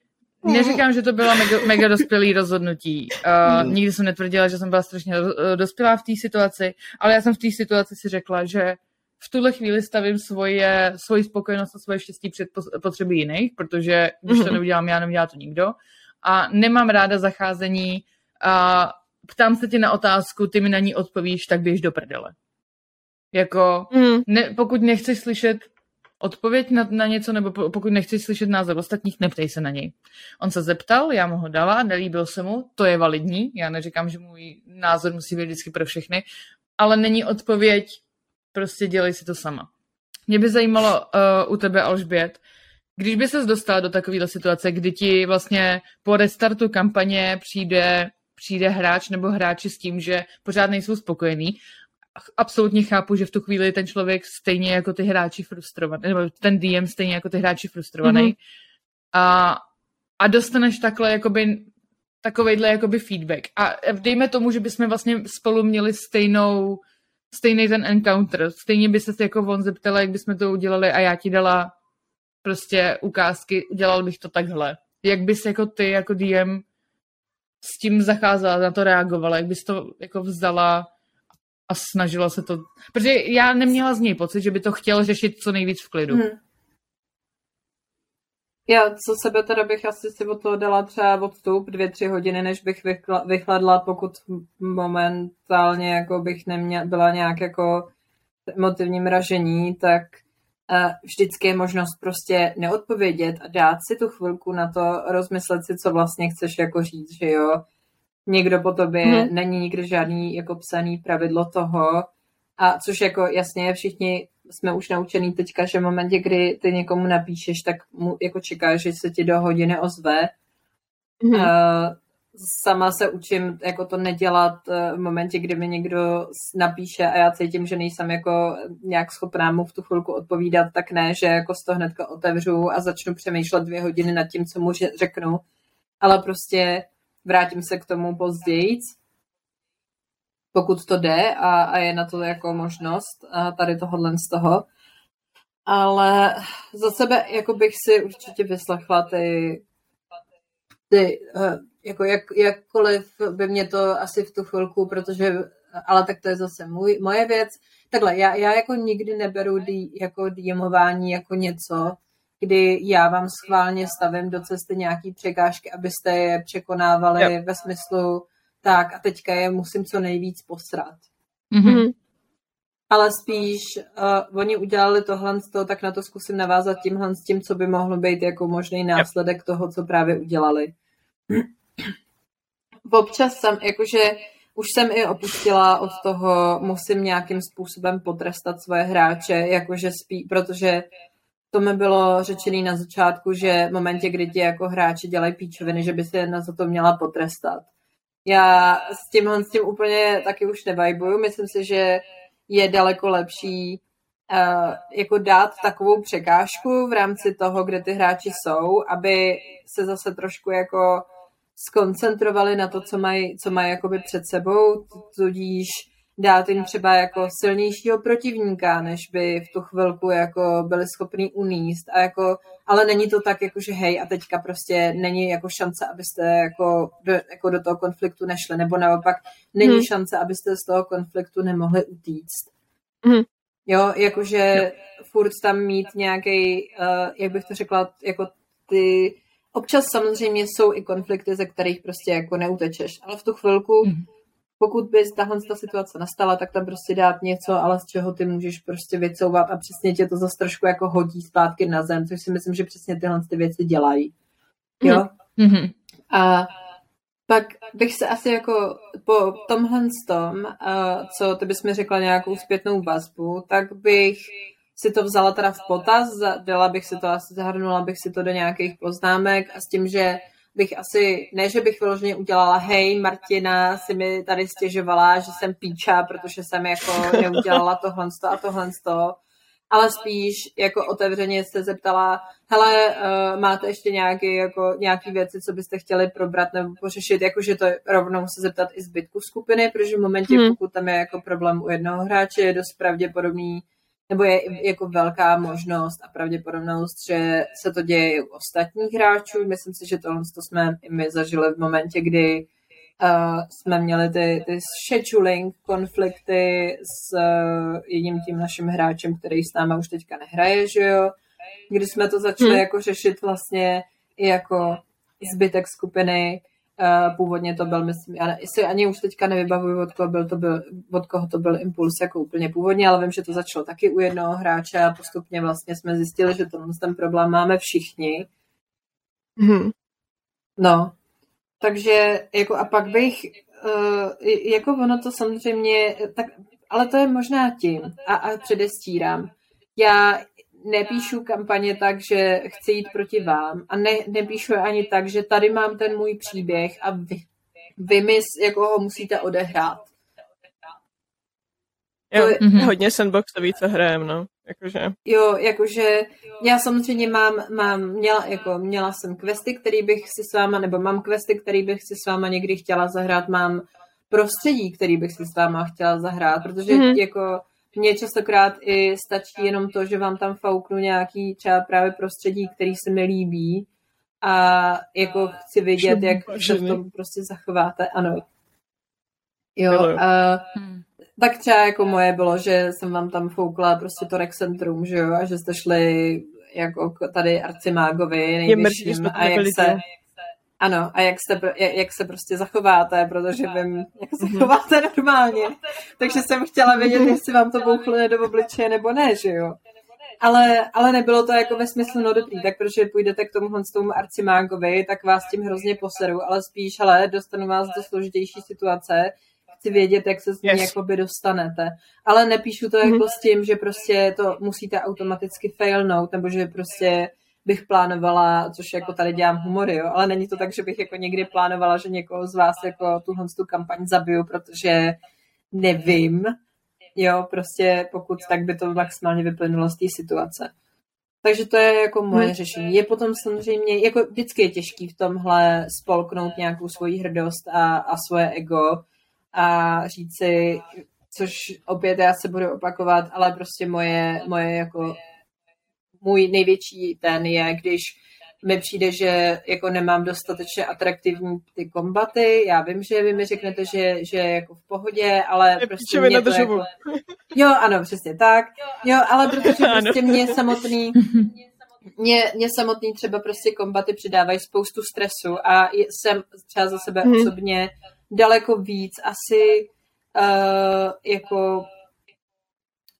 neříkám, že to bylo mega, mega dospělý rozhodnutí. Uh, nikdy jsem netvrdila, že jsem byla strašně uh, dospělá v té situaci, ale já jsem v té situaci si řekla, že v tuhle chvíli stavím svoje, svoji spokojenost a svoje štěstí před potřeby jiných, protože když to mhm. neudělám já, neudělá to nikdo. A nemám ráda zacházení a ptám se tě na otázku, ty mi na ní odpovíš, tak běž do prdele. Jako, mm. ne, pokud nechceš slyšet odpověď na, na něco, nebo pokud nechceš slyšet názor ostatních, neptej se na něj. On se zeptal, já mu ho dala, nelíbil se mu, to je validní, já neříkám, že můj názor musí být vždycky pro všechny, ale není odpověď, prostě dělej si to sama. Mě by zajímalo uh, u tebe, Alžbět, když by ses dostala do takovéhle situace, kdy ti vlastně po restartu kampaně přijde, přijde hráč nebo hráči s tím, že pořád nejsou spokojení absolutně chápu, že v tu chvíli ten člověk stejně jako ty hráči frustrovaný, nebo ten DM stejně jako ty hráči frustrovaný. Mm-hmm. A, a dostaneš takhle jakoby takovejhle jakoby feedback. A dejme tomu, že bychom vlastně spolu měli stejnou, stejný ten encounter. Stejně by se jako on zeptala, jak bychom to udělali a já ti dala prostě ukázky, udělal bych to takhle. Jak bys jako ty, jako DM s tím zacházela, na to reagovala, jak bys to jako vzala a snažila se to, protože já neměla z něj pocit, že by to chtěl řešit co nejvíc v klidu. Hmm. Já co sebe teda bych asi si od toho dala třeba odstup dvě, tři hodiny, než bych vychladla, pokud momentálně jako bych neměla, byla nějak jako emotivní mražení, tak vždycky je možnost prostě neodpovědět a dát si tu chvilku na to, rozmyslet si, co vlastně chceš jako říct, že jo někdo po tobě, hmm. není nikdy žádný jako psaný pravidlo toho, a což jako jasně všichni jsme už naučený teďka, že v momentě, kdy ty někomu napíšeš, tak mu jako čekáš, že se ti do hodiny ozve. Hmm. Uh, sama se učím jako to nedělat eh, v momentě, kdy mi někdo napíše a já cítím, že nejsem jako nějak schopná mu v tu chvilku odpovídat, tak ne, že jako z toho hnedka otevřu a začnu přemýšlet dvě hodiny nad tím, co mu řeknu, ale prostě vrátím se k tomu později, pokud to jde a, a je na to jako možnost a tady tohohle z toho. Ale za sebe jako bych si určitě vyslechla ty, ty eh, jako jak, jakkoliv by mě to asi v tu chvilku, protože, ale tak to je zase můj, moje věc. Takhle, já, já jako nikdy neberu dý, jako dýmování jako něco, kdy já vám schválně stavím do cesty nějaký překážky, abyste je překonávali yep. ve smyslu tak a teďka je musím co nejvíc posrat. Mm-hmm. Ale spíš uh, oni udělali tohle z toho, tak na to zkusím navázat tímhle s tím, co by mohlo být jako možný následek yep. toho, co právě udělali. Občas jsem, jakože už jsem i opustila od toho, musím nějakým způsobem potrestat svoje hráče, jakože spí, protože to mi bylo řečené na začátku, že v momentě, kdy ti jako hráči dělají píčoviny, že by se na za to měla potrestat. Já s tímhle s tím úplně taky už nevajbuju. Myslím si, že je daleko lepší uh, jako dát takovou překážku v rámci toho, kde ty hráči jsou, aby se zase trošku jako skoncentrovali na to, co mají co maj jakoby před sebou, tudíž dát jim třeba jako silnějšího protivníka, než by v tu chvilku jako byli schopni uníst. A jako, ale není to tak, jako že hej, a teďka prostě není jako šance, abyste jako do, jako do toho konfliktu nešli, nebo naopak není hmm. šance, abyste z toho konfliktu nemohli utíct. Hmm. Jo, jakože furt tam mít nějaký, uh, jak bych to řekla, jako ty, občas samozřejmě jsou i konflikty, ze kterých prostě jako neutečeš, ale v tu chvilku hmm pokud by tahle ta situace nastala, tak tam prostě dát něco, ale z čeho ty můžeš prostě vycouvat a přesně tě to zase trošku jako hodí zpátky na zem, což si myslím, že přesně tyhle ty věci dělají. Jo? Mm-hmm. A pak bych se asi jako po tomhle tom, co ty bys mi řekla nějakou zpětnou vazbu, tak bych si to vzala teda v potaz, dala bych si to asi, zahrnula bych si to do nějakých poznámek a s tím, že bych asi, ne, že bych vyloženě udělala, hej, Martina si mi tady stěžovala, že jsem píča, protože jsem jako neudělala tohle a tohle ale spíš jako otevřeně se zeptala, hele, uh, máte ještě nějaké, jako, nějaký věci, co byste chtěli probrat nebo pořešit, jakože to rovnou se zeptat i zbytku skupiny, protože v momentě, hmm. pokud tam je jako problém u jednoho hráče, je dost pravděpodobný, nebo je jako velká možnost a pravděpodobnost, že se to děje i u ostatních hráčů. Myslím si, že tohle to jsme i my zažili v momentě, kdy uh, jsme měli ty, ty scheduling konflikty s uh, jedním tím naším hráčem, který s náma už teďka nehraje, že jo, kdy jsme to začali hmm. jako řešit vlastně i jako zbytek skupiny, původně to byl, myslím, já si ani už teďka nevybavuju, od koho, byl to byl, od koho to byl impuls jako úplně původně, ale vím, že to začalo taky u jednoho hráče a postupně vlastně jsme zjistili, že to, ten problém máme všichni. Mm-hmm. No, takže jako a pak bych, uh, jako ono to samozřejmě, tak, ale to je možná tím a, a předestírám. Já nepíšu kampaně tak, že chci jít proti vám a ne, nepíšu je ani tak, že tady mám ten můj příběh a vy, vy mi jako ho musíte odehrát. Jo, je, mm-hmm. hodně sandboxový, co hrajem, no. Jakože. Jo, jakože já samozřejmě mám, mám měla, jako, měla jsem questy, který bych si s váma, nebo mám questy, který bych si s váma někdy chtěla zahrát, mám prostředí, který bych si s váma chtěla zahrát, protože mm-hmm. jako mně častokrát i stačí jenom to, že vám tam fouknu nějaký třeba právě prostředí, který se mi líbí a jako chci vidět, jak se v tom prostě zachováte. Ano. Jo, a, hmm. tak třeba jako moje bylo, že jsem vám tam foukla prostě to Rex Centrum, že jo, a že jste šli jako tady arcimágovi nejvyšším a jak se, ano, a jak, jste, jak, se prostě zachováte, protože vím, jak se mhm. zachováte normálně. Takže jsem chtěla vědět, jestli vám to bouchlo do obličeje nebo ne, že jo. Ale, ale nebylo to jako ve smyslu no dobrý, tak protože půjdete k tomuhle z tomu arcimágovi, tak vás tím hrozně poseru, ale spíš, ale dostanu vás do složitější situace, chci vědět, jak se z ní yes. jakoby dostanete. Ale nepíšu to jako mm-hmm. s tím, že prostě to musíte automaticky failnout, nebo že prostě bych plánovala, což jako tady dělám humory, jo, ale není to tak, že bych jako někdy plánovala, že někoho z vás jako tuhle tu kampaň zabiju, protože nevím, jo, prostě pokud tak by to maximálně vyplynulo z té situace. Takže to je jako moje hmm. řešení. Je potom samozřejmě, jako vždycky je těžký v tomhle spolknout nějakou svoji hrdost a, a svoje ego a říci, což opět já se budu opakovat, ale prostě moje, moje jako můj největší ten je, když mi přijde, že jako nemám dostatečně atraktivní ty kombaty. Já vím, že vy mi řeknete, že, že je jako v pohodě, ale je prostě mě to jako... Jo, ano, přesně tak. Jo, ale protože prostě mě samotný mě, mě samotný třeba prostě kombaty přidávají spoustu stresu a jsem třeba za sebe hmm. osobně daleko víc asi uh, jako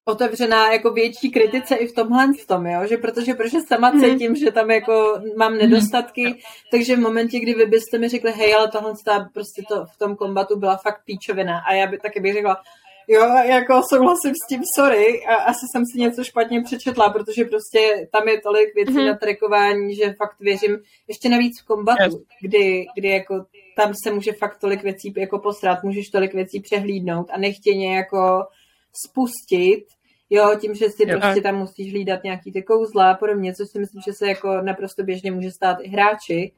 otevřená jako větší kritice i v tomhle tom, jo? že protože, protože sama mhm. cítím, že tam jako mám mhm. nedostatky, takže v momentě, kdy vy byste mi řekli, hej, ale tohle prostě to v tom kombatu byla fakt píčovina a já by taky bych řekla, jo, jako souhlasím s tím, sorry, a asi jsem si něco špatně přečetla, protože prostě tam je tolik věcí mm-hmm. na trekování, že fakt věřím, ještě navíc v kombatu, kdy, kdy jako tam se může fakt tolik věcí jako posrat, můžeš tolik věcí přehlídnout a nechtěně jako spustit Jo, tím, že si jo, prostě tam musíš hlídat nějaký ty kouzla a podobně, což si myslím, že se jako naprosto běžně může stát i hráči,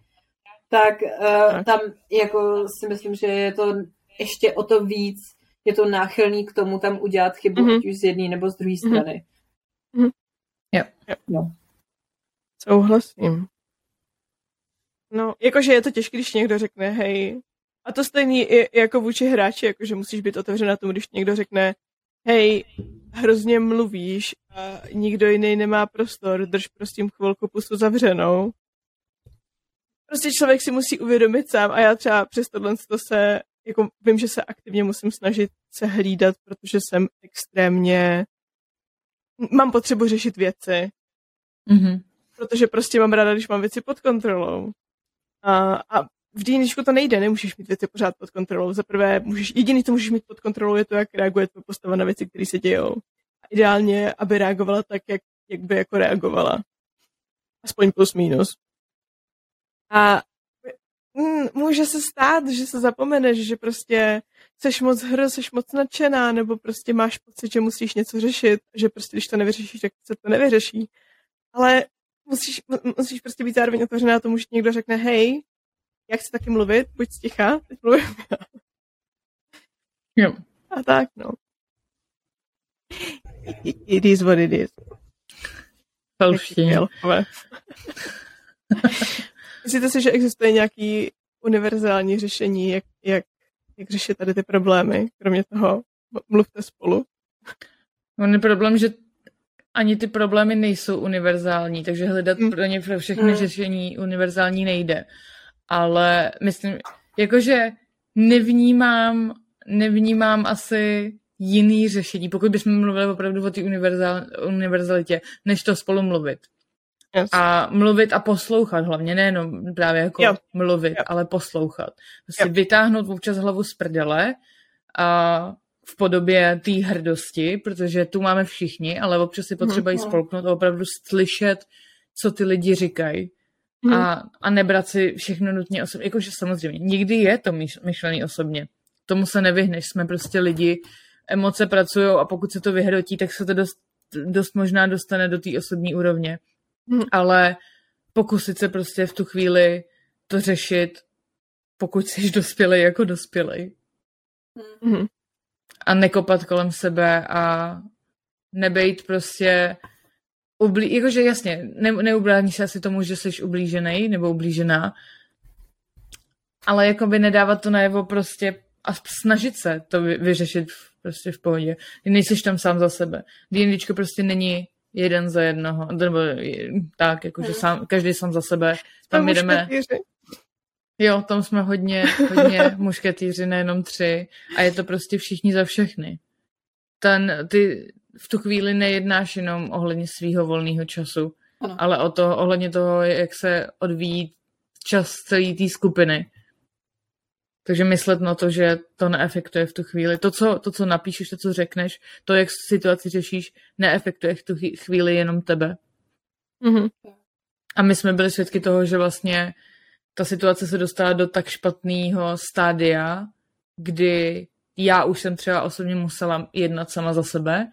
tak uh, tam jako si myslím, že je to ještě o to víc, je to náchylný k tomu tam udělat chybu, mm-hmm. ať už z jedné nebo z druhé mhm. strany. Mm-hmm. Jo. jo. No. Souhlasím. No, jakože je to těžké, když někdo řekne, hej, a to stejný i jako vůči hráči, jakože musíš být otevřená tomu, když někdo řekne, hej, hrozně mluvíš a nikdo jiný nemá prostor, drž prosím chvilku pusu zavřenou. Prostě člověk si musí uvědomit sám a já třeba přes tohle to se, jako vím, že se aktivně musím snažit se hlídat, protože jsem extrémně, mám potřebu řešit věci. Mm-hmm. Protože prostě mám ráda, když mám věci pod kontrolou. A, a v D&Dčku to nejde, nemůžeš mít věci pořád pod kontrolou. Za prvé, můžeš, jediný, co můžeš mít pod kontrolou, je to, jak reaguje tvoje postava na věci, které se dějou. A ideálně, aby reagovala tak, jak, jak by jako reagovala. Aspoň plus minus. A mm, může se stát, že se zapomeneš, že prostě seš moc hr, seš moc nadšená, nebo prostě máš pocit, že musíš něco řešit, že prostě když to nevyřešíš, tak se to nevyřeší. Ale musíš, musíš prostě být zároveň otevřená tomu, že někdo řekne, hej, já chci taky mluvit, buď sticha, teď mluvím já. Jo. A tak, no. It is what it is. Falštině. Myslíte si, že existuje nějaký univerzální řešení, jak, jak jak řešit tady ty problémy, kromě toho mluvte spolu. On je problém, že ani ty problémy nejsou univerzální, takže hledat mm. pro ně pro všechny mm. řešení univerzální nejde. Ale myslím, jakože nevnímám, nevnímám asi jiný řešení, pokud bychom mluvili opravdu o té univerzál, univerzalitě, než to spolu mluvit. Yes. A mluvit a poslouchat hlavně, nejenom právě jako jo. mluvit, jo. ale poslouchat. Prostě jo. vytáhnout občas hlavu z prdele a v podobě té hrdosti, protože tu máme všichni, ale občas si potřeba mm, spolknout a opravdu slyšet, co ty lidi říkají. Mm. A, a nebrat si všechno nutně osobně. Jakože samozřejmě, nikdy je to myšlený osobně. Tomu se nevyhneš, jsme prostě lidi, emoce pracují a pokud se to vyhrotí, tak se to dost, dost možná dostane do té osobní úrovně. Mm. Ale pokusit se prostě v tu chvíli to řešit, pokud jsi dospělej jako dospělej. Mm a nekopat kolem sebe a nebejt prostě ublí, jakože jasně, ne, neubrání se asi tomu, že jsi ublížený nebo ublížená, ale jako by nedávat to najevo prostě a snažit se to vy, vyřešit v, prostě v pohodě. Nejsi tam sám za sebe. D&Dčko prostě není jeden za jednoho, nebo tak, jakože sám, každý sám za sebe. Tam jdeme... Jo, tam jsme hodně, hodně mušketýři, nejenom tři. A je to prostě všichni za všechny. Ten, ty v tu chvíli nejednáš jenom ohledně svého volného času, ano. ale o to, ohledně toho, jak se odvíjí čas celé té skupiny. Takže myslet na to, že to neefektuje v tu chvíli. To co, to, co napíšeš, to, co řekneš, to, jak situaci řešíš, neefektuje v tu chvíli jenom tebe. Mm-hmm. A my jsme byli svědky toho, že vlastně ta situace se dostala do tak špatného stádia, kdy já už jsem třeba osobně musela jednat sama za sebe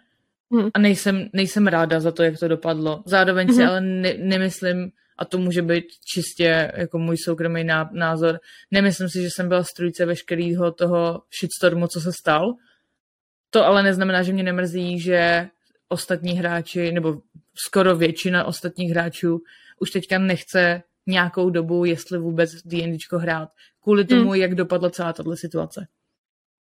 hmm. a nejsem, nejsem ráda za to, jak to dopadlo. Zároveň hmm. si ale ne, nemyslím, a to může být čistě jako můj soukromý názor, nemyslím si, že jsem byla strujce veškerého toho shitstormu, co se stal. To ale neznamená, že mě nemrzí, že ostatní hráči, nebo skoro většina ostatních hráčů už teďka nechce nějakou dobu, jestli vůbec D&Dčko hrát, kvůli hmm. tomu, mm. jak dopadla celá tato situace.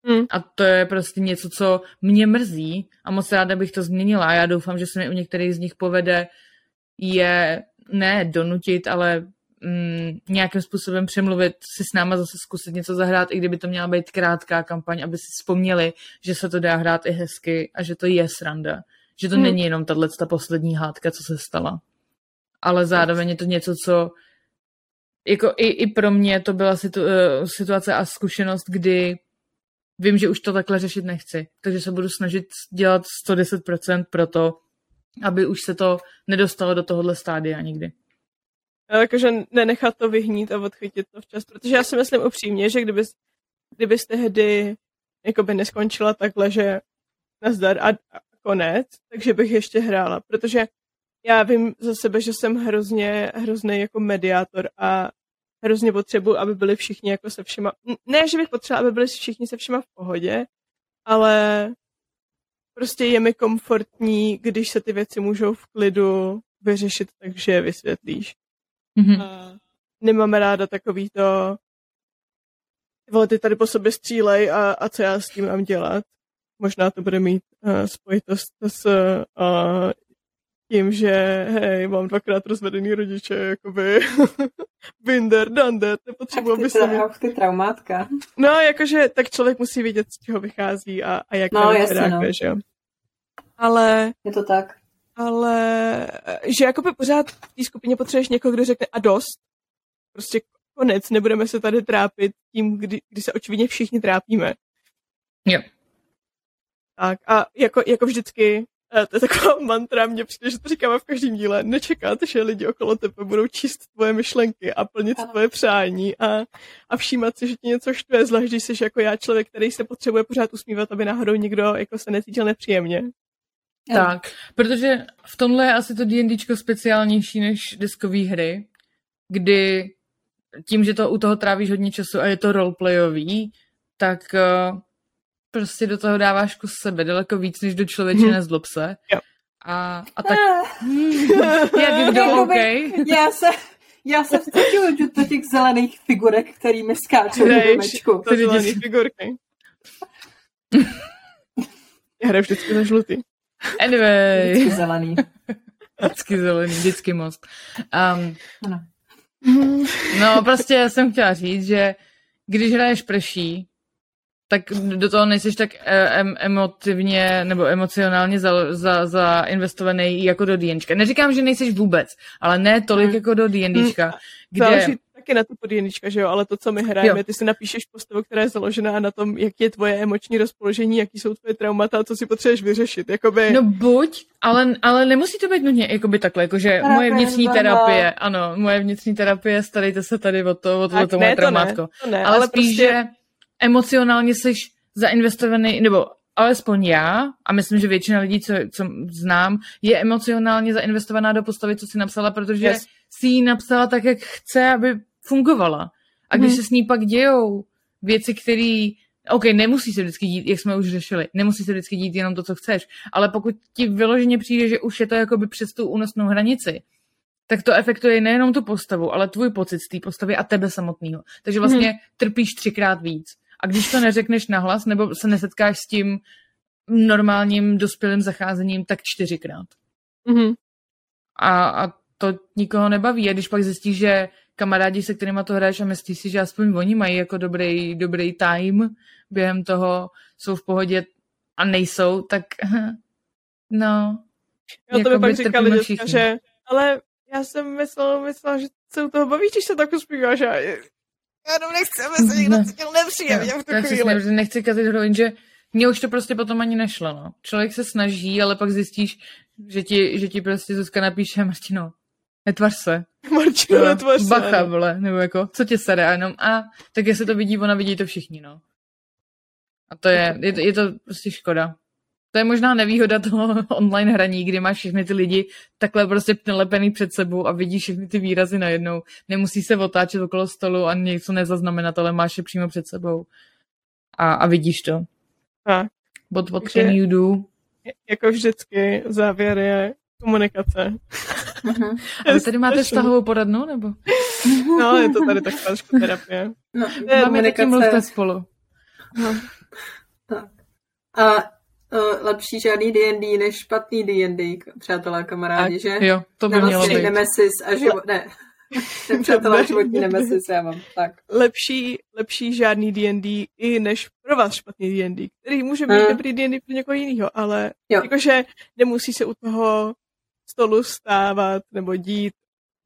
Mm. A to je prostě něco, co mě mrzí a moc ráda bych to změnila. A já doufám, že se mi u některých z nich povede je ne donutit, ale mm, nějakým způsobem přemluvit si s náma zase zkusit něco zahrát, i kdyby to měla být krátká kampaň, aby si vzpomněli, že se to dá hrát i hezky a že to je sranda. Že to mm. není jenom tahle ta poslední hádka, co se stala. Ale zároveň je to něco, co jako i, i pro mě to byla situ, uh, situace a zkušenost, kdy vím, že už to takhle řešit nechci, takže se budu snažit dělat 110% pro to, aby už se to nedostalo do tohohle stádia nikdy. Jakože nenechat to vyhnít a odchytit to včas, protože já si myslím upřímně, že kdyby, kdybys tehdy jakoby neskončila takhle, že nazdar a, a konec, takže bych ještě hrála, protože já vím za sebe, že jsem hrozně, hrozný jako mediátor a hrozně potřebuji, aby byli všichni jako se všema, ne, že bych potřebovala, aby byli všichni se všema v pohodě, ale prostě je mi komfortní, když se ty věci můžou v klidu vyřešit, takže je vysvětlíš. Mm-hmm. A nemám ráda takový to, vole, ty tady po sobě střílej a, a co já s tím mám dělat. Možná to bude mít uh, spojitost s uh, tím, že hej, mám dvakrát rozvedený rodiče, jakoby Binder, Dander, nepotřebuji, aby se... Mě... ty traumátka. No, jakože tak člověk musí vidět, z čeho vychází a, a jak no, jasně, reaguje, no. že jo. Ale... Je to tak. Ale, že jakoby pořád v té skupině potřebuješ někoho, kdo řekne a dost. Prostě konec, nebudeme se tady trápit tím, kdy, kdy se očividně všichni trápíme. Jo. Tak a jako, jako vždycky to je taková mantra, mně přijde, že to říkáme v každém díle. Nečekat, že lidi okolo tebe budou číst tvoje myšlenky a plnit ano. tvoje přání a, a všímat si, že ti něco štve, zvlášť když jsi jako já člověk, který se potřebuje pořád usmívat, aby náhodou nikdo jako se necítil nepříjemně. Tak, protože v tomhle je asi to D&Dčko speciálnější než diskové hry, kdy tím, že to u toho trávíš hodně času a je to roleplayový, tak uh, prostě do toho dáváš kus sebe daleko víc, než do člověče hmm. nezlob se. Jo. A, a tak, hmm, jak kdo, OK? Já se, Já se vcítila do těch zelených figurek, kterými skáčou do domečku. To zelený figurky. Já hraju vždycky za žlutý. Anyway. Vždycky zelený. Vždycky zelený, vždycky most. Um, no prostě jsem chtěla říct, že když hraješ prší, tak do toho nejsiš tak e, em, emotivně nebo emocionálně za, za, za investovaný jako do D&Čka. Neříkám, že nejsiš vůbec, ale ne tolik hmm. jako do D&Čka. Hmm. Kde... Záleží taky na tu podjednička, že jo, ale to, co my hrajeme, jo. ty si napíšeš postavu, která je založená na tom, jak je tvoje emoční rozpoložení, jaký jsou tvoje traumata a co si potřebuješ vyřešit, jakoby... No buď, ale, ale nemusí to být nutně jakoby takhle, jakože terapie, moje vnitřní terapie, ano, moje vnitřní terapie, starejte se tady o to, o to, to moje traumátko. To ne, ale, ale spíš, prostě... že emocionálně jsi zainvestovaný, nebo alespoň já, a myslím, že většina lidí, co, co znám, je emocionálně zainvestovaná do postavy, co si napsala, protože yes. si ji napsala tak, jak chce, aby fungovala. A když hmm. se s ní pak dějou věci, které OK, nemusí se vždycky dít, jak jsme už řešili, nemusí se vždycky dít jenom to, co chceš, ale pokud ti vyloženě přijde, že už je to jakoby přes tu únosnou hranici, tak to efektuje nejenom tu postavu, ale tvůj pocit z té postavy a tebe samotného. Takže vlastně hmm. trpíš třikrát víc. A když to neřekneš nahlas, nebo se nesetkáš s tím normálním dospělým zacházením, tak čtyřikrát. Mm-hmm. A, a to nikoho nebaví. A když pak zjistíš, že kamarádi, se kterými to hraješ a myslíš si, že aspoň oni mají jako dobrý, dobrý time během toho, jsou v pohodě a nejsou, tak no. Já to by pak říkali že ale já jsem myslel, myslel, že se u toho bavíš, když se tak uspíváš a já jenom nechci, aby se někdo cítil nepříjemně v tu chvíli. Přesně, nechci kazit hru, že mně už to prostě potom ani nešlo, no. Člověk se snaží, ale pak zjistíš, že ti, že ti prostě Zuzka napíše, Martino, netvař se. Martino, no, netvař se. Bacha, vole, nebo jako, co tě sere, a jenom, a tak jestli to vidí ona, vidí to všichni, no. A to je, je to, je to prostě škoda. To je možná nevýhoda toho online hraní, kdy máš všechny ty lidi takhle prostě nalepený před sebou a vidíš všechny ty výrazy najednou. Nemusí se otáčet okolo stolu a něco nezaznamenat, ale máš je přímo před sebou. A, a vidíš to. Tak. What, what can you do? Jako vždycky závěr je komunikace. Uh-huh. A vy tady máte vztahovou poradnu, nebo? No, je to tady taková terapie. No, Máme taky mluvte spolu. No. Tak. A uh, lepší žádný D&D než špatný D&D, přátelé kamarádi, že? Jo, to by mělo být. Nemesis a život, ne. Přátelé životní nemesis, já mám, tak. Lepší, lepší žádný D&D i než pro vás špatný D&D, který může být hmm. dobrý D&D pro někoho jiného, ale jo. jakože nemusí se u toho stolu stávat nebo dít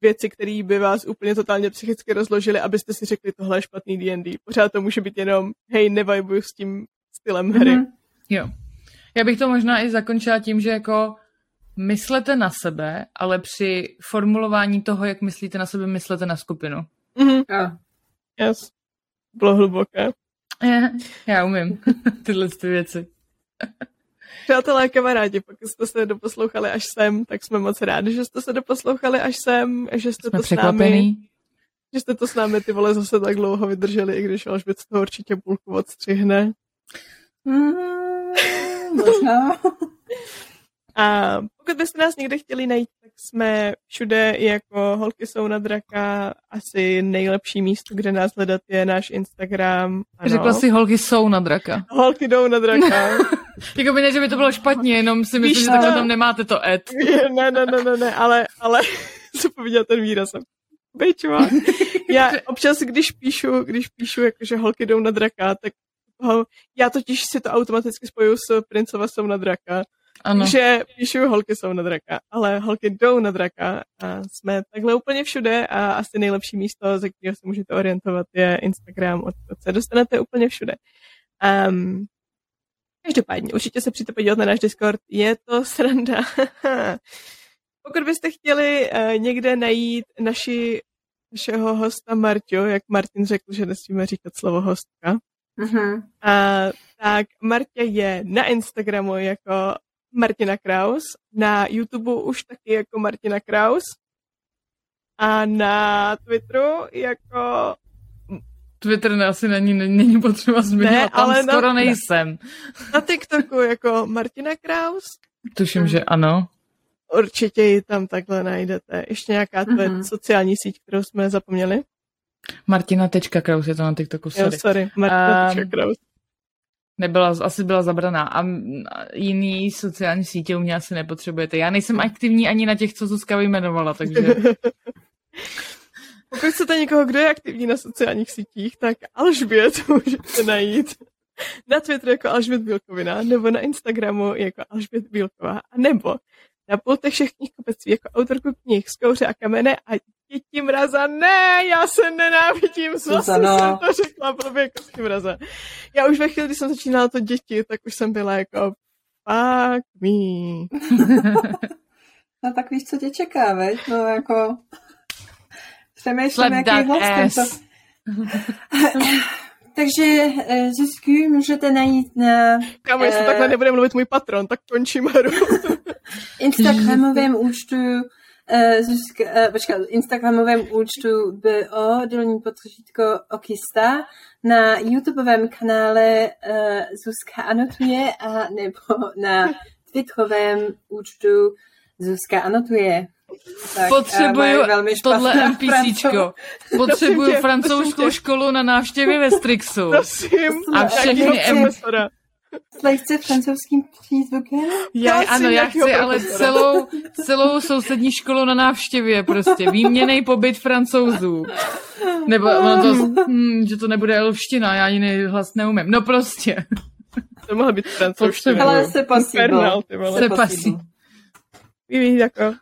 věci, které by vás úplně totálně psychicky rozložily, abyste si řekli, tohle je špatný D&D. Pořád to může být jenom, hej, nevibuju s tím stylem hry. Mm-hmm. Jo. Já bych to možná i zakončila tím, že jako myslete na sebe, ale při formulování toho, jak myslíte na sebe, myslete na skupinu. Mm-hmm. Yeah. Yes. Bylo hluboké. Yeah. Já umím tyhle ty věci. Přátelé, kamarádi, pokud jste se doposlouchali až sem, tak jsme moc rádi, že jste se doposlouchali až sem, že jste jsme to s námi, že jste to s námi ty vole zase tak dlouho vydrželi, i když Alžbět z toho určitě půlku odstřihne. Mm, možná. A pokud byste nás někde chtěli najít, tak jsme všude jako Holky jsou na draka. Asi nejlepší místo, kde nás hledat je náš Instagram. Ano. Řekla si Holky jsou na draka. Holky jdou na draka. jako by ne, že by to bylo špatně, jenom si myslím, že takhle tam nemáte to ed. ne, ne, ne, ne, ne, ale, ale co pověděl ten výraz. Bejčová. Já občas, když píšu, když píšu, jakože holky jdou na draka, tak já totiž si to automaticky spoju s Princova jsou na draka. Ano. Takže píšu holky jsou na draka, ale holky jdou na draka a jsme takhle úplně všude a asi nejlepší místo, ze kterého se můžete orientovat, je Instagram, odkud se dostanete úplně všude. Um, každopádně, určitě se přijďte podívat na náš Discord, je to sranda. Pokud byste chtěli uh, někde najít naši, našeho hosta Marťo, jak Martin řekl, že nesmíme říkat slovo hostka, uh-huh. uh, tak Martě je na Instagramu jako Martina Kraus, na YouTube už taky jako Martina Kraus a na Twitteru jako Twitter ne, asi není, není potřeba změnit, ne, tam ale skoro na, nejsem. Na TikToku jako Martina Kraus. Tuším, že ano. určitě ji tam takhle najdete. Ještě nějaká tvoje mm-hmm. sociální síť, kterou jsme zapomněli? Martina.kraus je to na TikToku, sorry. Jo, sorry, Martina.kraus. Um, nebyla, asi byla zabraná. A jiný sociální sítě u mě asi nepotřebujete. Já nejsem aktivní ani na těch, co Zuzka vyjmenovala, takže... Pokud chcete někoho, kdo je aktivní na sociálních sítích, tak Alžbět můžete najít na Twitteru jako Alžbět Bílkovina, nebo na Instagramu jako Alžbět Bílková, nebo na pultech všech knihkupectví jako autorku knih z kouře a kamene a děti mraza. Ne, já se nenávidím, zase jsem to řekla blbě kostky mraza. Já už ve chvíli, kdy jsem začínala to děti, tak už jsem byla jako fuck me. no tak víš, co tě čeká, veď? No jako přemýšlím, jaký host Takže uh, Zuzku můžete najít na... Kámo, jestli uh, takhle nebude mluvit můj patron, tak končím hru. Instagramovém účtu uh, Zuzka, uh, počkat, Instagramovém účtu BO, dolní potřešítko Okista, na YouTubeovém kanále uh, Zuzka anotuje a nebo na Twitterovém účtu Zuzka anotuje. Tak, Potřebuju tohle NPCčko. Potřebuju francouzskou školu na návštěvě ve Strixu. Prosím. A všechny M... Lehce francouzským přízvukem? Já, ano, já chci ale celou, celou sousední školu na návštěvě prostě. Výměnej pobyt francouzů. Nebo ono to, hm, že to nebude elfština, já jiný hlas neumím. No prostě. To mohla být francouzština. Ale se pasí. Se pasí. Víš, jako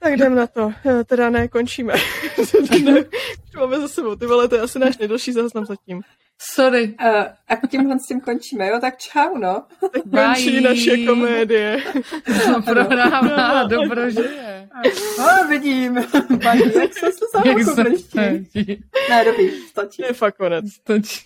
tak jdem na to. Eh, teda ne, končíme. máme za sebou. Ty vole, to je asi náš nejdelší záznam zatím. Sorry. Uh, a tímhle s tím končíme, jo? Tak čau, no. Tak končí Bye. naše komédie. No, prohrává, dobrožije. No, vidím. Bye, jak se se se Ne, dobrý, stačí. Je fakt konec. Stačí.